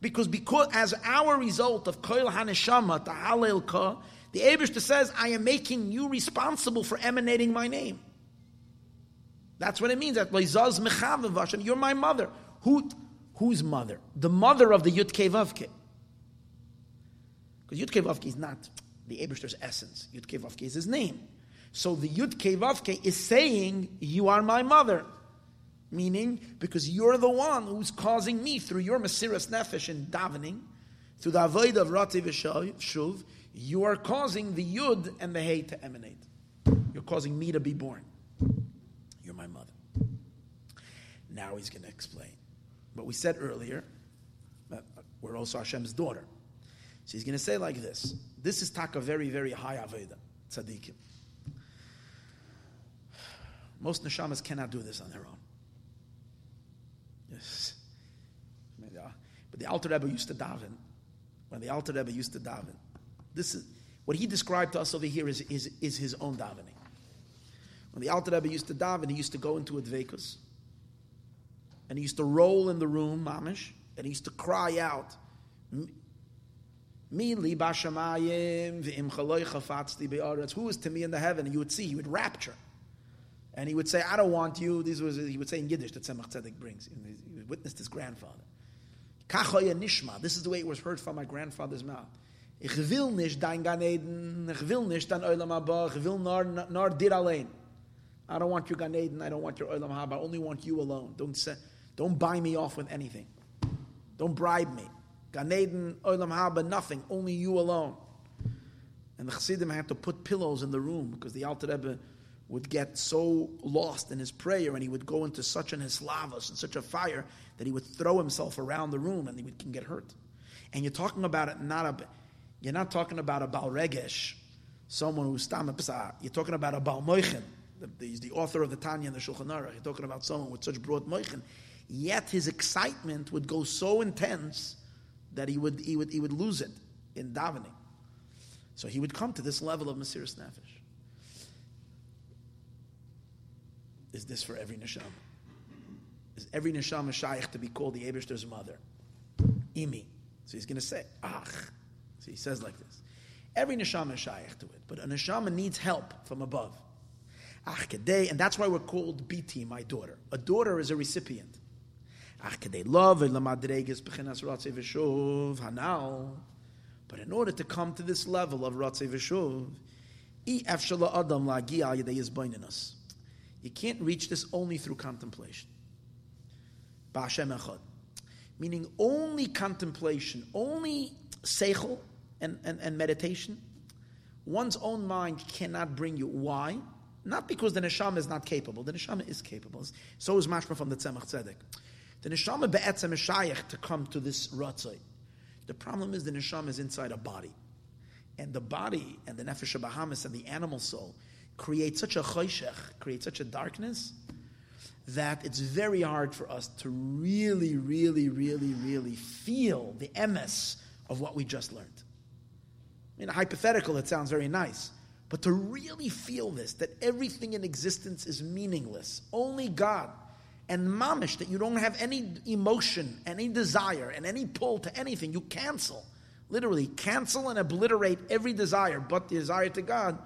Speaker 1: Because, because as our result of Koil Haneshama, the Halel Ka, the Abishta says, I am making you responsible for emanating my name. That's what it means. That you're my mother. Who, whose mother? The mother of the Yud Vavke. Because Yud Vavke is not the Abishter's essence. Yud Vavke is his name. So the Yud Vavke is saying, You are my mother. Meaning, because you're the one who's causing me through your Mesiras Nefesh and davening, through the Avoid of Rati Shuv, you are causing the Yud and the Hey to emanate. You're causing me to be born. You're my mother. Now he's going to explain. But we said earlier that we're also Hashem's daughter. So he's going to say like this. This is taka very, very high Aveda, tzaddikim. Most neshamas cannot do this on their own. Yes. Uh, but the Alter Rebbe used to daven. When the Alter Rebbe used to daven, this is what he described to us over here is, is, is his own davening. When the Alter Rebbe used to daven, he used to go into a dvekus, and he used to roll in the room, mamish, and he used to cry out, "Mi li bashamayim v'im chafatzti be'aretz." Who is to me in the heaven? And you would see, he would rapture, and he would say, "I don't want you." This was he would say in Yiddish that Tzemach Tzedek brings. He witnessed his grandfather. Kachoya nishma. This is the way it was heard from my grandfather's mouth. Ich will nicht dein Ganeden, ich will nicht dein ich will nor, nor dir allein. I don't want your Gan Eden. I don't want your Olam Haba. I only want you alone. Don't don't buy me off with anything. Don't bribe me. Gan Eden, Olam Haba, nothing. Only you alone. And the Chassidim had to put pillows in the room because the Alter Rebbe would get so lost in his prayer and he would go into such an hislavos and such a fire that he would throw himself around the room and he would, can get hurt. And you're talking about it not a, you're not talking about a Balregesh, someone who's Stam You're talking about a Balmoichin he's the author of the Tanya and the Shulchan Aruch. You're talking about someone with such broad moichin. Yet his excitement would go so intense that he would, he would, he would lose it in davening. So he would come to this level of Mesiras Nefesh. Is this for every neshama? Is every neshama shaykh to be called the Abishter's mother? Imi. So he's going to say, ach. So he says like this. Every neshama is shaykh to it, but a neshama needs help from above. And that's why we're called BT, my daughter. A daughter is a recipient. love hanal. But in order to come to this level of Ratzei V'shuv, adam lagi us. you can't reach this only through contemplation. Meaning only contemplation, only seichel and, and, and meditation. One's own mind cannot bring you. Why? Not because the neshama is not capable. The neshama is capable. So is mashma from the tzemach tzedek. The neshama be'etzem is to come to this ratzai. The problem is the neshama is inside a body. And the body and the nefesh bahamas and the animal soul create such a choshech, create such a darkness, that it's very hard for us to really, really, really, really feel the emes of what we just learned. In a hypothetical, it sounds very nice. But to really feel this, that everything in existence is meaningless, only God, and mamish, that you don't have any emotion, any desire, and any pull to anything, you cancel, literally cancel and obliterate every desire but the desire to God,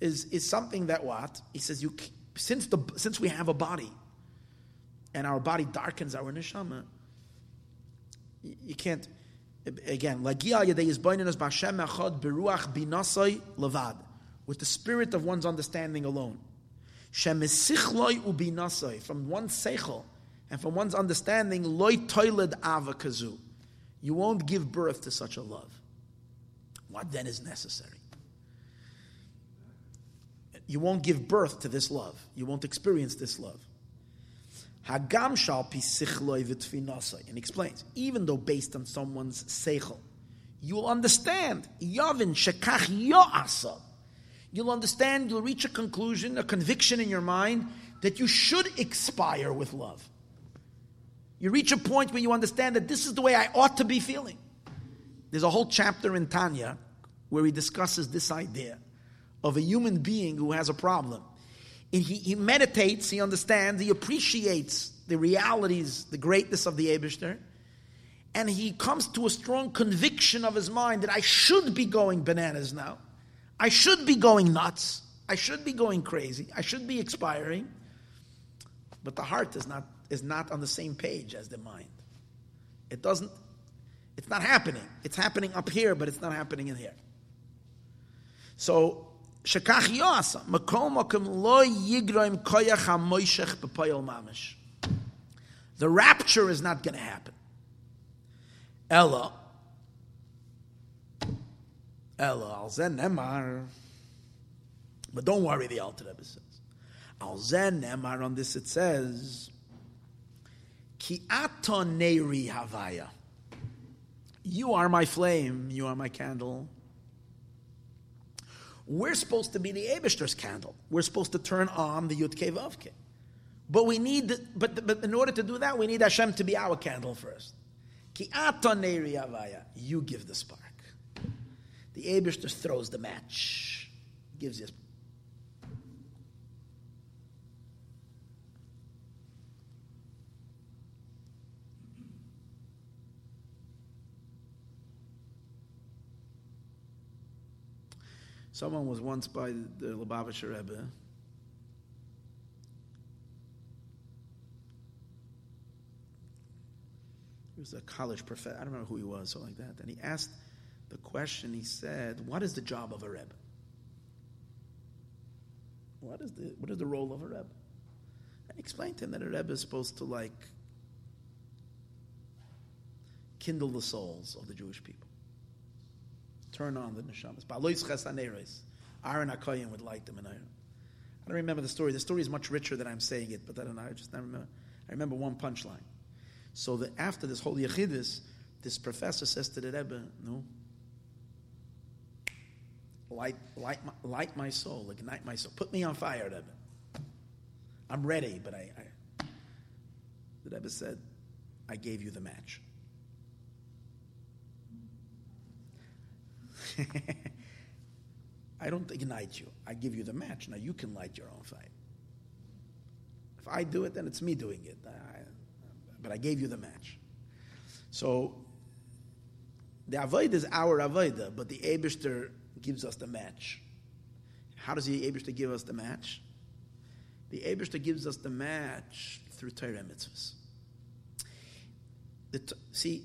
Speaker 1: is, is something that what? He says, you since, the, since we have a body, and our body darkens our neshama, you can't again, with the spirit of one's understanding alone. From one's seichel and from one's understanding, loy toiled ava kazu. You won't give birth to such a love. What then is necessary? You won't give birth to this love. You won't experience this love. Hagam shal And explains, even though based on someone's seichel, you will understand. Yavin shekach yo'asa. You'll understand, you'll reach a conclusion, a conviction in your mind that you should expire with love. You reach a point where you understand that this is the way I ought to be feeling. There's a whole chapter in Tanya where he discusses this idea of a human being who has a problem. He, he meditates, he understands, he appreciates the realities, the greatness of the Abishter, and he comes to a strong conviction of his mind that I should be going bananas now. I should be going nuts. I should be going crazy. I should be expiring. But the heart is not, is not on the same page as the mind. It doesn't, it's not happening. It's happening up here, but it's not happening in here. So, yasa, makom makom lo yigroim koyach ha-moishech mamish. The rapture is not going to happen. Ella, Ella, al zen nemar. But don't worry, the Alter Rebbe says. Al zen nemar, on this it says, Ki aton neiri havaya. You are my flame, you are my candle. We're supposed to be the Abishter's candle. We're supposed to turn on the Yud Vavke. But we need, but, but in order to do that, we need Hashem to be our candle first. Ki You give the spark. The Abish just throws the match, gives you. Someone was once by the Lubavitcher Rebbe He was a college professor. I don't remember who he was, something like that. And he asked the question. He said, "What is the job of a rebbe? What is the what is the role of a rebbe?" I explained to him that a rebbe is supposed to like kindle the souls of the Jewish people, turn on the neshamas. Aaron Akoyim would light them, and I, I don't remember the story. The story is much richer than I'm saying it, but I don't know. I just I remember. I remember one punchline. So that after this whole Yechidus, this professor says to the Rebbe, no, light, light, my, light my soul, ignite my soul, put me on fire, Rebbe. I'm ready, but I, I the Rebbe said, I gave you the match. (laughs) I don't ignite you. I give you the match. Now you can light your own fire. If I do it, then it's me doing it. I, but I gave you the match. So the avoid is our avoida, but the Abishter gives us the match. How does the Abishter give us the match? The Abishter gives us the match through Torah mitzvahs. T- see,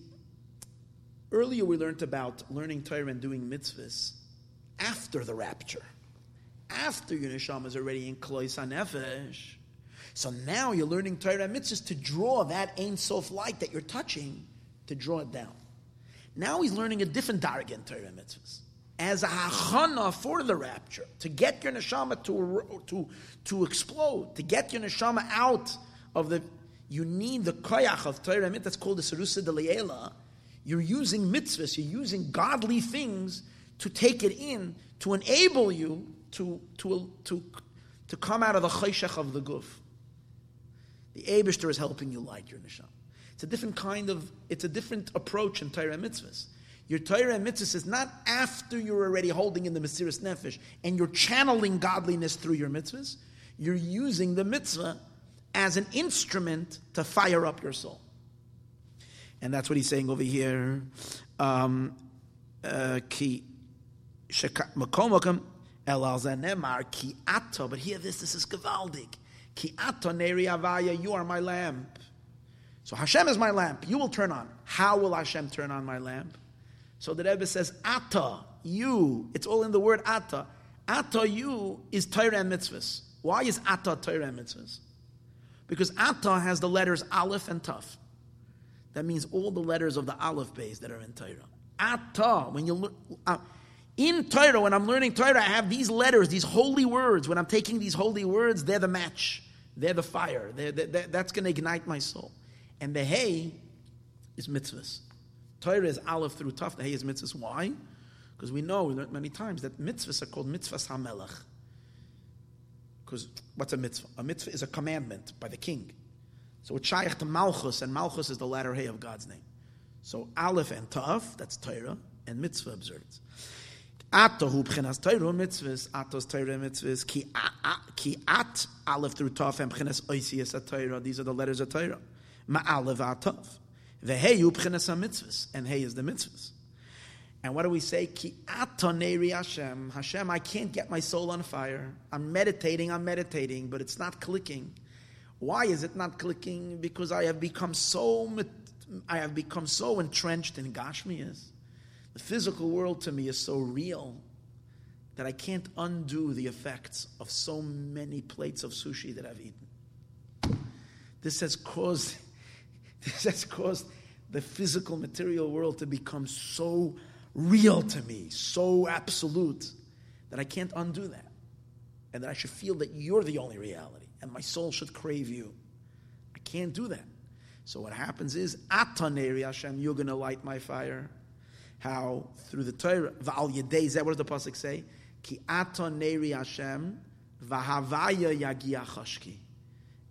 Speaker 1: earlier we learned about learning Torah and doing mitzvahs after the rapture. After your neshama is already in Klois HaNefesh, so now you're learning Torah and mitzvahs to draw that Ein Sof light that you're touching, to draw it down. Now he's learning a different dargan Torah and mitzvahs. As a hachana for the rapture, to get your neshama to, to, to explode, to get your neshama out of the, you need the koyach of Torah and mitzvahs, that's called the Sarusa de Leela. You're using mitzvahs, you're using godly things to take it in, to enable you to, to, to, to come out of the chayshach of the guf. The Abishter is helping you light your neshama. It's a different kind of, it's a different approach in Torah mitzvahs. Your Torah and mitzvahs is not after you're already holding in the Mesiras Nefesh and you're channeling godliness through your mitzvahs. You're using the mitzvah as an instrument to fire up your soul. And that's what he's saying over here. Um, uh, ki el ki ato. But here, this this is gavaldik. Ki ato neri avaya, you are my lamp. So Hashem is my lamp. You will turn on. How will Hashem turn on my lamp? So the Rebbe says, Ata, you. It's all in the word Ata. Ata, you, is Torah and mitzvahs. Why is Ata Torah and mitzvahs? Because Ata has the letters Aleph and Taf. That means all the letters of the Aleph base that are in Torah. Ata, when you. Uh, in Torah, when I'm learning Torah, I have these letters, these holy words. When I'm taking these holy words, they're the match. They're the fire. They're, they're, that's going to ignite my soul. And the hay is mitzvahs. Torah is aleph through taf. The hay is mitzvahs. Why? Because we know we learned many times that mitzvahs are called mitzvahs hamelach. Because what's a mitzvah? A mitzvah is a commandment by the king. So it's shaykh to malchus, and malchus is the latter hay of God's name. So aleph and taf, that's Torah, and mitzvah observance. Atahu b'chinas Torah mitzvahs, atos Torah mitzvahs, ki, at aleph through taf and b'chinas oisias Torah. These are the letters of Torah. Ma'alev ataf. Veheyu b'chinas mitzvahs, and hey is the mitzvahs. And what do we say? Ki atoneri Hashem. Hashem, I can't get my soul on fire. I'm meditating, I'm meditating, but it's not clicking. Why is it not clicking? Because I have become so I have become so entrenched in Gashmias the physical world to me is so real that I can't undo the effects of so many plates of sushi that I've eaten. This has caused, (laughs) this has caused the physical material world to become so real to me, so absolute, that I can't undo that. And that I should feel that you're the only reality, and my soul should crave you. I can't do that. So what happens is, Ataneri Hashem, you're going to light my fire how through the Torah, Va'al Yedei Zeh, what does the Pasuk say? Ki aton neri Hashem, v'havaya yagia chashki.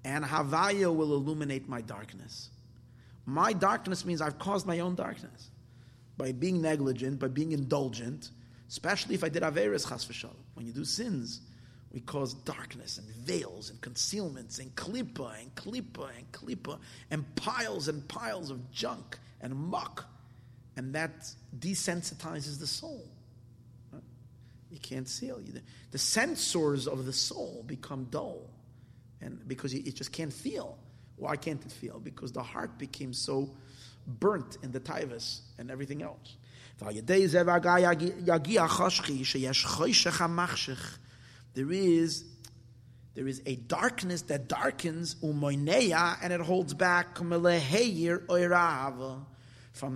Speaker 1: And Havaya will illuminate my darkness. My darkness means I've caused my own darkness. By being negligent, by being indulgent, especially if I did Averis chas v'shalom. When you do sins, we cause darkness and veils and concealments and klipa and klipa and klipa and piles and piles of junk and muck and that desensitizes the soul. You can't see it. The sensors of the soul become dull, and because it just can't feel. Why can't it feel? Because the heart became so burnt in the tivus and everything else. There is there is a darkness that darkens umoineya and it holds back from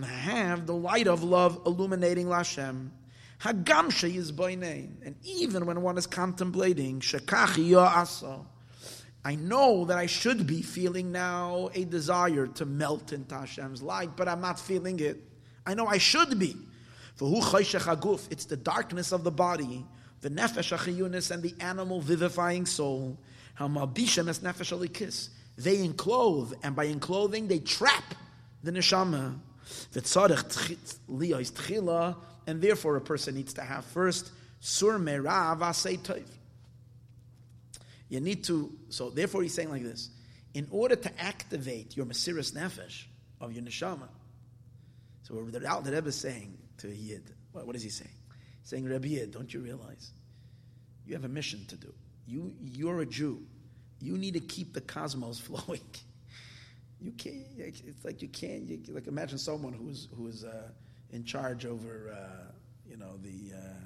Speaker 1: have the light of love illuminating Lashem. Hagamsha is by name, and even when one is contemplating Shekachi Asa, I know that I should be feeling now a desire to melt into Hashem's light, but I'm not feeling it. I know I should be. For who it's the darkness of the body, the nefesh achiyunis, and the animal vivifying soul. How mabishem es nefesh alikis. They enclose, and by enclothing, they trap the neshama and therefore a person needs to have first sur merav toiv. You need to, so therefore he's saying like this, in order to activate your Mesiras Nefesh of your Neshama, so the, the Rebbe is saying to Yid, what, what is he saying? Saying, Rebbe Yid, don't you realize you have a mission to do? You, you're a Jew. You need to keep the cosmos (laughs) flowing you can't. It's like you can't. You, like imagine someone who's who's uh, in charge over uh, you know the uh,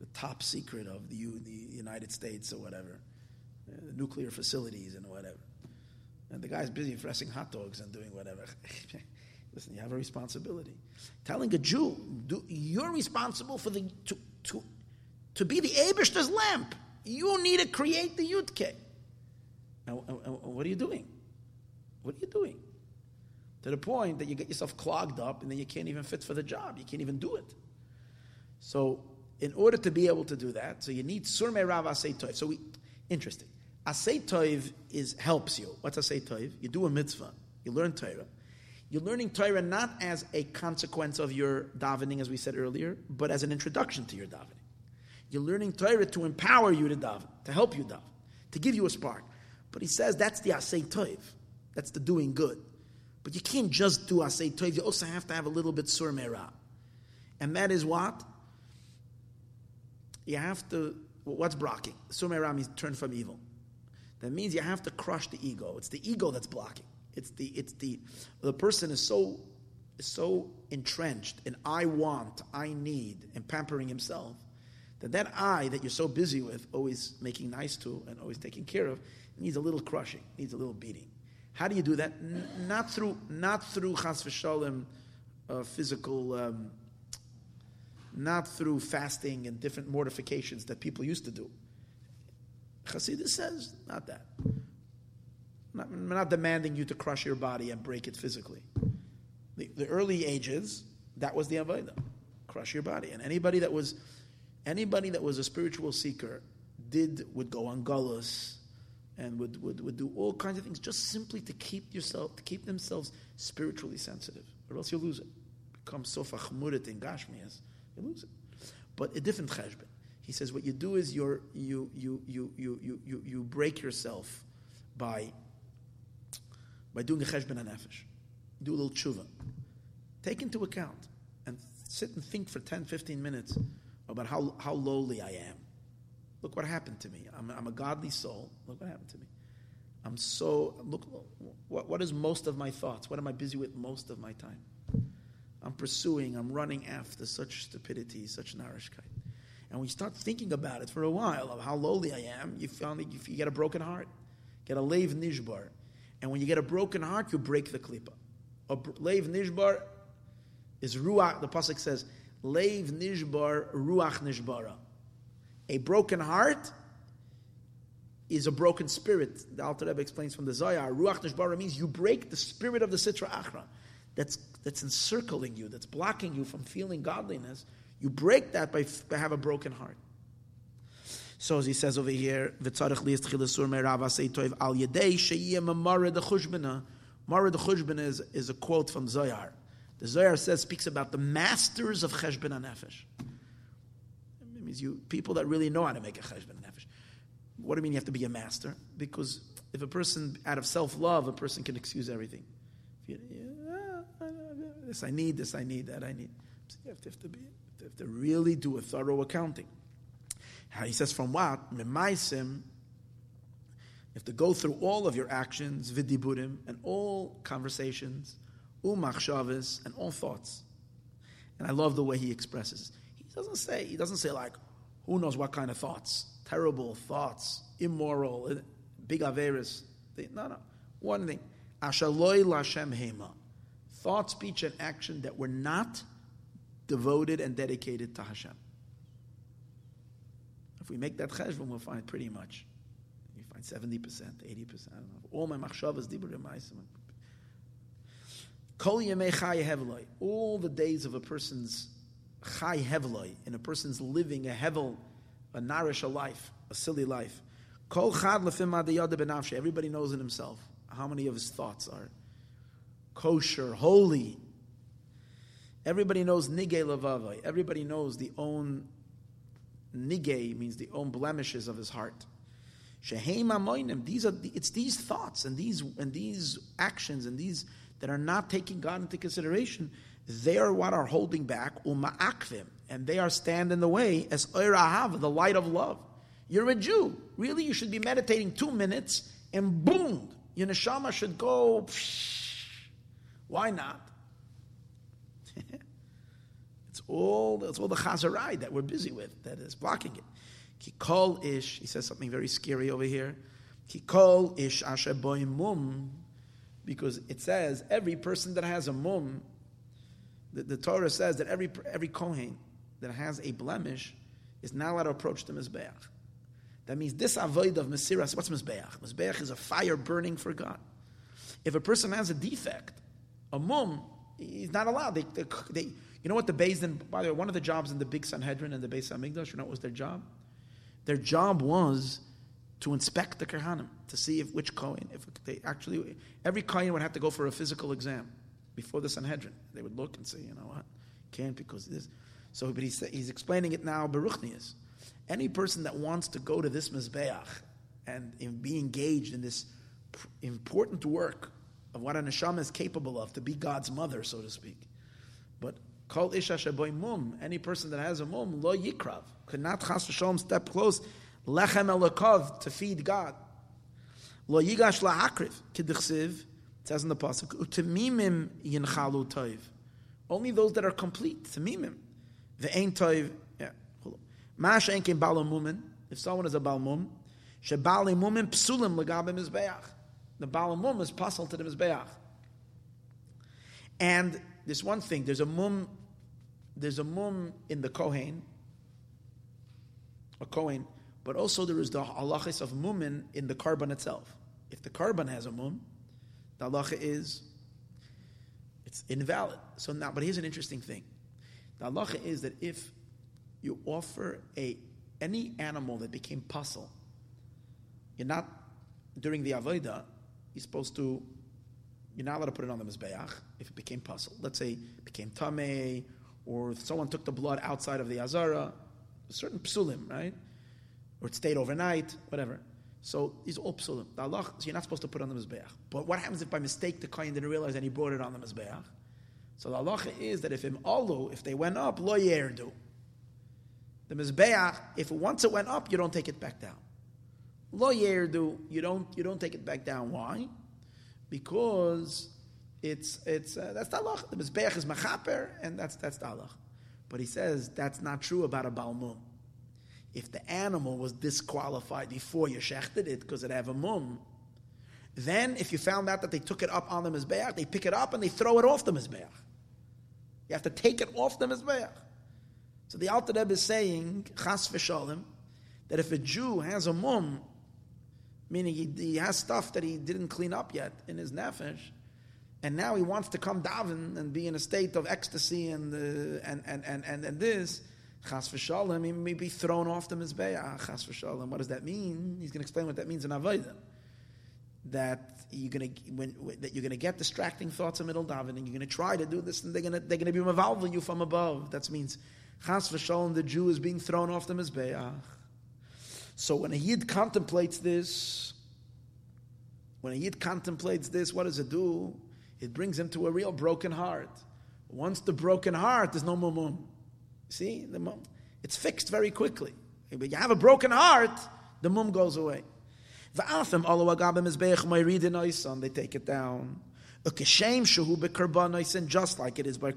Speaker 1: the top secret of the, the United States or whatever, uh, nuclear facilities and whatever, and the guy's busy pressing hot dogs and doing whatever. (laughs) Listen, you have a responsibility. Telling a Jew, do, you're responsible for the to to to be the Abishter's lamp. You need to create the Yudke. Now, uh, uh, what are you doing? What are you doing? To the point that you get yourself clogged up and then you can't even fit for the job. You can't even do it. So, in order to be able to do that, so you need surme rav asay. So, we, interesting. Asay is helps you. What's asay? You do a mitzvah. You learn Torah. You're learning Torah not as a consequence of your davening, as we said earlier, but as an introduction to your davening. You're learning Torah to empower you to daven, to help you daven, to give you a spark. But he says that's the asay toiv. That's the doing good. But you can't just do asay tov. You also have to have a little bit sur merah. And that is what? You have to, what's blocking? Sur merah means turn from evil. That means you have to crush the ego. It's the ego that's blocking. It's the, it's the, the person is so, is so entrenched in I want, I need, and pampering himself, that that I that you're so busy with, always making nice to and always taking care of, needs a little crushing, needs a little beating. How do you do that? N- not through not through chas v'shalom, uh, physical, um, not through fasting and different mortifications that people used to do. Chassidus says not that not, I'm not demanding you to crush your body and break it physically. The, the early ages, that was the Avaida. Crush your body. And anybody that was anybody that was a spiritual seeker did would go on gullus and would, would, would do all kinds of things just simply to keep yourself to keep themselves spiritually sensitive. Or else you lose it. Become so fachmurit in Gashmias, you lose it. But a different cheshbon. He says what you do is you you you you you you you break yourself by by doing a cheshbon nefesh. Do a little tshuva. Take into account and sit and think for 10, 15 minutes about how, how lowly I am. Look what happened to me. I'm, I'm a godly soul. Look what happened to me. I'm so, look, what, what is most of my thoughts? What am I busy with most of my time? I'm pursuing, I'm running after such stupidity, such narishkeit. And when you start thinking about it for a while of how lowly I am, you finally you, you get a broken heart, get a leiv nishbar. And when you get a broken heart, you break the klipa. A leiv nishbar is ruach. The pasuk says, "Leiv nishbar ruach nishbara." A broken heart is a broken spirit. The Alter Rebbe explains from the Zohar. Ruach nishbara means you break the spirit of the sitra achra that's that's encircling you, that's blocking you from feeling godliness. You break that by, by have a broken heart. So as he says over here, v'tzarich liyis tchilasur me'rava say toiv al yedei she'iyeh mamara de chushbena. Mara de is, is a quote from Zohar. The Zohar says, speaks about the masters of cheshbon nefesh. It means you, people that really know how to make a cheshbon nefesh. What do you mean you have to be a master? Because if a person, out of self-love, a person can excuse everything. This I need, this I need, that I need. You have to, have to, be, you have to really do a thorough accounting. He says, from what? Memaisim, you have to go through all of your actions, vidiburim, and all conversations, umachshavas, and all thoughts. And I love the way he expresses. He doesn't say, he doesn't say like, who knows what kind of thoughts, terrible thoughts, immoral, eh, big averis. No, no. One thing, ashaloi lashem hema, thought, speech, and action that were not devoted and dedicated to Hashem. If we make that cheshbon, we'll find pretty much. You find 70%, 80%, I don't know. All my machshavas, diburim, Kol yemei heveloi. All the days of a person's chai in a person's living a hevel, a narish a life, a silly life. Kol chad lefim benafshe. Everybody knows in himself how many of his thoughts are kosher, holy. Everybody knows nigei levavai. Everybody knows the own nigay means the own blemishes of his heart. Sheheim amoinim. These are it's these thoughts and these and these actions and these that are not taking God into consideration. They are what are holding back uma'akvim, and they are stand in the way as oirahav, the light of love. You're a Jew. Really, you should be meditating two minutes, and boom, your neshama should go. Psh, why not? All that's all the chazarai that we're busy with that is blocking it. Kikol ish, he says something very scary over here. Kikol ish asher mum, because it says every person that has a mum, the, the Torah says that every every kohen that has a blemish is not allowed to approach the mizbeach. That means this avoid of mesiras. What's mizbeach? Mizbeach is a fire burning for God. If a person has a defect, a mum, he's not allowed. They, they, they you know what the Din, by the way, one of the jobs in the big Sanhedrin and the Beis Hamikdash, you know what was their job? Their job was to inspect the Kohanim, to see if which Kohen, if they actually, every Kohen would have to go for a physical exam before the Sanhedrin. They would look and say, you know what, can't because this. So, but he's, he's explaining it now, Baruchnius. Any person that wants to go to this Mizbeach and in, be engaged in this important work of what a neshama is capable of, to be God's mother, so to speak. But Kol isha sheboy mum. Any person that has a mum, lo yikrav. Could not chas v'sholem step close. Lechem elokov, to feed God. Lo yigash la'akriv. Kedichsiv, it says in the pasuk, utemimim yinchalu toiv. Only those that are complete, temimim. Ve'ein toiv, yeah. Ma she'en bal mumin. If someone is a bal mum, shebal mumin psulim legabim mizbeach. The Baal Mum is puzzled to the Mizbeach. And there's one thing, there's a mum, there's a mum in the Kohen, a Kohen, but also there is the halachis of mumin in the korban itself. If the korban has a mum, the halacha is it's invalid. So now, but here's an interesting thing. The halacha is that if you offer a any animal that became puzzle, you're not during the avodah, you're supposed to you're not allowed to put it on the mizbeach if it became puzzle. Let's say it became tameh, or if someone took the blood outside of the azara, certain psulim, right? Or it stayed overnight, whatever. So these all psulim. The Allah, so you're not supposed to put on the mizbeach. But what happens if by mistake the kohen didn't realize and he brought it on the mizbeach? So the halacha is that if im alu, if they went up, lo yerdu. The mizbeach, if once it went up, you don't take it back down. Lo yerdu, you don't you don't take it back down. Why? Because it's it's uh, that's the halach. The mizbeach is machaper, and that's that's the. But he says that's not true about a balmum. If the animal was disqualified before you shechted it because it have a mum, then if you found out that they took it up on the mizbeach, they pick it up and they throw it off the mizbeach. You have to take it off the mizbeach. So the Alter Rebbe is saying chas v'shalim that if a Jew has a mum meaning he, he, has stuff that he didn't clean up yet in his nefesh, and now he wants to come daven and be in a state of ecstasy and uh, and, and, and, and and this. Chas v'shalom, he may be thrown off the mizbeach. Chas v'shalom. What does that mean? He's going to explain what that means in Avodah. That you're going to when, that you're going to get distracting thoughts in middle davening. You're going to try to do this, and they're going to they're going to be mavalving you from above. That means chas v'shalom. The Jew is being thrown off the mizbeach. So when a Yid contemplates this, when a Yid contemplates this, what does it do? It brings him to a real broken heart. Once the broken heart, there's no mum. See, the mum, it's fixed very quickly. But you have a broken heart, the mum goes away. They take it down. Just like it is by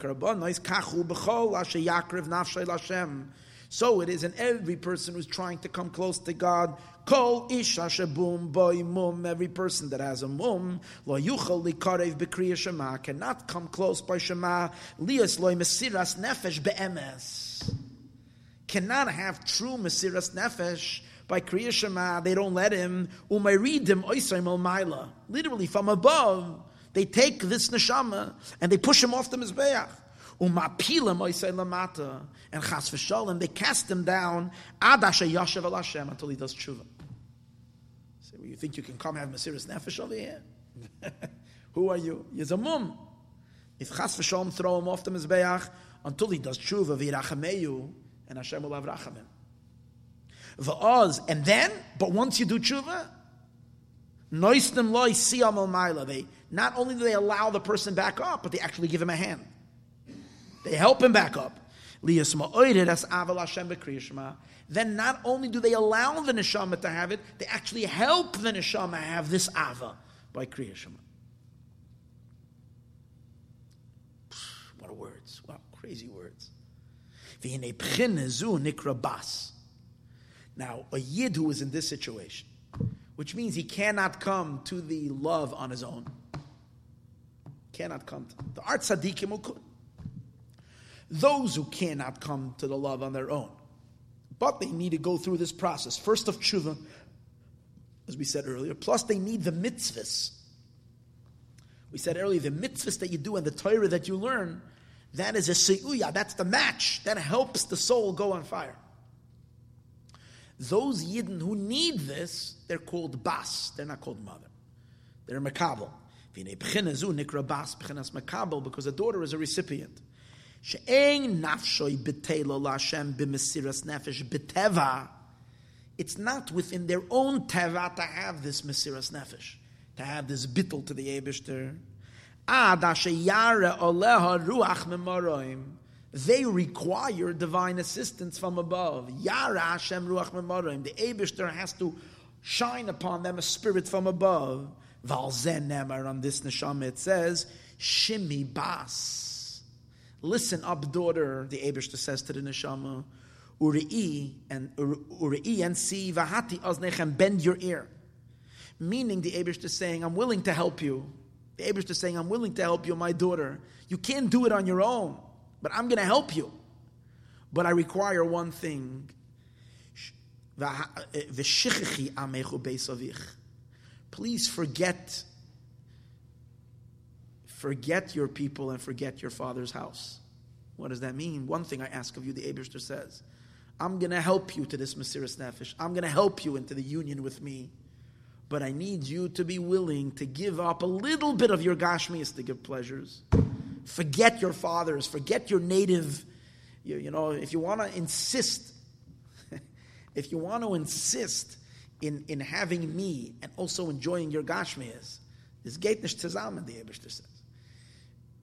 Speaker 1: lashem. So it is in every person who's trying to come close to God. Kol isha shebum boy mum. Every person that has a mum lo yuchal likarev b'kriya shema cannot come close by shema. Lias loy mesiras nefesh be'emes cannot have true mesiras nefesh by kriya shema. They don't let him. Umayridim oisayim maila. Literally from above, they take this neshama and they push him off the mizbeach. Umapila moisei lamata. And chas v'sholem, they cast him down ad asher yashav al Hashem until he does tshuva. Say, well, you think you can come have Mesiras Nefesh over here? (laughs) Who are you? He's a mum. If chas v'sholem throw him off the Mizbeach until he does tshuva v'irachameyu, and Hashem will have rachamim. V'oz, and then, but once you do tshuva, noistim loy siyam al. They not only do they allow the person back up, but they actually give him a hand. They help him back up. Then not only do they allow the neshama to have it, they actually help the neshama have this ava by Kriya Shema. What words! Wow, crazy words. Now, a yid who is in this situation, which means he cannot come to the love on his own, cannot come. To, the art tzaddikim could those who cannot come to the love on their own. But they need to go through this process. First of tshuva, as we said earlier, plus they need the mitzvahs. We said earlier, the mitzvahs that you do and the Torah that you learn, that is a se'uya, that's the match. That helps the soul go on fire. Those yidden who need this, they're called bas. They're not called mother. They're makabel. Because a daughter is a recipient. She'ein nafshoi b'teilo Lashem b'mesiras nefesh b'teva. It's not within their own teva to have this mesiras nefesh, to have this bittel to the Eibishter. Ad yare oleha ruach memoroim. They require divine assistance from above. Yara Hashem ruach memoroim. The Eibishter has to shine upon them a spirit from above. Valzen on this neshama it says, Shimi bas. Listen up, daughter, the Abishta says to the neshama. Uri'i and Uri'i and see vahati oznechem, bend your ear. Meaning the Abish is saying, I'm willing to help you. The Abish is saying, I'm willing to help you, my daughter. You can't do it on your own, but I'm going to help you. But I require one thing. Please forget forget your people and forget your father's house. What does that mean? One thing I ask of you, the Abishter says, I'm going to help you to this Mesiras Nefesh. I'm going to help you into the union with me. But I need you to be willing to give up a little bit of your Gashmias to give pleasures. Forget your fathers, forget your native. You, you know, if you want to insist, (laughs) if you want to insist in, in having me and also enjoying your Gashmias, this gate nish zusammen, the Abishter says.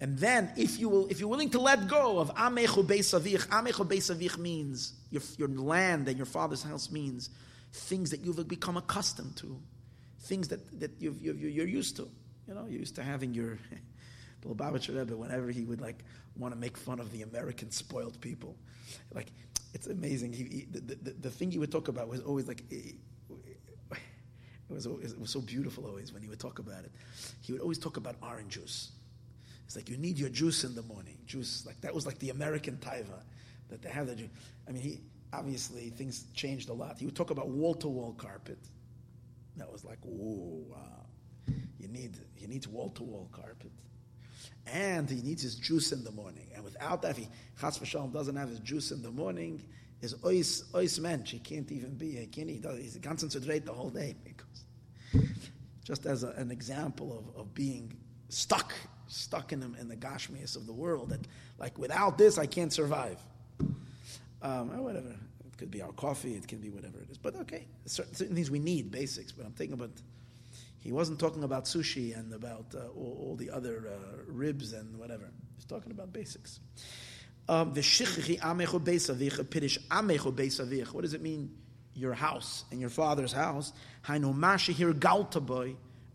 Speaker 1: And then, if you will, if you're willing to let go of amechu beisavich, amechu beisavich means your, your land and your father's house means things that you've become accustomed to, things that, that you are used to. You know, you're used to having your (laughs) the Lubavitcher Rebbe, whenever he would like want to make fun of the American spoiled people, like it's amazing. He, he the, the, the, thing he would talk about was always like. Eh, eh, it, was, it was so beautiful always when he would talk about it. He would always talk about orange juice it's like you need your juice in the morning. Juice, like that was like the American taiva that they have the juice. I mean, he obviously things changed a lot. He would talk about wall to wall carpet. That was like, whoa, wow. You need he needs wall to wall carpet. And he needs his juice in the morning. And without that, if he Chas v'shalom doesn't have his juice in the morning, is ois ois mensch. He can't even be. He can't. He does. He's concentrate the whole day. Because just as a, an example of, of being stuck stuck in, the, in the gashmias of the world that, like, without this, I can't survive. Um, or whatever. It could be our coffee, it can be whatever it is. But okay, certain, certain things we need, basics. But I'm thinking about, he wasn't talking about sushi and about uh, all, all, the other uh, ribs and whatever. He's talking about basics. Um, what does it mean? Your house and your father's house.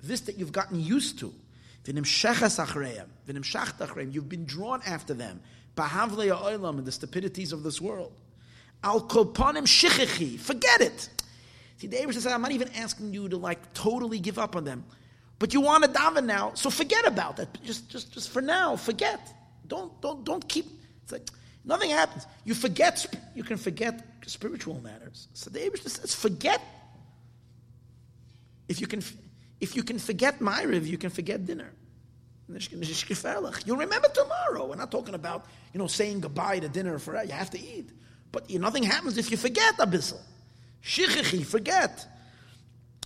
Speaker 1: This that you've gotten used to. You've been drawn after them. In the stupidities of this world. Al kopanim shichichi. Forget it. See, David says, I'm not even asking you to like totally give up on them. But you want to daven now, so forget about that. Just, just, just for now, forget. Don't, don't, don't keep. It's like nothing happens. You forget. You can forget spiritual matters. So David says, forget. If you can, if you can forget Ma'ariv, you can forget dinner. You'll remember tomorrow. We're not talking about, you know, saying goodbye to dinner for you have to eat. But you know, nothing happens if you forget Abyssal. Shichichi, forget.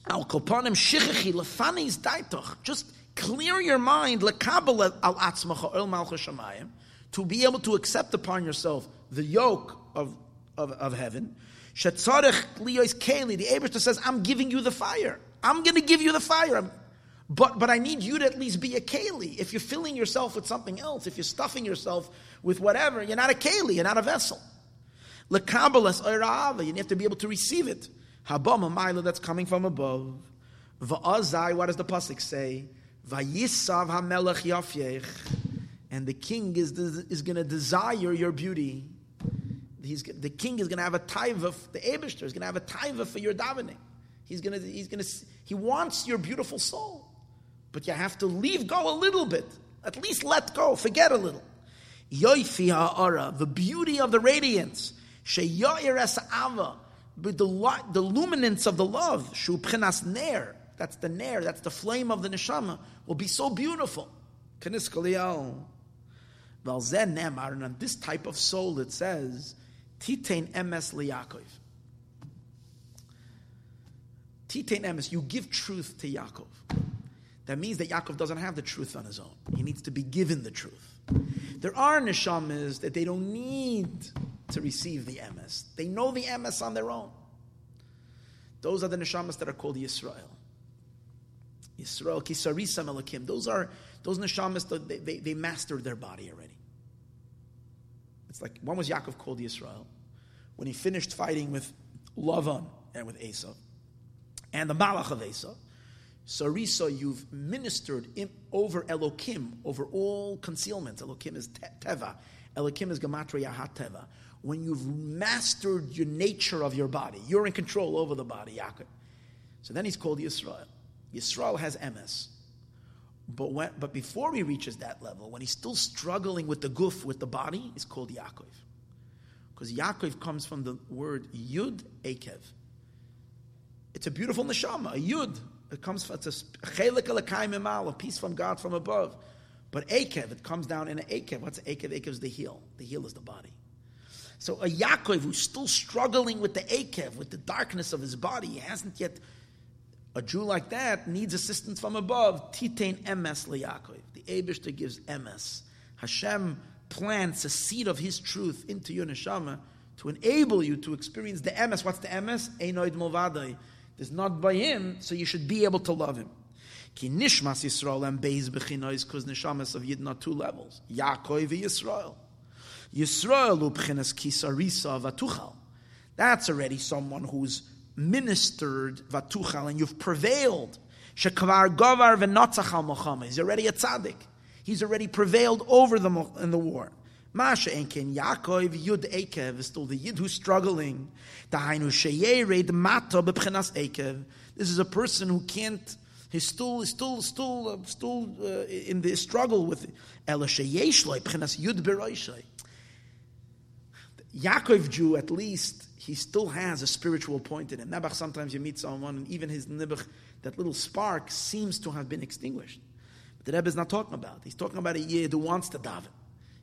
Speaker 1: Al kopanim shichichi lefanis daitoch. Just clear your mind lekabel al atzmacha el malchus shamayim to be able to accept upon yourself the yoke of, of, of heaven. Shetzarech liyos keli. The Abraham says, I'm giving you the fire. I'm going to give you the fire. But, but I need you to at least be a keli. If you're filling yourself with something else, if you're stuffing yourself with whatever, you're not a keli, you're not a vessel. Lekabalas oirava, you have to be able to receive it. Habama maila that's coming from above. Va'azai, what does the pasuk say? Vayisav hamelech yafyech. And the king is, is going to desire your beauty. He's, the king is going to have a taiva, the Abishter is going to have a taiva for your davening. He's to, he's to, he wants your beautiful soul. But you have to leave go a little bit. At least let go, forget a little. Yoifi ha'ara, the beauty of the radiance. Sheyoir ava, with the, the luminance of the love. Shu pchenas ner, that's the ner, that's the flame of the neshama, will be so beautiful. Kenis kaliyal. Valzen nemar, this type of soul it says, Titain emes liyakov. Emes, you give truth to Yaakov. That means that Yaakov doesn't have the truth on his own. He needs to be given the truth. There are neshamas that they don't need to receive the emes. They know the emes on their own. Those are the neshamas that are called Yisrael. Yisrael, Kisarisam Elakim. Those are those neshamas that they, they, they mastered their body already. It's like one was Yaakov called Yisrael when he finished fighting with Lavan and with Esau and the Malach of Esau. Sarisa, you've ministered in, over Elokim, over all concealments. Elokim is Teva. Elokim is Gematria HaTeva. When you've mastered your nature of your body, you're in control over the body, Yaakov. So then he's called Yisrael. Yisrael has emes. But, when, but before he reaches that level, when he's still struggling with the guf, with the body, it's called Yaakov. Because Yaakov comes from the word Yud Akev. It's a beautiful neshama, a Yud. It comes from, it's a chelik a peace from God from above. But Akev, it comes down in an Akev. What's Akev? Akev is the heel. The heel is the body. So a Yaakov who's still struggling with the Akev, with the darkness of his body, he hasn't yet. A Jew like that needs assistance from above. Titain emes leYaakov. The Abishter gives emes. Hashem plants a seed of His truth into your neshama to enable you to experience the emes. What's the emes? Einoid mulvadai. There's not by Him, so you should be able to love Him. Ki nishmas Yisrael and beis bechinois, because neshamas of Yidden two levels. Yaakov Yisrael. Yisrael ubchenes kisarisa vatuchal. That's already someone who's ministered vatuchal and you've prevailed. Shekvar govar v'notzachal mochama. He's already a tzaddik. He's already prevailed over them in the war. Masha enken Yaakov Yud Ekev is still the Yid who's struggling. Ekev. This is a person who can't He's still, still, still, uh, still uh, in the struggle with Ela sheyesh loy b'chenas yud beroishay. Yaakov Jew, at least, he still has a spiritual point in him. Nebuch, sometimes you meet someone, and even his Nebuch, that little spark seems to have been extinguished. But the Rebbe is not talking about. He's talking about a Yid who wants to daven.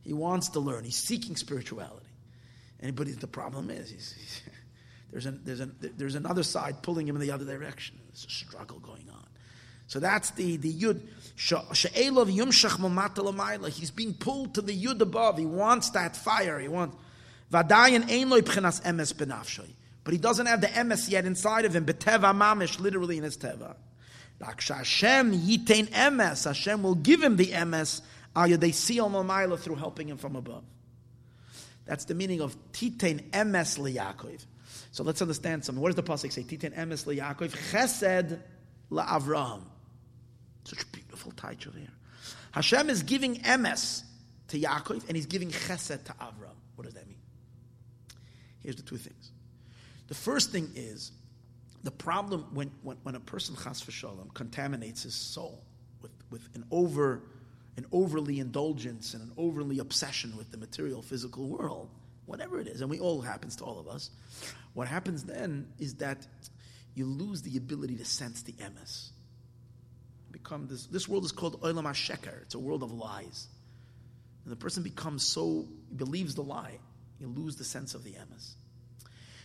Speaker 1: He wants to learn. He's seeking spirituality. And, but the problem is, he's, he's, (laughs) there's, an, there's, an, there's another side pulling him in the other direction. There's a struggle going on. So that's the, the Yud. He's being pulled to the Yud above. He wants that fire. He wants. Vadayan ein loy b'chinas emes benafshoy. But he doesn't have the emes yet inside of him. Beteva mamish, literally in his teva. Hashem yitain emes. Hashem will give him the emes. They see mamayla through helping him from above. That's the meaning of titain emes liyakov. So let's understand something. What does the pasuk say? Titain emes liyakov. Chesed la'Avraham. Such beautiful title here. Hashem is giving emes to Yaakov and he's giving chesed to Avram. What does that mean? Here's the two things. The first thing is the problem when, when, when a person, chas v'shalom, contaminates his soul with, with an over an overly indulgence and an overly obsession with the material physical world, whatever it is, and we all happens to all of us, what happens then is that you lose the ability to sense the emes. Become this, this world is called olam sheker. It's a world of lies. And the person becomes so, believes the lie, you lose the sense of the emes.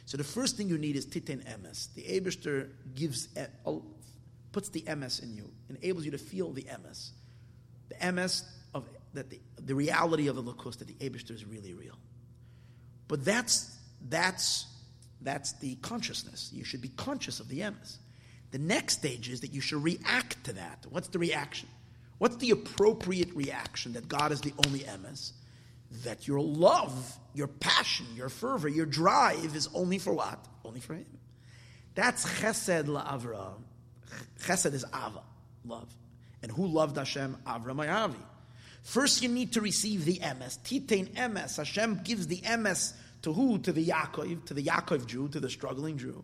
Speaker 1: So the first thing you need is titin emes. The Abishter gives, eh, puts the emes in you, enables you to feel the emes. The emes of that the, the reality of the Elokus that the Abishter is really real. But that's that's that's the consciousness. You should be conscious of the emes. The next stage is that you should react to that. What's the reaction? What's the appropriate reaction that God is the only emes? that your love, your passion, your fervor, your drive is only for what? Only for Him. That's chesed la'avra. Chesed is ava, love. And who loved Hashem? Avram Ayavi. First, you need to receive the emes. Titain emes. Hashem gives the emes to who? To the Yaakov, to the Yaakov Jew, to the struggling Jew.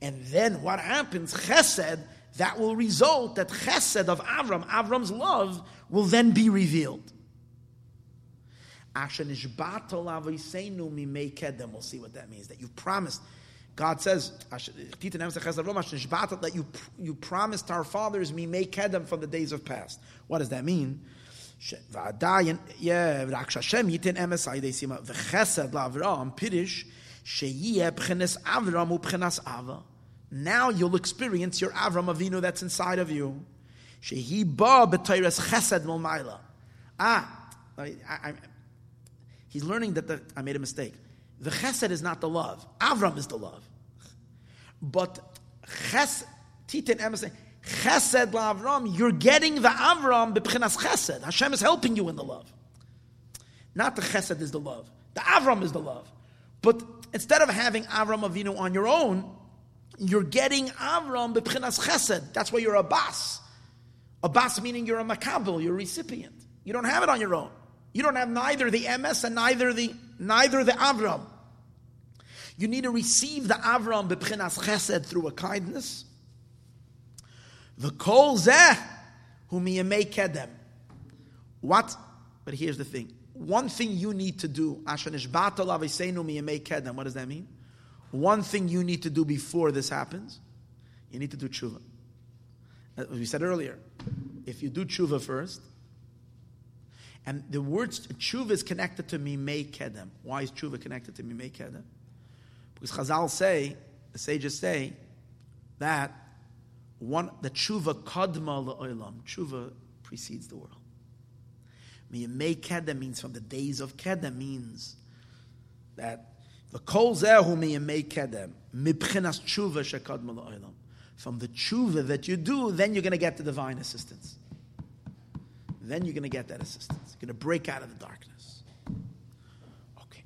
Speaker 1: And then what happens? Chesed, that will result that chesed of Avram, Avram's love, will then be revealed. Ashen Ishbatol Aviseinu Mimei Kedem. We'll see what that means. That you promised. God says that you you promised our fathers me make kedem from the days of past. What does that mean? Now you'll experience your Avram Avinu that's inside of you. Ah, I, I, He's learning that the, I made a mistake. The chesed is not the love. Avram is the love. But ches, titin emes, chesed Avram, you're getting the Avram b'pchinas chesed. Hashem is helping you in the love. Not the chesed is the love. The Avram is the love. But instead of having Avram Avinu on your own, you're getting Avram b'pchinas chesed. That's why you're a bas. A bas meaning you're a makabel, you're a recipient. You don't have it on your own. You don't have neither the emes and neither the neither the Avram. You need to receive the Avram b'pchinas chesed through a kindness. The kol zeh whom kedem. What? But here's the thing. One thing you need to do, what does that mean? One thing you need to do before this happens, you need to do tshuva. As we said earlier, if you do tshuva first, and the word tshuva is connected to mimei kedem. Why is tshuva connected to mimei kedem? Because Chazal say, the sages say, that one the tshuva kadma la'olam. Tshuva precedes the world. Miyamei kedem means from the days of kedem means that the kol zehu miyamei kedem mibchinas tshuva shekadma la'olam. From the tshuva that you do, then you're going to get the divine assistance. Then you're going to get that assistance. You're going to break out of the darkness. Okay.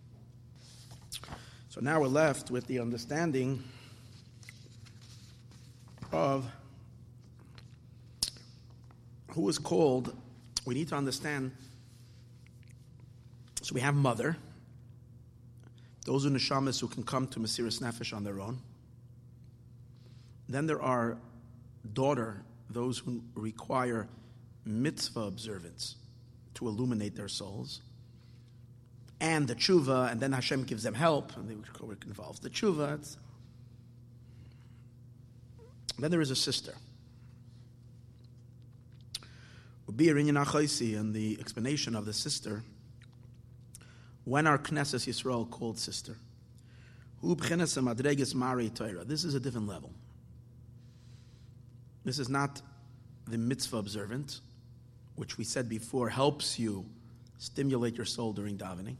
Speaker 1: So now we're left with the understanding of who is called, we need to understand. So we have mother, those are neshamas who can come to Mesiras Nefesh on their own. Then there are daughter, those who require mitzvah observance to illuminate their souls. And the tshuva, and then Hashem gives them help, and it involves the tshuva. Then there is a sister. And the explanation of the sister, when our Knesset Yisrael called sister, this is a different level. This is not the mitzvah observant, which we said before helps you stimulate your soul during davening.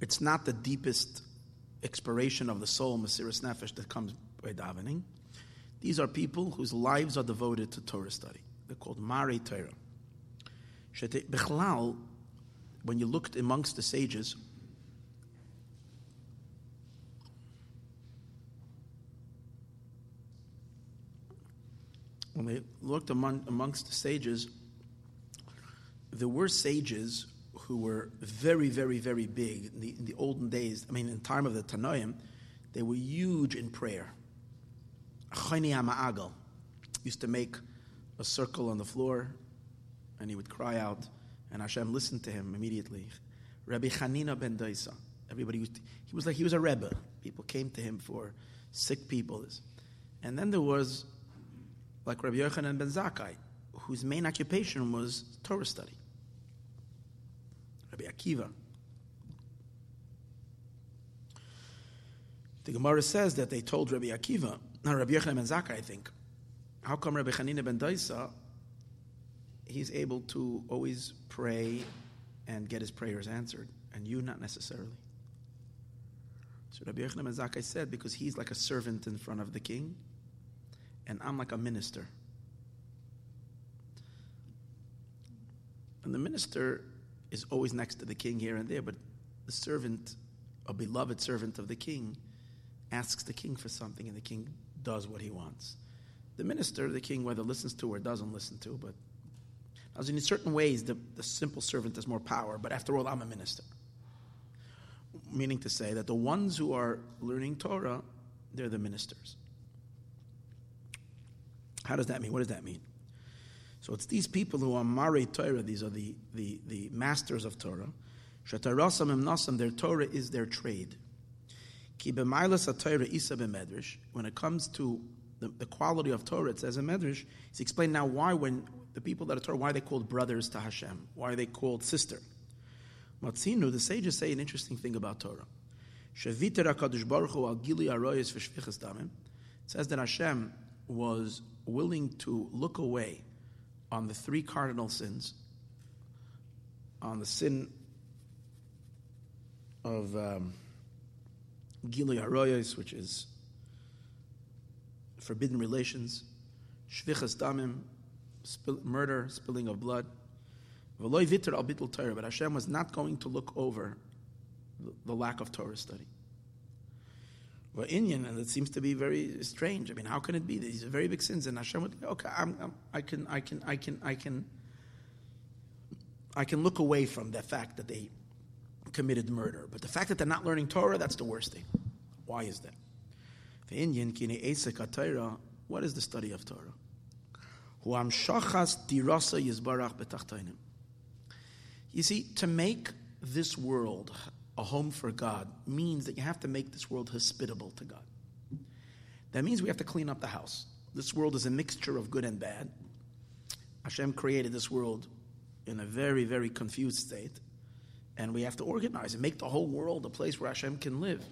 Speaker 1: It's not the deepest expiration of the soul, Mesiras Nefesh, that comes by davening. These are people whose lives are devoted to Torah study. They're called Mari Torah. Bechlal, when you looked amongst the sages, when they looked among, amongst the sages, there were sages who were very, very, very big in the, in the olden days. I mean, in the time of the Tanoim, they were huge in prayer. Chayni Ma'agal used to make a circle on the floor and he would cry out, and Hashem listened to him immediately. Rabbi Chanina ben Daisa. Everybody was, he was like, he was a Rebbe. People came to him for sick people. And then there was like Rabbi Yochanan ben Zakkai, whose main occupation was Torah study. Rabbi Akiva. The Gemara says that they told Rabbi Akiva, now, Rabbi Yochanan ben Zakkai, I think, how come Rabbi Chanina ben Daisa, he's able to always pray and get his prayers answered, and you not necessarily? So Rabbi Yochanan ben Zakkai said, because he's like a servant in front of the king, and I'm like a minister. And the minister is always next to the king here and there, but the servant, a beloved servant of the king, asks the king for something, and the king does what he wants. The minister, the king, whether listens to or doesn't listen to, but as in certain ways, the, the simple servant has more power, but after all, I'm a minister. Meaning to say that the ones who are learning Torah, they're the ministers. How does that mean? What does that mean? So it's these people who are Mare Torah, these are the, the, the masters of Torah. Shatarasam Nasam, their Torah is their trade. When it comes to the, the, quality of Torah, it says in Medrash, he's explained now why when the people that are Torah, why are they called brothers to Hashem? Why are they called sister? Matzinu, the sages say an interesting thing about Torah. Shaviter HaKadosh Baruch Hu al Gili Arroyes V'Shviches Damim. It says that Hashem was willing to look away on the three cardinal sins, on the sin of um, Gilui Haroyos, which is forbidden relations, Shvichas Damim, spill, murder, spilling of blood. V'loy Vitr al Bittul Torah, but Hashem was not going to look over the, the lack of Torah study. Well, inyan, and it seems to be very strange. I mean, how can it be? These are very big sins, and Hashem would okay, I'm, I'm, I can, I can, I can, I can, I can look away from the fact that they committed murder. But the fact that they're not learning Torah, that's the worst thing. Why is that? The inyan, kine esek What is the study of Torah? Huam shachas dirasa yizbarach betachtoinim. You see, to make this world a home for God means that you have to make this world hospitable to God. That means we have to clean up the house. This world is a mixture of good and bad. Hashem created this world in a very, very confused state, and we have to organize and make the whole world a place where Hashem can live.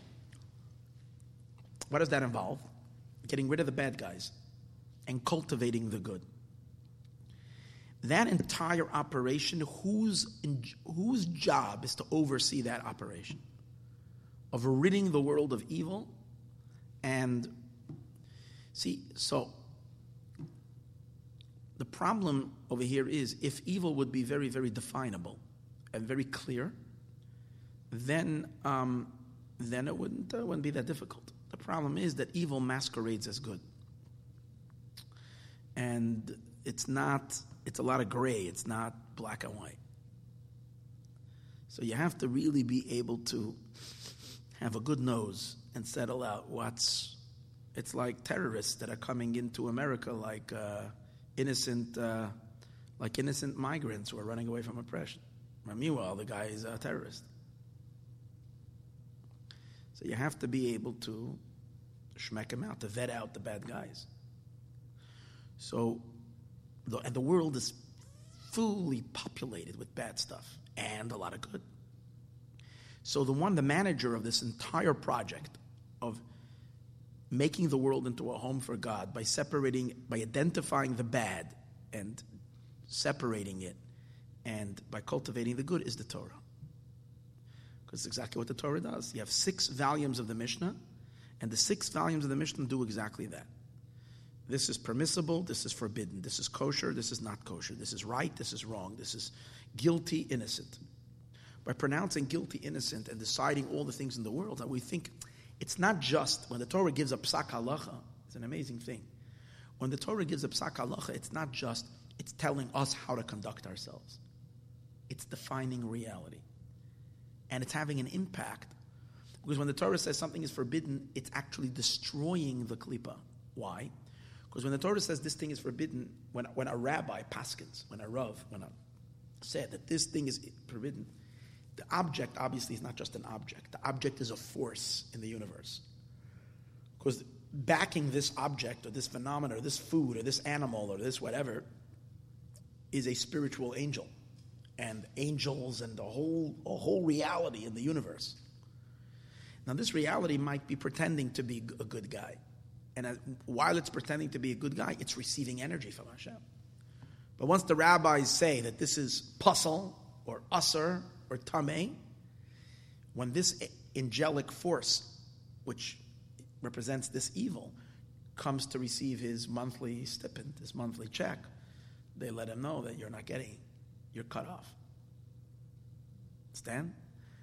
Speaker 1: What does that involve? Getting rid of the bad guys and cultivating the good. That entire operation, whose, whose job is to oversee that operation? Of ridding the world of evil and see, so the problem over here is if evil would be very, very definable and very clear, then, um, then it wouldn't, uh, wouldn't be that difficult. The problem is that evil masquerades as good. And it's not, it's a lot of gray, it's not black and white. So you have to really be able to have a good nose and settle out what's. It's like terrorists that are coming into America, like uh, innocent, uh, like innocent migrants who are running away from oppression. Meanwhile, the guy is a terrorist. So you have to be able to schmeck him out, to vet out the bad guys. So, and the world is fully populated with bad stuff and a lot of good. So the one, the manager of this entire project of making the world into a home for God by separating, by identifying the bad and separating it, and by cultivating the good is the Torah. Because it's exactly what the Torah does. You have six volumes of the Mishnah, and the six volumes of the Mishnah do exactly that. This is permissible, this is forbidden, this is kosher, this is not kosher, this is right, this is wrong, this is guilty, innocent. By pronouncing guilty, innocent, and deciding all the things in the world, that we think it's not just when the Torah gives a psak halacha, it's an amazing thing. When the Torah gives a psak halacha, it's not just, it's telling us how to conduct ourselves. It's defining reality. And it's having an impact. Because when the Torah says something is forbidden, it's actually destroying the klipa. Why? Because when the Torah says this thing is forbidden, when, when a rabbi paskins, when a rav, when a said that this thing is forbidden, the object obviously is not just an object. The object is a force in the universe. Because backing this object or this phenomenon or this food or this animal or this whatever is a spiritual angel and angels and a whole, a whole reality in the universe. Now, this reality might be pretending to be a good guy. And as, while it's pretending to be a good guy, it's receiving energy from Hashem. But once the rabbis say that this is pasul or usser or tameh, when this angelic force, which represents this evil, comes to receive his monthly stipend, his monthly check, they let him know that you're not getting, you're cut off. Understand?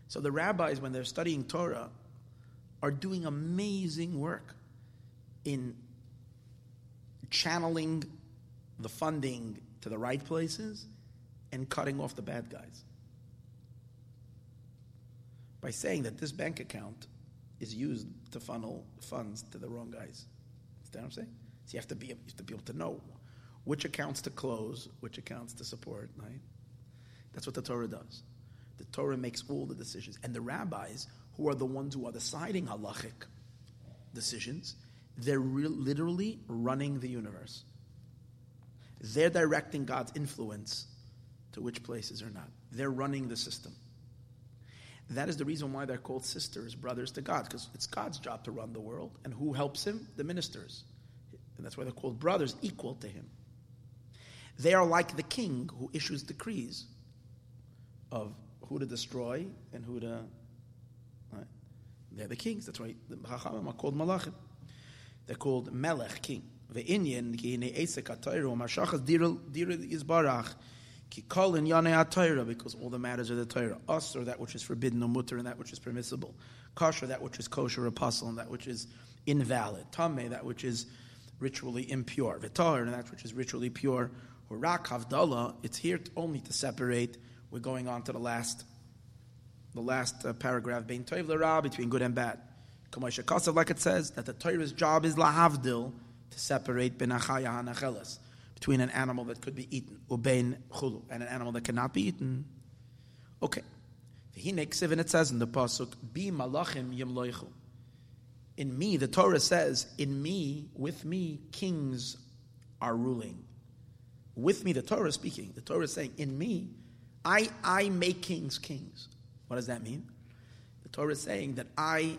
Speaker 1: So the rabbis, when they're studying Torah, are doing amazing work in channeling the funding to the right places and cutting off the bad guys. By saying that this bank account is used to funnel funds to the wrong guys. Understand what I'm saying? So you have to be, you have to be able to know which accounts to close, which accounts to support, right? That's what the Torah does. The Torah makes all the decisions. And the rabbis, who are the ones who are deciding halachic decisions, they're re- literally running the universe. They're directing God's influence to which places or not. They're running the system. That is the reason why they're called sisters, brothers to God, because it's God's job to run the world. And who helps him? The ministers. And that's why they're called brothers, equal to him. They are like the king who issues decrees of who to destroy and who to. Right? They're the kings. That's why the Chachamim are called Malachim. They're called Melech, king. Ve'inyan ki hine esek atayru mashachas diril because all the matters are the Torah. Us or that which is forbidden or mutter and that which is permissible. Kosher that which is kosher apostle and that which is invalid. Tameh that which is ritually impure. V'tahar and that which is ritually pure. Or rak havdalah, it's here only to separate. We're going on to the last, the last uh, paragraph. Bein toiv between good and bad like it says, that the Torah's job is lahavdil to separate ben achaya hanacheles, between an animal that could be eaten, ubein chulu, and an animal that cannot be eaten. Okay. And it says in the pasuk, "Bi malachim yimloichu." In me, the Torah says, "In me, with me, kings are ruling." With me, the Torah is speaking. The Torah is saying, "In me, I I make kings kings." What does that mean? The Torah is saying that I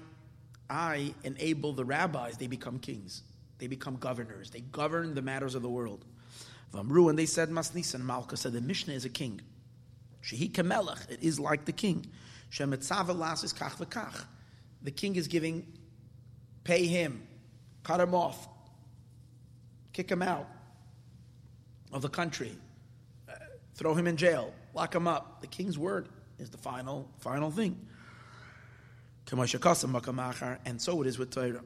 Speaker 1: I enable the rabbis; they become kings, they become governors, they govern the matters of the world. Vamru, and they said, Masnisan Malka said, the Mishnah is a king. Shehi kamelech, it is like the king. Shemetzav is kach v'kach. The king is giving, pay him, cut him off, kick him out of the country, uh, throw him in jail, lock him up. The king's word is the final, final thing. And so it is with Torah.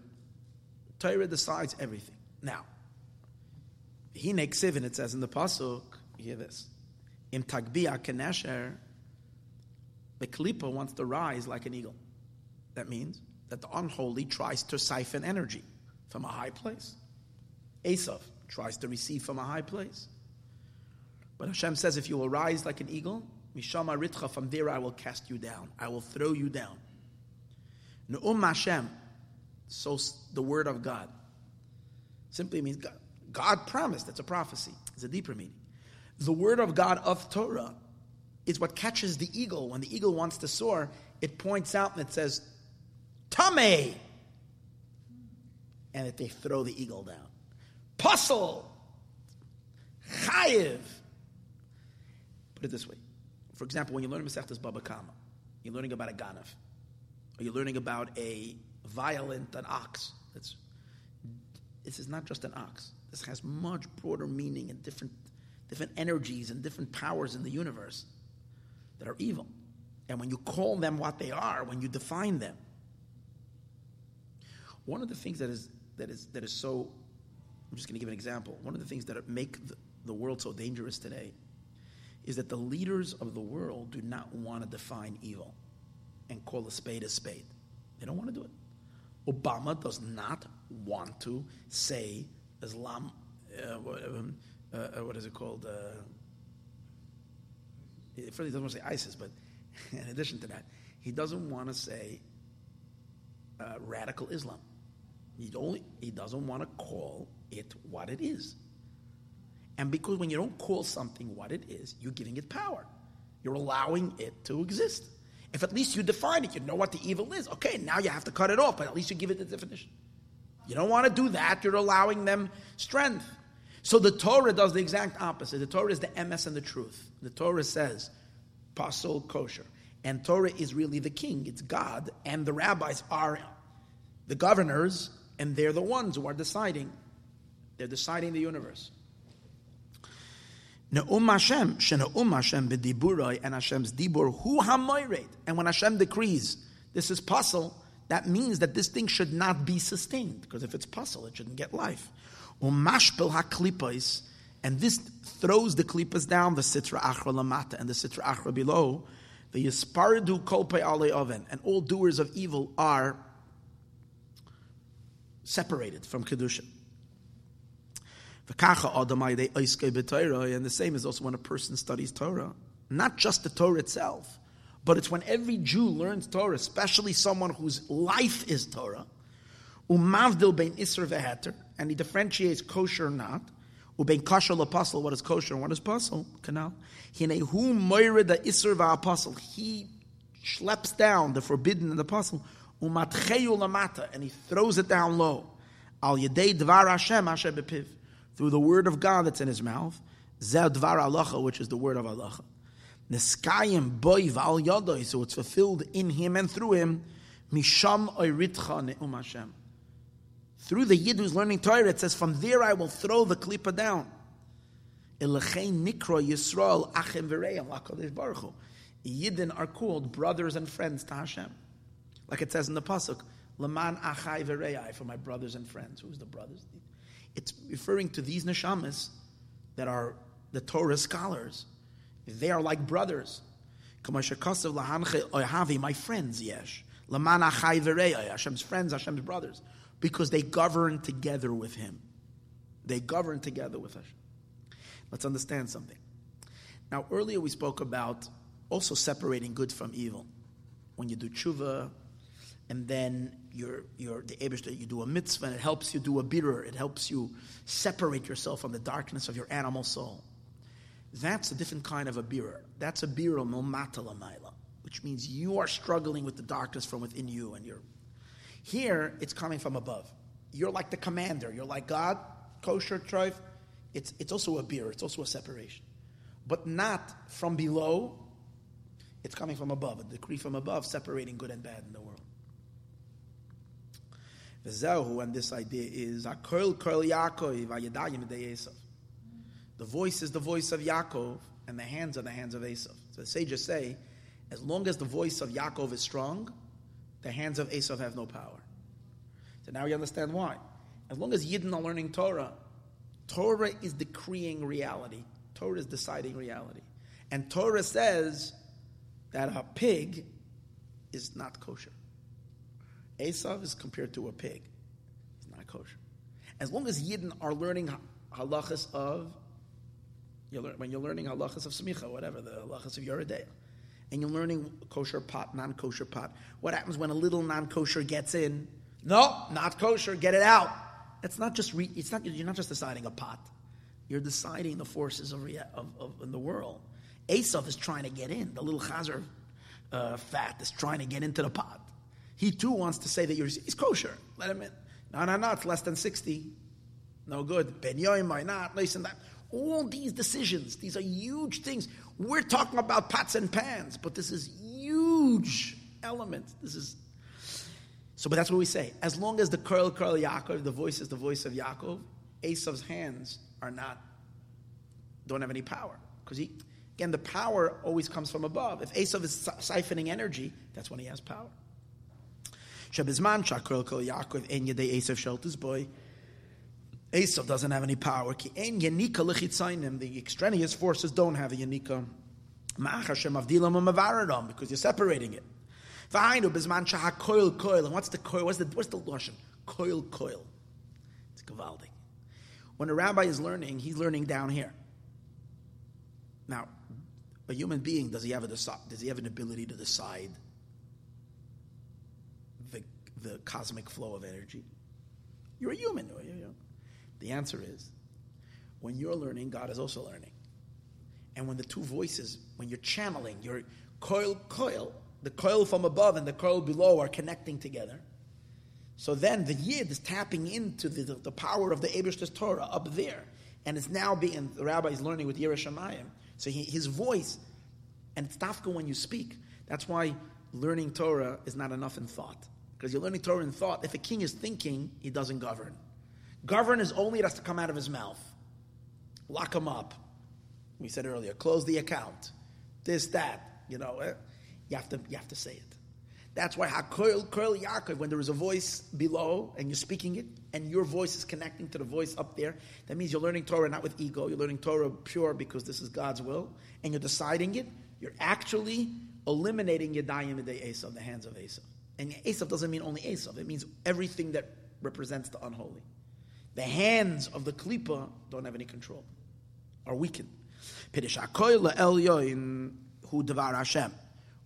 Speaker 1: Torah decides everything. Now, he makes and it says in the pasuk. Hear this: Im tagbia kenesher, the klipa wants to rise like an eagle. That means that the unholy tries to siphon energy from a high place. Esav tries to receive from a high place. But Hashem says, if you will rise like an eagle, Mishama Ritcha, from there I will cast you down. I will throw you down. Nu'um Hashem, so the word of God. Simply means God, God promised, that's a prophecy. It's a deeper meaning. The word of God of Torah is what catches the eagle. When the eagle wants to soar, it points out and it says, Tame! And that they throw the eagle down. Pasul! Chayiv! Put it this way. For example, when you learn Masechtas Baba Kama, you're learning about a ganav, or you're learning about a violent, an ox. This is not just an ox. This has much broader meaning and different, different energies and different powers in the universe that are evil. And when you call them what they are, when you define them, one of the things that is that is that is so I'm just going to give an example. One of the things that make the, the world so dangerous today is that the leaders of the world do not want to define evil and call a spade a spade. They don't want to do it. Obama does not want to say Islam, uh, what, um, uh, uh, what is it called? Uh, first, he doesn't want to say ISIS, but (laughs) in addition to that, he doesn't want to say uh, radical Islam. He, only, he doesn't want to call it what it is. And because when you don't call something what it is, you're giving it power. You're allowing it to exist. If at least you define it, you know what the evil is. Okay, now you have to cut it off, but at least you give it the definition. You don't want to do that. You're allowing them strength. So the Torah does the exact opposite. The Torah is the emes and the truth. The Torah says, pasul kosher. And Torah is really the king. It's God. And the rabbis are the governors, and they're the ones who are deciding. They're deciding the universe. Ne'um Hashem, she'ne'um Hashem b'diburai, and Hashem's dibur, hu hamoyret. And when Hashem decrees, this is pasul, that means that this thing should not be sustained, because if it's pasul, it shouldn't get life. Umashpil haklipais, and this throws the klipas down, the sitra achra lamata, and the sitra achra below, the yispardu kolpe ale oven, and all doers of evil are separated from kedusha. And the same is also when a person studies Torah, not just the Torah itself, but it's when every Jew learns Torah, especially someone whose life is Torah, umavdil bein isr veheter, and he differentiates kosher or not, ubein kosher apostle, what is kosher and what is apostle, canal. Hinehu moira the isr apostle, he schleps down the forbidden and the apostle, umatcheyu lamata, and he throws it down low. Al yedei dvar Hashem asher bepiv, through the word of God that's in his mouth, zeh dvar alacha, which is the word of alacha. Neskayim boy val yodoi, so it's fulfilled in him and through him. Misham oiritcha ne'um Hashem. Through the Yid who's learning Torah, it says, from there I will throw the klipa down. Elechein nikro Yisrael achem v'reim lakadosh baruch hu. Yidden are called brothers and friends to Hashem. Like it says in the Pasuk, Laman achai v'rei, for my brothers and friends. Who's the brothers? It's referring to these neshamas that are the Torah scholars they are like brothers. My friends, yesh. Oh, Hashem's friends, Hashem's brothers. Because they govern together with him. They govern together with Hashem. Let's understand something. Now, earlier we spoke about also separating good from evil. When you do tshuva, and then you're, you're the Abishter, you do a mitzvah, and it helps you do a birur, it helps you separate yourself from the darkness of your animal soul. That's a different kind of a birur. That's a birur milmatalamayla, which means you are struggling with the darkness from within you, and you're here. It's coming from above. You're like the commander. You're like God, kosher trife. It's it's also a birur. It's also a separation, but not from below. It's coming from above, a decree from above, separating good and bad in the world. V'zehu, and this idea is a Akol Kol Yaakov Vayadayim Esav. The voice is the voice of Yaakov, and the hands are the hands of Esav. So the sages say, as long as the voice of Yaakov is strong, the hands of Esav have no power. So now we understand why. As long as Yidden are learning Torah, Torah is decreeing reality. Torah is deciding reality. And Torah says that a pig is not kosher. Esav is compared to a pig. He's not kosher. As long as Yidden are learning halachas of, you learn, when you're learning halachas of smicha, whatever, the halachas of Yoreh De'ah, and you're learning kosher pot, non-kosher pot, what happens when a little non-kosher gets in? No, not kosher, get it out. It's not just, re, it's not, you're not just deciding a pot. You're deciding the forces of, of, of in the world. Esav is trying to get in. The little chazer uh, fat is trying to get into the pot. He too wants to say that you're, he's kosher. Let him in. No, no, no, it's less than 60. No good. Ben Yoim, not? Listen, that. All these decisions, these are huge things. We're talking about pots and pans, but this is huge element. This is so, but that's what we say. As long as the curl curl Yaakov, the voice is the voice of Yaakov, Esav's hands are not don't have any power because he again the power always comes from above. If Esav is siphoning energy, that's when he has power. Shabizman Shakrol Kol Yaakov En Yedei Esav Shelter's boy. Esav doesn't have any power. Ki En Yanika Lechitzainim. The extraneous forces don't have a Yanika. Ma'achashem Avdilam Mavaradam because you're separating it. V'ainu Bizman Shah Koil. And what's the koil? What's the what's the lashon? Koil Koil. It's gavaldi. When a rabbi is learning, he's learning down here. Now, a human being does he have a does he have an ability to decide the cosmic flow of energy? You're a human. The answer is when you're learning, God is also learning. And when the two voices, when you're channeling, your coil, coil, the coil from above and the coil below are connecting together. So then the Yid is tapping into the, the, the power of the Abish's Torah up there. And it's now being, the rabbi is learning with Yerushalayim. So he, his voice, and it's tafka when you speak. That's why learning Torah is not enough in thought. Because you're learning Torah in thought. If a king is thinking, he doesn't govern. Govern is only it has to come out of his mouth. Lock him up. We said earlier, close the account. This, that. You know, eh? you have to you have to say it. That's why Hakoil Koil Yaakov, when there is a voice below and you're speaking it, and your voice is connecting to the voice up there, that means you're learning Torah not with ego, you're learning Torah pure because this is God's will, and you're deciding it, you're actually eliminating Yadayim Esav, the hands of Esav. And Esav doesn't mean only Esav, it means everything that represents the unholy. The hands of the Klippa don't have any control, are weakened.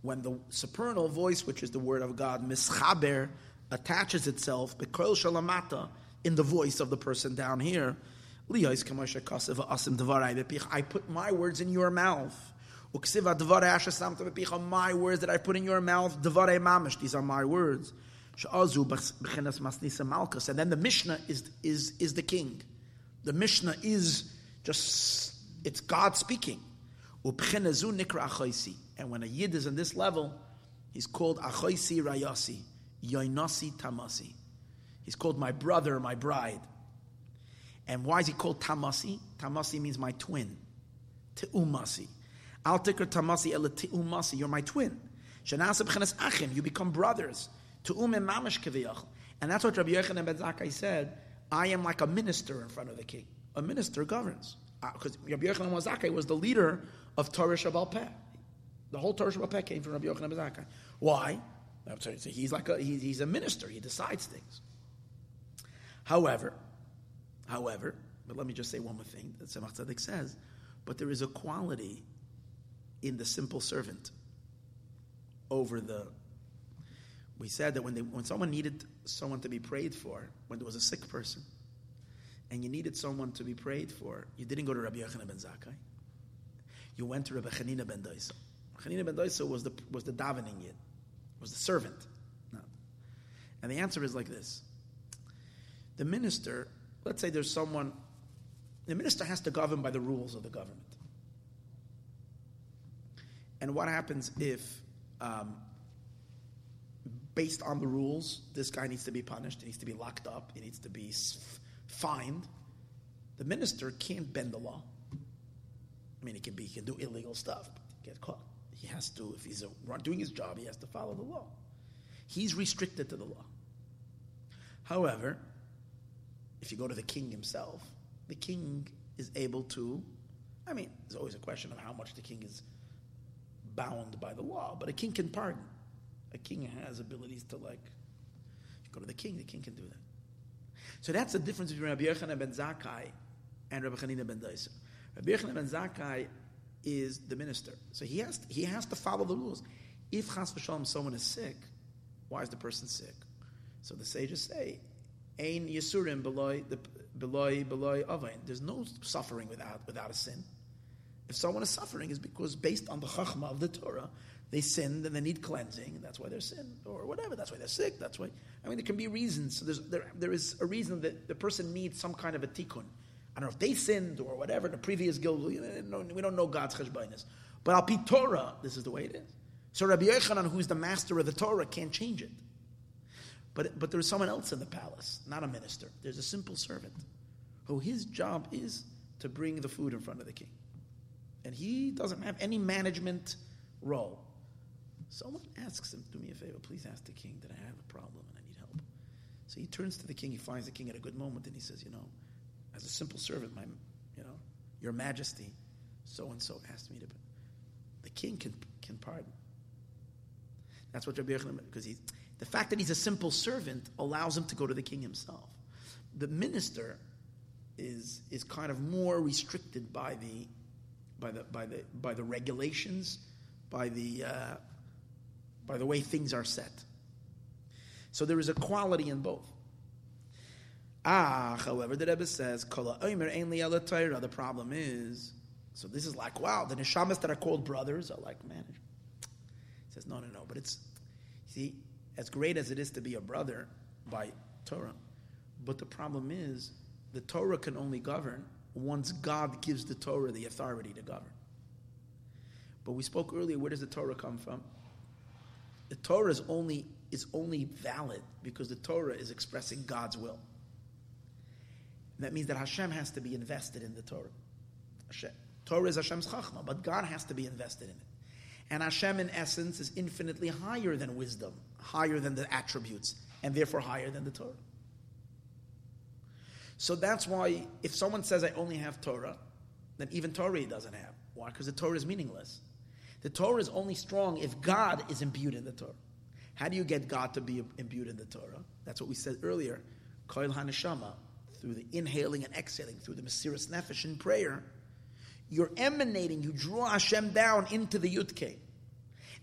Speaker 1: When the supernal voice, which is the word of God, mischaber, attaches itself, shalamata, in the voice of the person down here, I put my words in your mouth. My words that I put in your mouth, these are my words. And then the Mishnah is, is, is the king. The Mishnah is just, it's God speaking. And when a Yid is on this level, he's called Achoisi Rayasi, Yoinasi Tamasi. He's called my brother, my bride. And why is he called Tamasi? Tamasi means my twin. Te'umasi. Al tikr tamasi umasi. You're my twin. Shanasa b'chenes achim. You become brothers. To Tu'um mamish keviyach. And that's what Rabbi Yochanan ben Zakkai said. I am like a minister in front of the king. A minister governs. Because uh, Rabbi Yochanan ben Zakkai was the leader of Torah Shabbal Peh. The whole Torah Shabbal Peh came from Rabbi Yochanan ben Zakkai. Why? He's like a, he's a minister. He decides things. However, however, But let me just say one more thing that Tzemach Tzedek says. But there is a quality in the simple servant over the. We said that when, they, when someone needed someone to be prayed for, when there was a sick person, and you needed someone to be prayed for, you didn't go to Rabbi Yochanan ben Zakkai. You went to Rabbi Chanina ben Doisa. Chanina ben Doisa was the, was the davening yid, was the servant. No. And the answer is like this. The minister, let's say there's someone, the minister has to govern by the rules of the government. And what happens if, um, based on the rules, this guy needs to be punished, he needs to be locked up, he needs to be fined? The minister can't bend the law. I mean, he can be, he can do illegal stuff, but get caught. He has to, if he's a, doing his job, he has to follow the law. He's restricted to the law. However, if you go to the king himself, the king is able to. I mean, there's always a question of how much the king is bound by the law, but a king can pardon. A king has abilities to like. Go to the king, the king can do that. So that's the difference between Rabbi Yochanan ben Zakkai and Rabbi Chanina ben Daisa. Rabbi Yochanan ben Zakkai is the minister, so he has to, he has to follow the rules. If chas v'shalom someone is sick, why is the person sick? So the sages say, "Ein yisurim beloy beloy beloy avain." There's no suffering without without a sin. If someone is suffering, is because based on the chachma of the Torah, they sinned and they need cleansing, and that's why they're sinned, or whatever. That's why they're sick. That's why. I mean, there can be reasons. So there's, there, there is a reason that the person needs some kind of a tikkun. I don't know if they sinned or whatever, the previous guild, we don't know God's cheshbainis. But al Torah, this is the way it is. So Rabbi Yochanan, who's the master of the Torah, can't change it. But, but there's someone else in the palace, not a minister. There's a simple servant who his job is to bring the food in front of the king. And he doesn't have any management role. Someone asks him, Do me a favor, please ask the king that I have a problem and I need help. So he turns to the king, he finds the king at a good moment, and he says, You know, as a simple servant, my, you know, your majesty, so and so asked me to. The king can, can pardon. That's what Rabbi Yochanan, because he, the fact that he's a simple servant allows him to go to the king himself. The minister is, is kind of more restricted by the, by the, by the, by the regulations, by the, uh, by the way things are set. So there is a quality in both. Ah, however, the Rebbe says, Kala Omer The problem is, so this is like, wow, the neshamas that are called brothers are like man. He says, no, no, no, but it's, see, as great as it is to be a brother by Torah, but the problem is, the Torah can only govern once God gives the Torah the authority to govern. But we spoke earlier, where does the Torah come from? The Torah is only, is only valid because the Torah is expressing God's will. That means that Hashem has to be invested in the Torah. Hashem. Torah is Hashem's chachma, but God has to be invested in it. And Hashem, in essence, is infinitely higher than wisdom, higher than the attributes, and therefore higher than the Torah. So that's why if someone says, I only have Torah, then even Torah he doesn't have. Why? Because the Torah is meaningless. The Torah is only strong if God is imbued in the Torah. How do you get God to be imbued in the Torah? That's what we said earlier. Koil HaNeshama, through the inhaling and exhaling, through the Mesiras Nefesh in prayer, you're emanating, you draw Hashem down into the Yudke.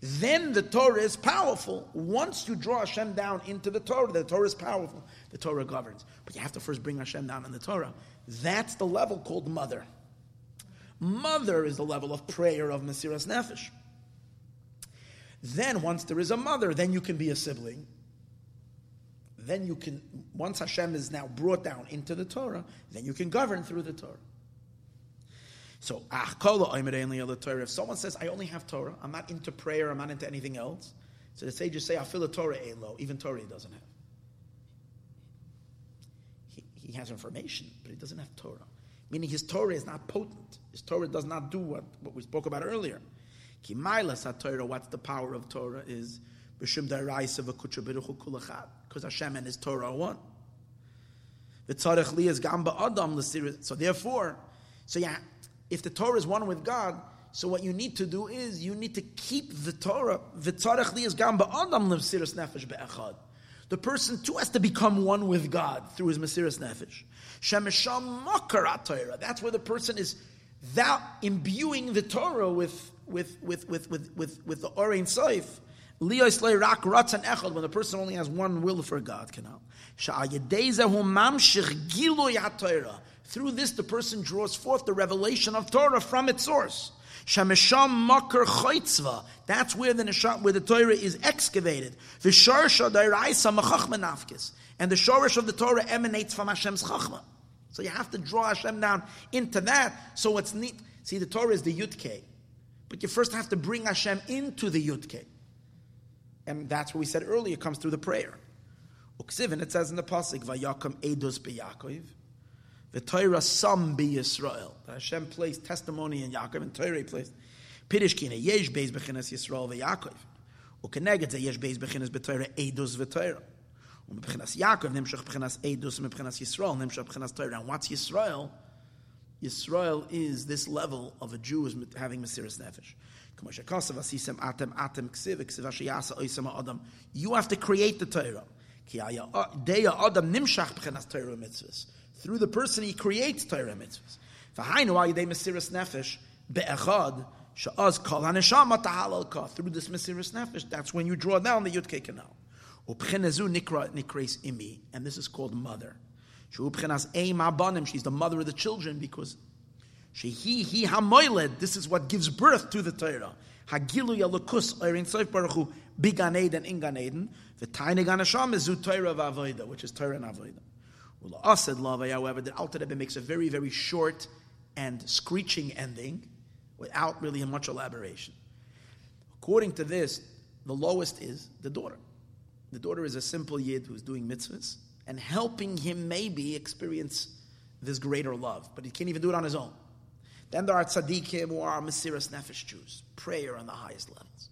Speaker 1: Then the Torah is powerful. Once you draw Hashem down into the Torah, the Torah is powerful. The Torah governs. But you have to first bring Hashem down in the Torah. That's the level called mother. Mother is the level of prayer of Mesiras Nefesh. Then, once there is a mother, then you can be a sibling then you can, once Hashem is now brought down into the Torah, then you can govern through the Torah. So, ah, Torah. if someone says, I only have Torah, I'm not into prayer, I'm not into anything else, so the sages say, I feel a Torah lo, even Torah he doesn't have. He, has information, but he doesn't have Torah. Meaning his Torah is not potent. His Torah does not do what, what we spoke about earlier. What's the power of Torah is because Hashem and His Torah are one. So therefore, so yeah, if the Torah is one with God, so what you need to do is you need to keep the Torah. The the person too has to become one with God through his Mesiras Nefesh. Shemesham Makar Torah. That's where the person is that imbuing the Torah with with with with with with, with the ratzan echad when the person only has one will for God. Canal. Through this, the person draws forth the revelation of Torah from its source. Shamesham makar choitzva. That's where the nesham, where the Torah is excavated. And the shorish of the Torah emanates from Hashem's chachma. So you have to draw Hashem down into that. So it's neat. See, the Torah is the Yudke. But you first have to bring Hashem into the Yudke. And that's what we said earlier, it comes through the prayer. Uksiv, and it says in the Pasuk, Vayakam Eidos B'Yakov. The Torah some be Yisrael. That Hashem placed testimony in Yaakov and Torah placed. Pirish kine yesh beis bechinas Yisrael veYaakov. Ukeneged ze yesh beis bechinas b'Torah edus v'Torah. ומבחינת יעקב נמשך מבחינת אדוס, ומבחינת ישראל נמשך מבחינת Torah. And what's Yisrael? Yisrael is this level of a Jew is having Mesiras Nefesh. You have to create the Torah. Ki haya deya adam nimshach bechinas Torah mitzvahs. Through the person he creates Torah mitzvahs. Through this Mesiras Nefesh, that's when you draw down the Yudke canal. And this is called mother. She's the mother of the children because she he hamoiled. This is what gives birth to the Torah. Hagilu yalukus oirin soif baruch hu bigan eden in gan eden. The tiny ganasham is zu Torah v'avoida, which is Torah and avoida. Well, asad lava, however, the Alter Rebbe makes a very very short and screeching ending, without really much elaboration. According to this, the lowest is the daughter. The daughter is a simple yid who's doing mitzvahs and helping him maybe experience this greater love, but he can't even do it on his own. Then there are tzaddikim who are Mesiras Nefesh Jews, prayer on the highest levels.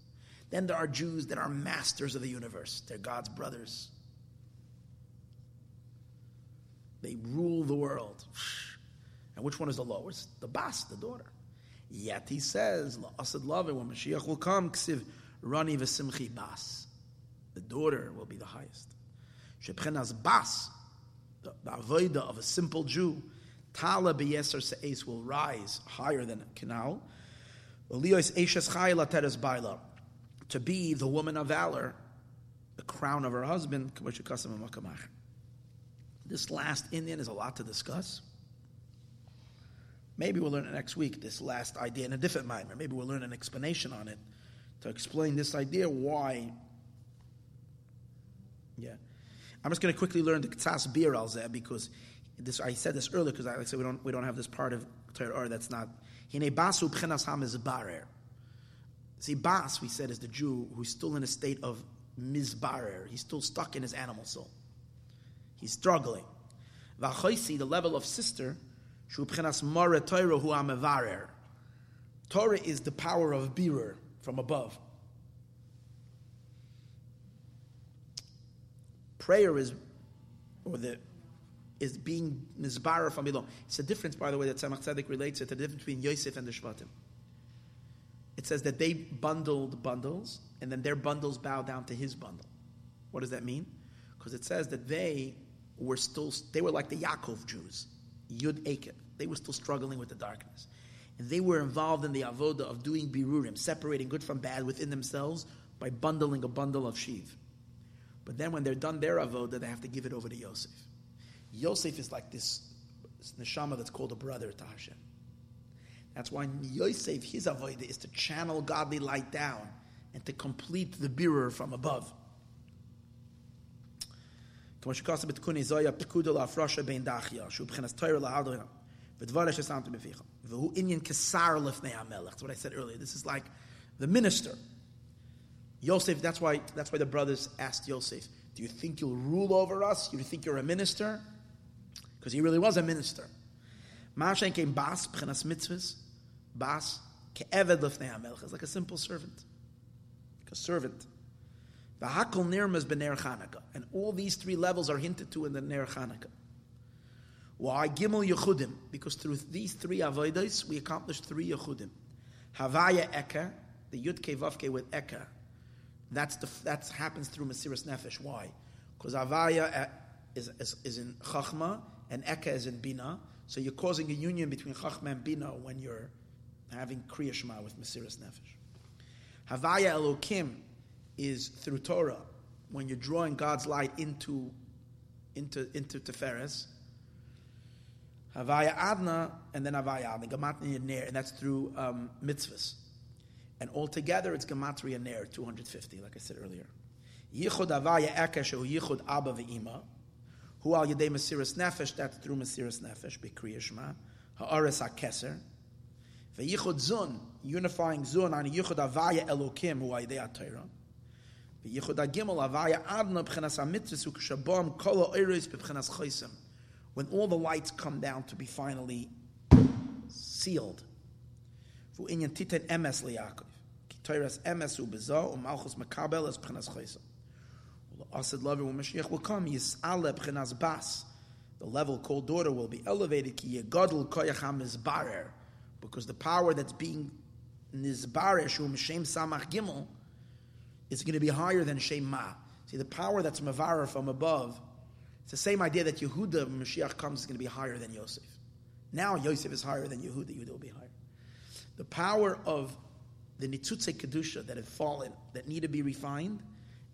Speaker 1: Then there are Jews that are masters of the universe. They're God's brothers. They rule the world. (sighs) And which one is the lowest? The bas, the daughter. Yet he says, Asad love when Mashiach will come, ksiv rani v'simchi bas. The daughter will be the highest. Shebchenas bas, the, avoida of a simple Jew, Tala beyeser se'es will rise higher than canal. To be the woman of valor, the crown of her husband. This last inyan is a lot to discuss. Maybe we'll learn it next week, this last idea in a different manner. Maybe we'll learn an explanation on it to explain this idea why. Yeah. I'm just going to quickly learn the Ktsas Bir al because this I said this earlier because I said we don't we don't have this part of Torah that's not hine basu b'chenas hamizbarer. See, bas we said is the Jew who's still in a state of mizbarer. He's still stuck in his animal soul. He's struggling. V'achoisi the level of sister shu b'chenas mara Torah hu amevarer. Torah is the power of birur from above. Prayer is, or the is being mizbara from below. It's a difference, by the way, that Tzemach Tzedek relates it to the difference between Yosef and the Shvatim. It says that they bundled bundles, and then their bundles bow down to his bundle. What does that mean? Because it says that they were still, they were like the Yaakov Jews, Yud Akev. They were still struggling with the darkness. And they were involved in the avoda of doing birurim, separating good from bad within themselves by bundling a bundle of sheav. But then when they're done their avoda, they have to give it over to Yosef. Yosef is like this, this neshama that's called a brother to Hashem. That's why Yosef, his avodah, is to channel godly light down and to complete the birur from above. That's what I said earlier. This is like the minister. Yosef, that's why, that's why the brothers asked Yosef, Do you think you'll rule over us? You think you're a minister? because he really was a minister. Mashen came bas b'chenas mitzvahs, bas ke'eved lefnei hamelch. It's like a simple servant, like a servant. V'hakol nirmas b'ner Chanukah, and all these three levels are hinted to in the ner Chanukah. Why gimel yechudim? Because through these three avodas we accomplished three yechudim. Havaya eka, the yud ke with eka. That's the that happens through Mesiras Nefesh. Why? Because Avaya uh, is, is, is in Chachma and Eka is in Bina. So you're causing a union between Chachma and Bina when you're having Kriya Shema with Mesiras Nefesh. Havaya Elokim is through Torah when you're drawing God's light into into into Teferes. Havaya Adna and then Havaya Adna Gematria Ner, and that's through um, mitzvahs. And altogether, it's Gematria Ner, 250, like I said earlier. Yichud Havaya Ekesh Yichud Abba Ve'ima. Who al yedei Mesiras Nefesh, that's through Mesiras Nefesh, Bekriya Shema. Ha'ares HaKeser. Ve'yichud Zun, unifying Zun on Yichud Havaya Elokim, who al yedei HaTorah. When all the lights come down to be finally sealed. When Mashiach will come. The level called daughter will be elevated. Because the power that's being nizbarer, shum shem samach gimel, is going to be higher than shem ma. See, the power that's mavarer from above, it's the same idea that Yehuda, when Mashiach comes, is going to be higher than Yosef. Now Yosef is higher than Yehuda, Yehuda will be higher. The power of the nitzutze kedusha that have fallen, that need to be refined,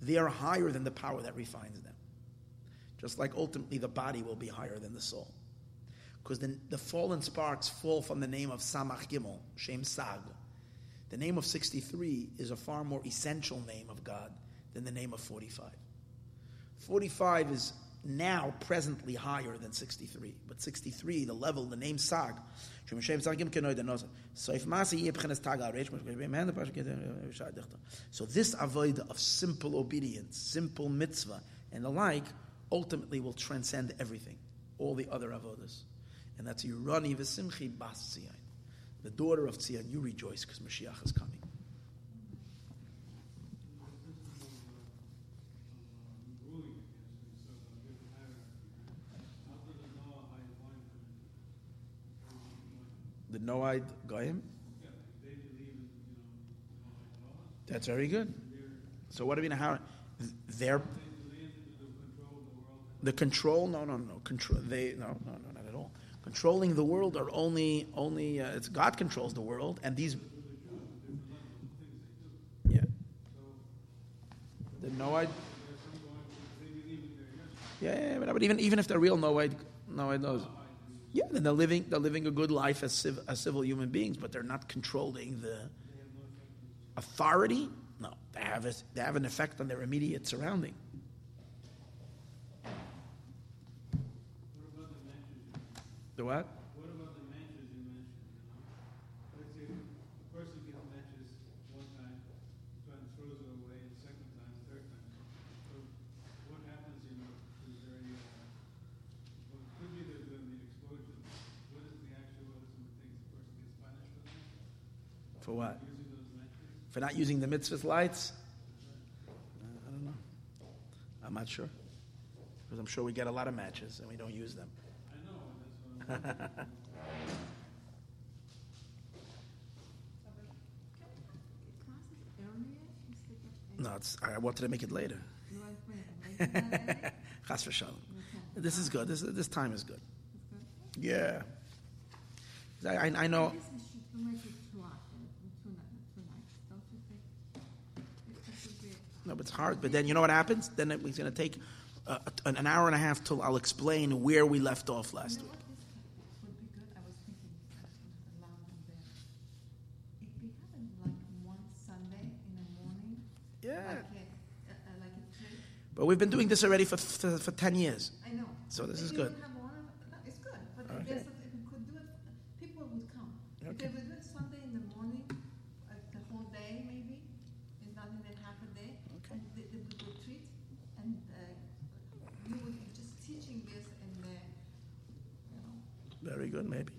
Speaker 1: they are higher than the power that refines them. Just like ultimately the body will be higher than the soul. Because the, the fallen sparks fall from the name of Samach Gimel, Shem Sag. The name of 63 is a far more essential name of God than the name of 45. 45 is now presently higher than 63. But 63, the level, the name Sag, so this avoid of simple obedience, simple mitzvah, and the like, ultimately will transcend everything, all the other avodas. And that's Yurani v'simchi bas Tzion. The daughter of Tzion, you rejoice because Mashiach is coming. The Noahide Goyim? That's very good. So what do we know how they're the control? No, no, no. Control. They no, no, no. Controlling the world are only only uh, it's God controls the world, and these. Yeah. The Noahide. Yeah, yeah, but, but even even if they're real Noahide, Noahide knows. Yeah, then they're living they're living a good life as, civ, as civil human beings, but they're not controlling the authority. No, they have a, they have an effect on their immediate surrounding. The what?
Speaker 2: What about the matches you mentioned? You know? Let's say a person gets matches one time, and throws it away, the second time, third time. So what happens, you know, is there a, uh, well, could be there's going to be explosion. What is the actual, what are some of the things the person gets punished for that?
Speaker 1: For what?
Speaker 2: Using those matches?
Speaker 1: For not using the mitzvah lights? Uh, I don't know. I'm not sure. Because I'm sure we get a lot of matches and we don't use them.
Speaker 2: I know, and that's what I'm. (laughs)
Speaker 1: No, it's, I wanted to make it later. (laughs) Chas v'shalom. This is good. This, this time is good. Yeah. I, I, I know. No, but it's hard. But then you know what happens? Then it- it's going to take uh, an an hour and a half till I'll explain where we left off last week.
Speaker 3: Would be good, I was thinking uh, along there. If we have it like one Sunday in the morning,
Speaker 1: Yeah.
Speaker 3: like a, uh, like a trip,
Speaker 1: But we've been doing this already for, for, for 10 years.
Speaker 3: I know.
Speaker 1: So this is
Speaker 3: If you
Speaker 1: good.
Speaker 3: one, no, it's good, but
Speaker 1: Okay.
Speaker 3: if we could do it, people would come.
Speaker 1: Okay.
Speaker 3: If we do it Sunday in the morning, like the whole day maybe, it's not even half a day.
Speaker 1: Okay.
Speaker 3: And they, they would retreat, and, uh, you would be just teaching this and, uh, you know,
Speaker 1: Very good, maybe.